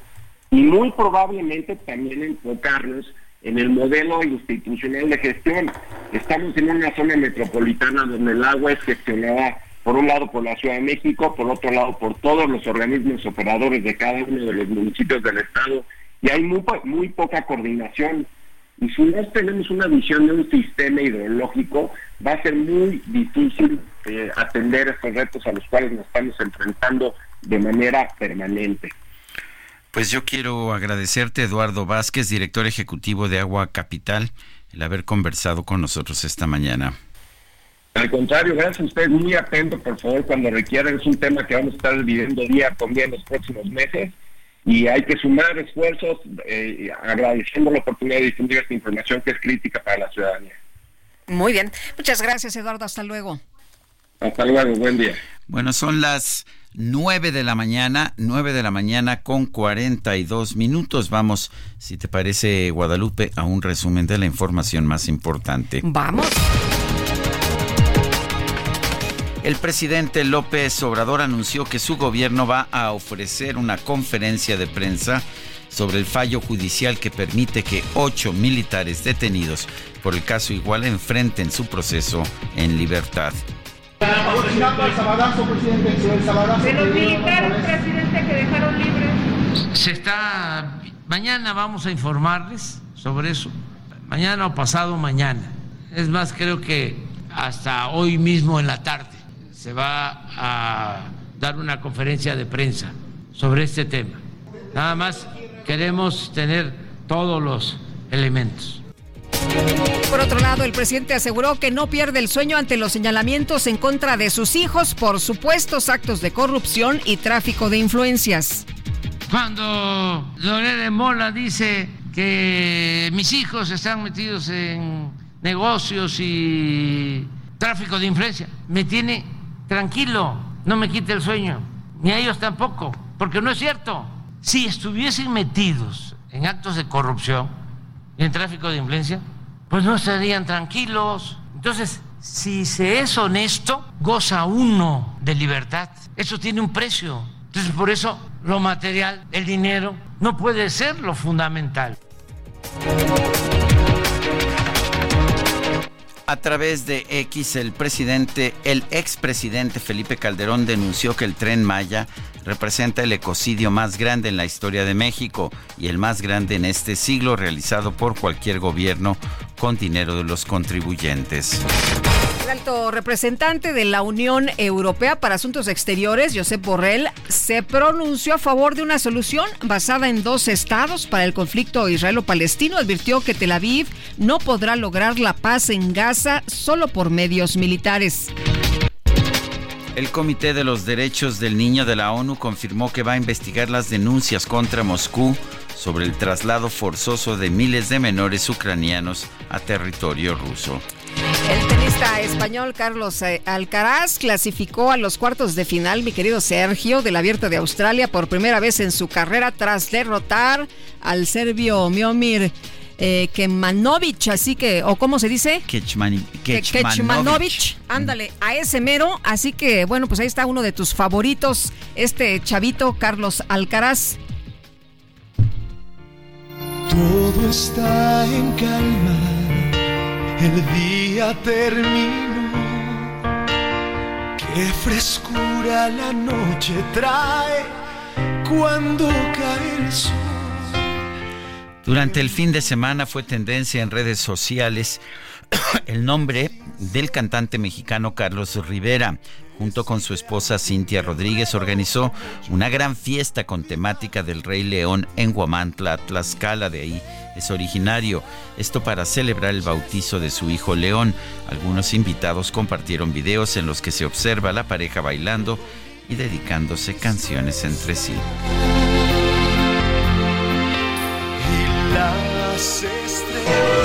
y muy probablemente también enfocarnos en el modelo institucional de gestión. Estamos en una zona metropolitana donde el agua es gestionada por un lado por la Ciudad de México, por otro lado por todos los organismos operadores de cada uno de los municipios del estado y hay muy, muy poca coordinación. Y si no tenemos una visión de un sistema hidrológico, va a ser muy difícil eh, atender estos retos a los cuales nos estamos enfrentando de manera permanente. Pues yo quiero agradecerte, Eduardo Vázquez, director ejecutivo de Agua Capital, el haber conversado con nosotros esta mañana. Al contrario, gracias a usted, muy atento, por favor, cuando requieran. Es un tema que vamos a estar viviendo día con día en los próximos meses y hay que sumar esfuerzos eh, agradeciendo la oportunidad de difundir esta información que es crítica para la ciudadanía. Muy bien. Muchas gracias, Eduardo. Hasta luego. Hasta luego. Buen día. Bueno, son las 9 de la mañana, 9 de la mañana con 42 minutos. Vamos, si te parece, Guadalupe, a un resumen de la información más importante. Vamos. El presidente López Obrador anunció que su gobierno va a ofrecer una conferencia de prensa sobre el fallo judicial que permite que ocho militares detenidos por el caso Igual enfrenten su proceso en libertad. De los militares, presidente, que dejaron libres. Se está. Mañana vamos a informarles sobre eso. Mañana o pasado mañana. Es más, creo que hasta hoy mismo en la tarde se va a dar una conferencia de prensa sobre este tema. Nada más queremos tener todos los elementos. Por otro lado, el presidente aseguró que no pierde el sueño ante los señalamientos en contra de sus hijos por supuestos actos de corrupción y tráfico de influencias. Cuando Lorena Mola dice que mis hijos están metidos en negocios y tráfico de influencia, me tiene tranquilo, no me quite el sueño, ni a ellos tampoco, porque no es cierto. Si estuviesen metidos en actos de corrupción y en tráfico de influencia, pues no estarían tranquilos. Entonces, si se es honesto, goza uno de libertad. Eso tiene un precio. Entonces, por eso lo material, el dinero, no puede ser lo fundamental. A través de X, el presidente, el expresidente Felipe Calderón denunció que el tren Maya representa el ecocidio más grande en la historia de México y el más grande en este siglo realizado por cualquier gobierno con dinero de los contribuyentes. El alto representante de la Unión Europea para Asuntos Exteriores, Josep Borrell, se pronunció a favor de una solución basada en dos estados para el conflicto israelo-palestino. Advirtió que Tel Aviv no podrá lograr la paz en Gaza solo por medios militares. El Comité de los Derechos del Niño de la ONU confirmó que va a investigar las denuncias contra Moscú sobre el traslado forzoso de miles de menores ucranianos a territorio ruso. El tenista español Carlos eh, Alcaraz clasificó a los cuartos de final, mi querido Sergio, del Abierto de Australia por primera vez en su carrera tras derrotar al serbio Miomir eh, Kemanovic, así que, o cómo se dice? Kechmani, Kechmanovic. Ándale, a ese mero. Así que, bueno, pues ahí está uno de tus favoritos, este chavito Carlos Alcaraz. Todo está en calma, el día terminó. Qué frescura la noche trae cuando cae el sol. Durante el fin de semana fue tendencia en redes sociales el nombre del cantante mexicano Carlos Rivera. Junto con su esposa Cintia Rodríguez organizó una gran fiesta con temática del Rey León en Guamantla, Tlaxcala, de ahí es originario. Esto para celebrar el bautizo de su hijo León. Algunos invitados compartieron videos en los que se observa a la pareja bailando y dedicándose canciones entre sí. las estrellas.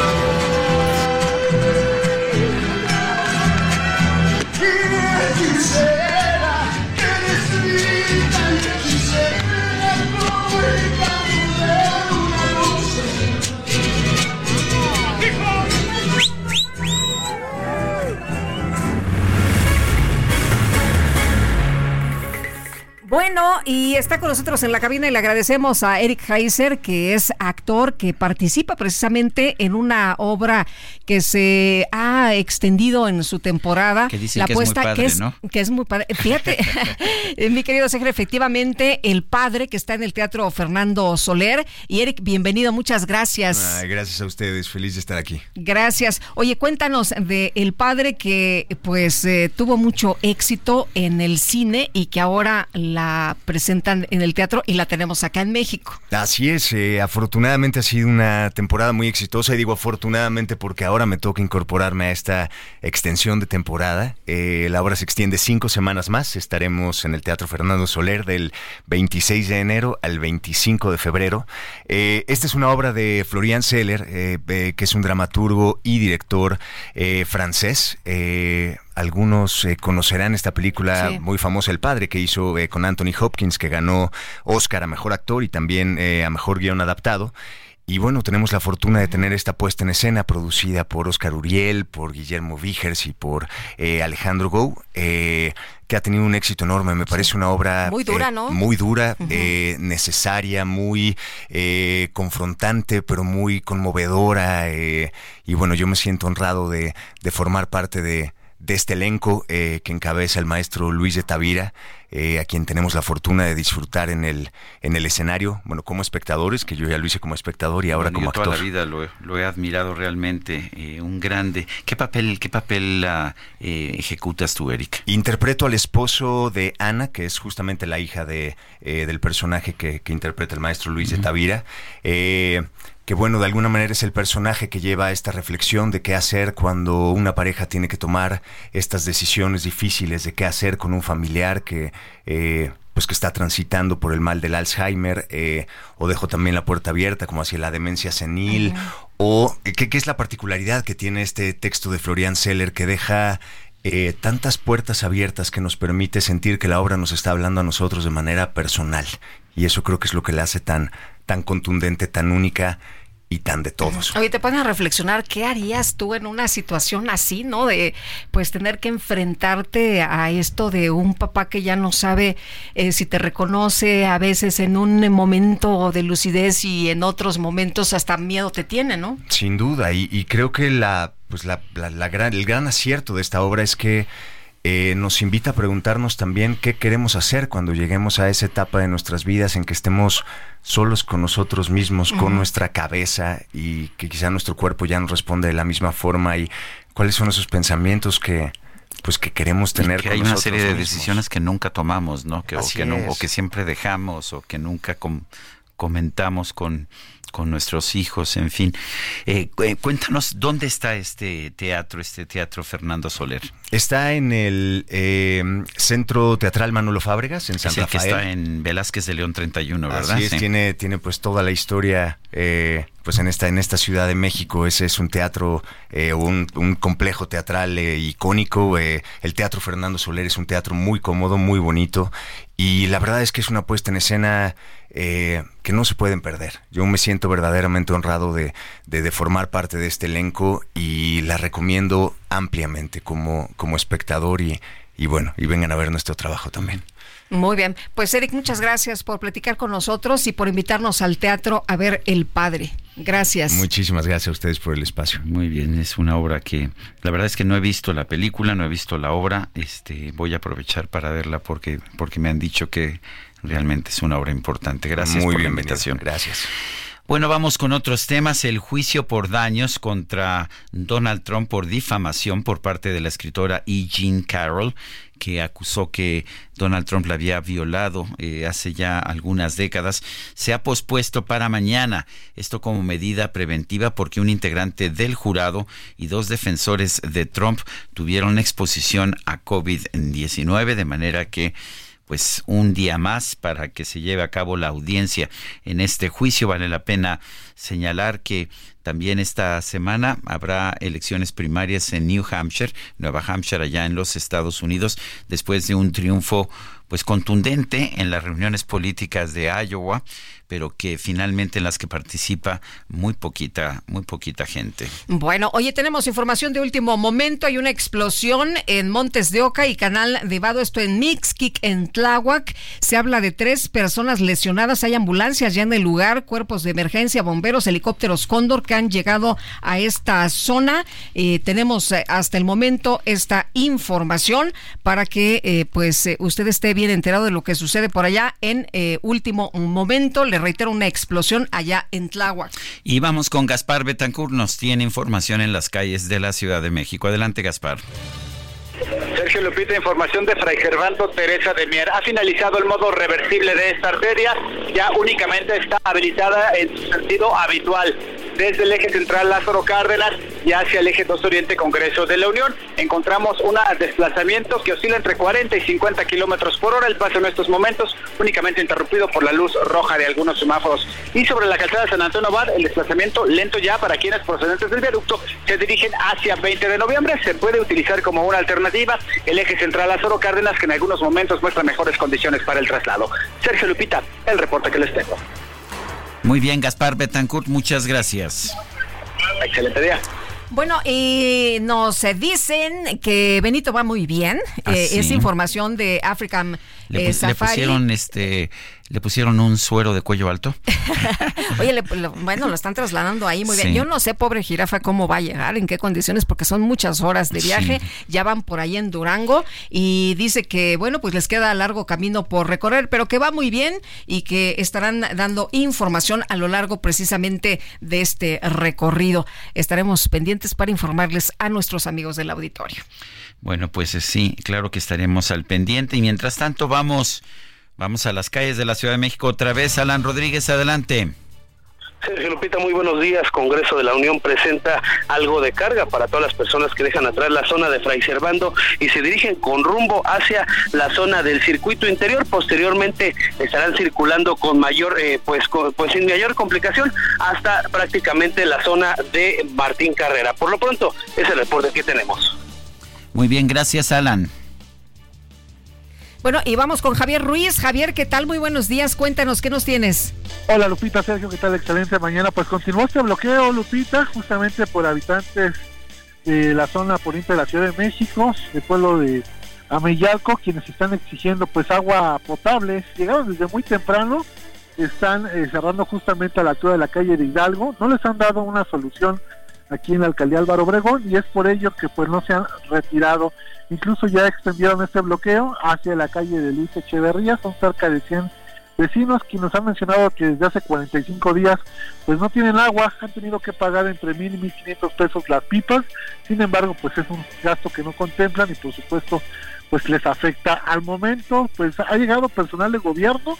Bueno, y está con nosotros en la cabina y le agradecemos a Eric Heiser, que es actor que participa precisamente en una obra que se ha extendido en su temporada. Que dicen que es muy padre, que es, ¿no? que es muy padre. Fíjate, eh, mi querido Sergio, efectivamente, el padre que está en el Teatro Fernando Soler. Y Eric, bienvenido, muchas gracias. Gracias a ustedes, feliz de estar aquí. Gracias. Oye, cuéntanos de El Padre que pues eh, tuvo mucho éxito en el cine y que ahora la presentan en el teatro y la tenemos acá en México. Así es, eh, afortunadamente ha sido una temporada muy exitosa y digo afortunadamente porque ahora me toca incorporarme a esta extensión de temporada. Eh, la obra se extiende cinco semanas más, estaremos en el Teatro Fernando Soler del 26 de enero al 25 de febrero. Eh, esta es una obra de Florian Seller, que es un dramaturgo y director francés. Algunos eh, conocerán esta película Sí. muy famosa, El Padre, que hizo eh, con Anthony Hopkins, que ganó Oscar a Mejor Actor y también eh, a Mejor Guión Adaptado. Y bueno, tenemos la fortuna de tener esta puesta en escena producida por Oscar Uriel, por Guillermo Vigers y por eh, Alejandro Gou, eh, que ha tenido un éxito enorme. Me parece una obra Muy dura, eh, ¿no? muy dura, necesaria, muy confrontante, pero muy conmovedora. y bueno, yo me siento honrado de, de formar parte de, de este elenco eh, que encabeza el maestro Luis de Tavira, eh, a quien tenemos la fortuna de disfrutar en el, en el escenario, bueno, como espectadores, que yo ya lo hice como espectador y ahora Bueno, como yo actor. toda la vida lo, he- lo he admirado realmente, eh, un grande. ¿Qué papel, qué papel eh, ejecutas tú, Eric? Interpreto al esposo de Ana, que es justamente la hija de, del personaje que, que interpreta el maestro Luis de Tavira. que bueno, de alguna manera es el personaje que lleva esta reflexión de qué hacer cuando una pareja tiene que tomar estas decisiones difíciles de qué hacer con un familiar que eh, pues que está transitando por el mal del Alzheimer eh, o dejo también la puerta abierta como hacia la demencia senil o eh, ¿qué, qué es la particularidad que tiene este texto de Florian Seller que deja eh, tantas puertas abiertas que nos permite sentir que la obra nos está hablando a nosotros de manera personal. Y eso creo que es lo que la hace tan, tan contundente, tan única y tan de todos. Oye, te pones a reflexionar, ¿qué harías tú en una situación así, no? De pues tener que enfrentarte a esto de un papá que ya no sabe eh, si te reconoce a veces en un momento de lucidez y en otros momentos hasta miedo te tiene, ¿no? Sin duda, y, creo que la, pues la, la, gran, el gran acierto de esta obra es que eh, nos invita a preguntarnos también qué queremos hacer cuando lleguemos a esa etapa de nuestras vidas en que estemos solos con nosotros mismos, con nuestra cabeza y que quizá nuestro cuerpo ya no responde de la misma forma y cuáles son esos pensamientos que pues que queremos tener. que hay una serie de decisiones que nunca tomamos, ¿no? Que, o, que no, o que siempre dejamos o que nunca comentamos con con nuestros hijos, en fin. Eh, cuéntanos, ¿dónde está este teatro, este teatro Fernando Soler? Está en el eh, Centro Teatral Manolo Fábregas, en San es Rafael. que está en Velázquez de León 31, ¿verdad? Así es, tiene, tiene pues toda la historia eh, pues en esta, en esta Ciudad de México. Ese es un teatro, un, un, complejo teatral icónico. el Teatro Fernando Soler es un teatro muy cómodo, muy bonito. Y la verdad es que es una puesta en escena eh, que no se pueden perder. Yo me siento verdaderamente honrado de, de, formar parte de este elenco y la recomiendo ampliamente como, como espectador y, y bueno, y vengan a ver nuestro trabajo también. Muy bien, pues Eric, muchas gracias por platicar con nosotros y por invitarnos al teatro a ver El Padre. Gracias. Muchísimas gracias a ustedes por el espacio. Muy bien, es una obra que la verdad es que no he visto la película, no he visto la obra, este voy a aprovechar para verla porque porque me han dicho que Realmente es una obra importante. Gracias por la invitación. Gracias. Bueno, vamos con otros temas. El juicio por daños contra Donald Trump por difamación por parte de la escritora E. Jean Carroll, que acusó que Donald Trump la había violado eh, hace ya algunas décadas, se ha pospuesto para mañana. Esto como medida preventiva porque un integrante del jurado y dos defensores de Trump tuvieron exposición a COVID-19, de manera que pues un día más para que se lleve a cabo la audiencia en este juicio. Vale la pena señalar que también esta semana habrá elecciones primarias en New Hampshire, Nueva Hampshire, allá en los Estados Unidos, después de un triunfo pues contundente en las reuniones políticas de Iowa pero que finalmente en las que participa muy poquita, muy poquita gente. Bueno, oye, tenemos información de último momento. Hay una explosión en Montes de Oca y Canal de Vado, esto en Mixquic, en Tláhuac. Se habla de tres personas lesionadas. Hay ambulancias ya en el lugar, cuerpos de emergencia, bomberos, helicópteros Cóndor que han llegado a esta zona. Eh, tenemos eh, hasta el momento esta información para que eh, pues usted esté bien enterado de lo que sucede por allá en último momento reitero, una explosión allá en Tláhuac. Y vamos con Gaspar Betancourt, nos tiene información en las calles de la Ciudad de México. Adelante, Gaspar. Sergio Lupita, información de Fray Gervando Teresa de Mier. Ha finalizado el modo reversible de esta arteria, ya únicamente está habilitada en su sentido habitual desde el eje central Lázaro Cárdenas y hacia el eje 2 Oriente Congreso de la Unión. Encontramos un desplazamiento que oscila entre 40 y 50 kilómetros por hora. El paso en estos momentos únicamente interrumpido por la luz roja de algunos semáforos. Y sobre la calzada San Antonio Bar, el desplazamiento lento ya para quienes procedentes del viaducto se dirigen hacia 20 de noviembre. Se puede utilizar como una alternativa el eje central Lázaro Cárdenas, que en algunos momentos muestra mejores condiciones para el traslado. Sergio Lupita, el reporte que les tengo. Muy bien, Gaspar Betancourt, muchas gracias. Excelente día. Bueno, y nos dicen que Benito va muy bien. ¿Ah, eh, es información de African le, eh, le pusieron este ¿Le pusieron un suero de cuello alto? Oye, bueno, lo están trasladando ahí muy bien. Yo no sé, pobre jirafa, cómo va a llegar, en qué condiciones, porque son muchas horas de viaje. Ya van por ahí en Durango y dice que, bueno, pues les queda largo camino por recorrer, pero que va muy bien y que estarán dando información a lo largo precisamente de este recorrido. Estaremos pendientes para informarles a nuestros amigos del auditorio. Bueno, pues eh, sí, claro que estaremos al pendiente y mientras tanto vamos Vamos a las calles de la Ciudad de México otra vez. Alan Rodríguez, adelante. Sergio Lupita, muy buenos días. Congreso de la Unión presenta algo de carga para todas las personas que dejan atrás la zona de Fray Servando y se dirigen con rumbo hacia la zona del circuito interior. Posteriormente estarán circulando con mayor, eh, pues, pues sin mayor complicación hasta prácticamente la zona de Martín Carrera. Por lo pronto, es el reporte que tenemos. Muy bien, gracias, Alan. Bueno, y vamos con Javier Ruiz. Javier, ¿qué tal? Muy buenos días. Cuéntanos, ¿qué nos tienes? Hola Lupita, Sergio, ¿qué tal? Excelente mañana. Pues continuó este bloqueo, Lupita, justamente por habitantes de la zona poniente de la Ciudad de México, el pueblo de Ameyalco, quienes están exigiendo pues agua potable. Llegaron desde muy temprano, están eh, cerrando justamente a la altura de la calle de Hidalgo. No les han dado una solución aquí en la alcaldía Álvaro Obregón y es por ello que pues no se han retirado. Incluso ya extendieron este bloqueo hacia la calle de Luis Echeverría, son cerca de 100 vecinos. Quienes nos han mencionado que desde hace 45 días pues no tienen agua, han tenido que pagar entre mil y mil quinientos pesos las pipas, sin embargo pues es un gasto que no contemplan y por supuesto pues les afecta al momento, pues ha llegado personal de gobierno,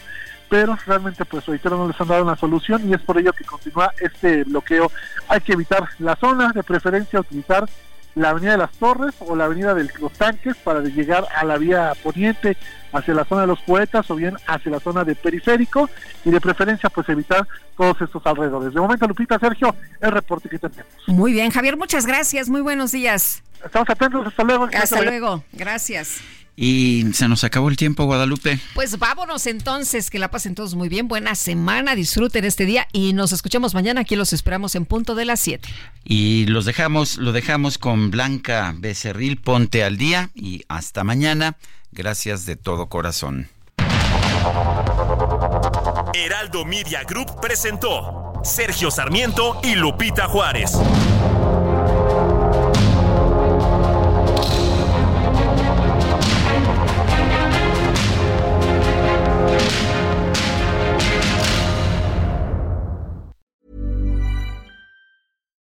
pero realmente pues ahorita no les han dado una solución y es por ello que continúa este bloqueo. Hay que evitar la zona, de preferencia utilizar la avenida de las Torres o la avenida de los tanques para llegar a la vía poniente hacia la zona de los poetas o bien hacia la zona de periférico y de preferencia pues evitar todos estos alrededores. De momento, Lupita, Sergio, el reporte que tenemos. Muy bien, Javier, muchas gracias, muy buenos días. Estamos atentos, hasta luego. Hasta luego, gracias. Y se nos acabó el tiempo, Guadalupe. Pues vámonos entonces, que la pasen todos muy bien, buena semana, disfruten este día y nos escuchamos mañana, aquí los esperamos en punto de las 7. Y los dejamos, lo dejamos con Blanca Becerril, ponte al día y hasta mañana. Gracias de todo corazón. Heraldo Media Group presentó Sergio Sarmiento y Lupita Juárez.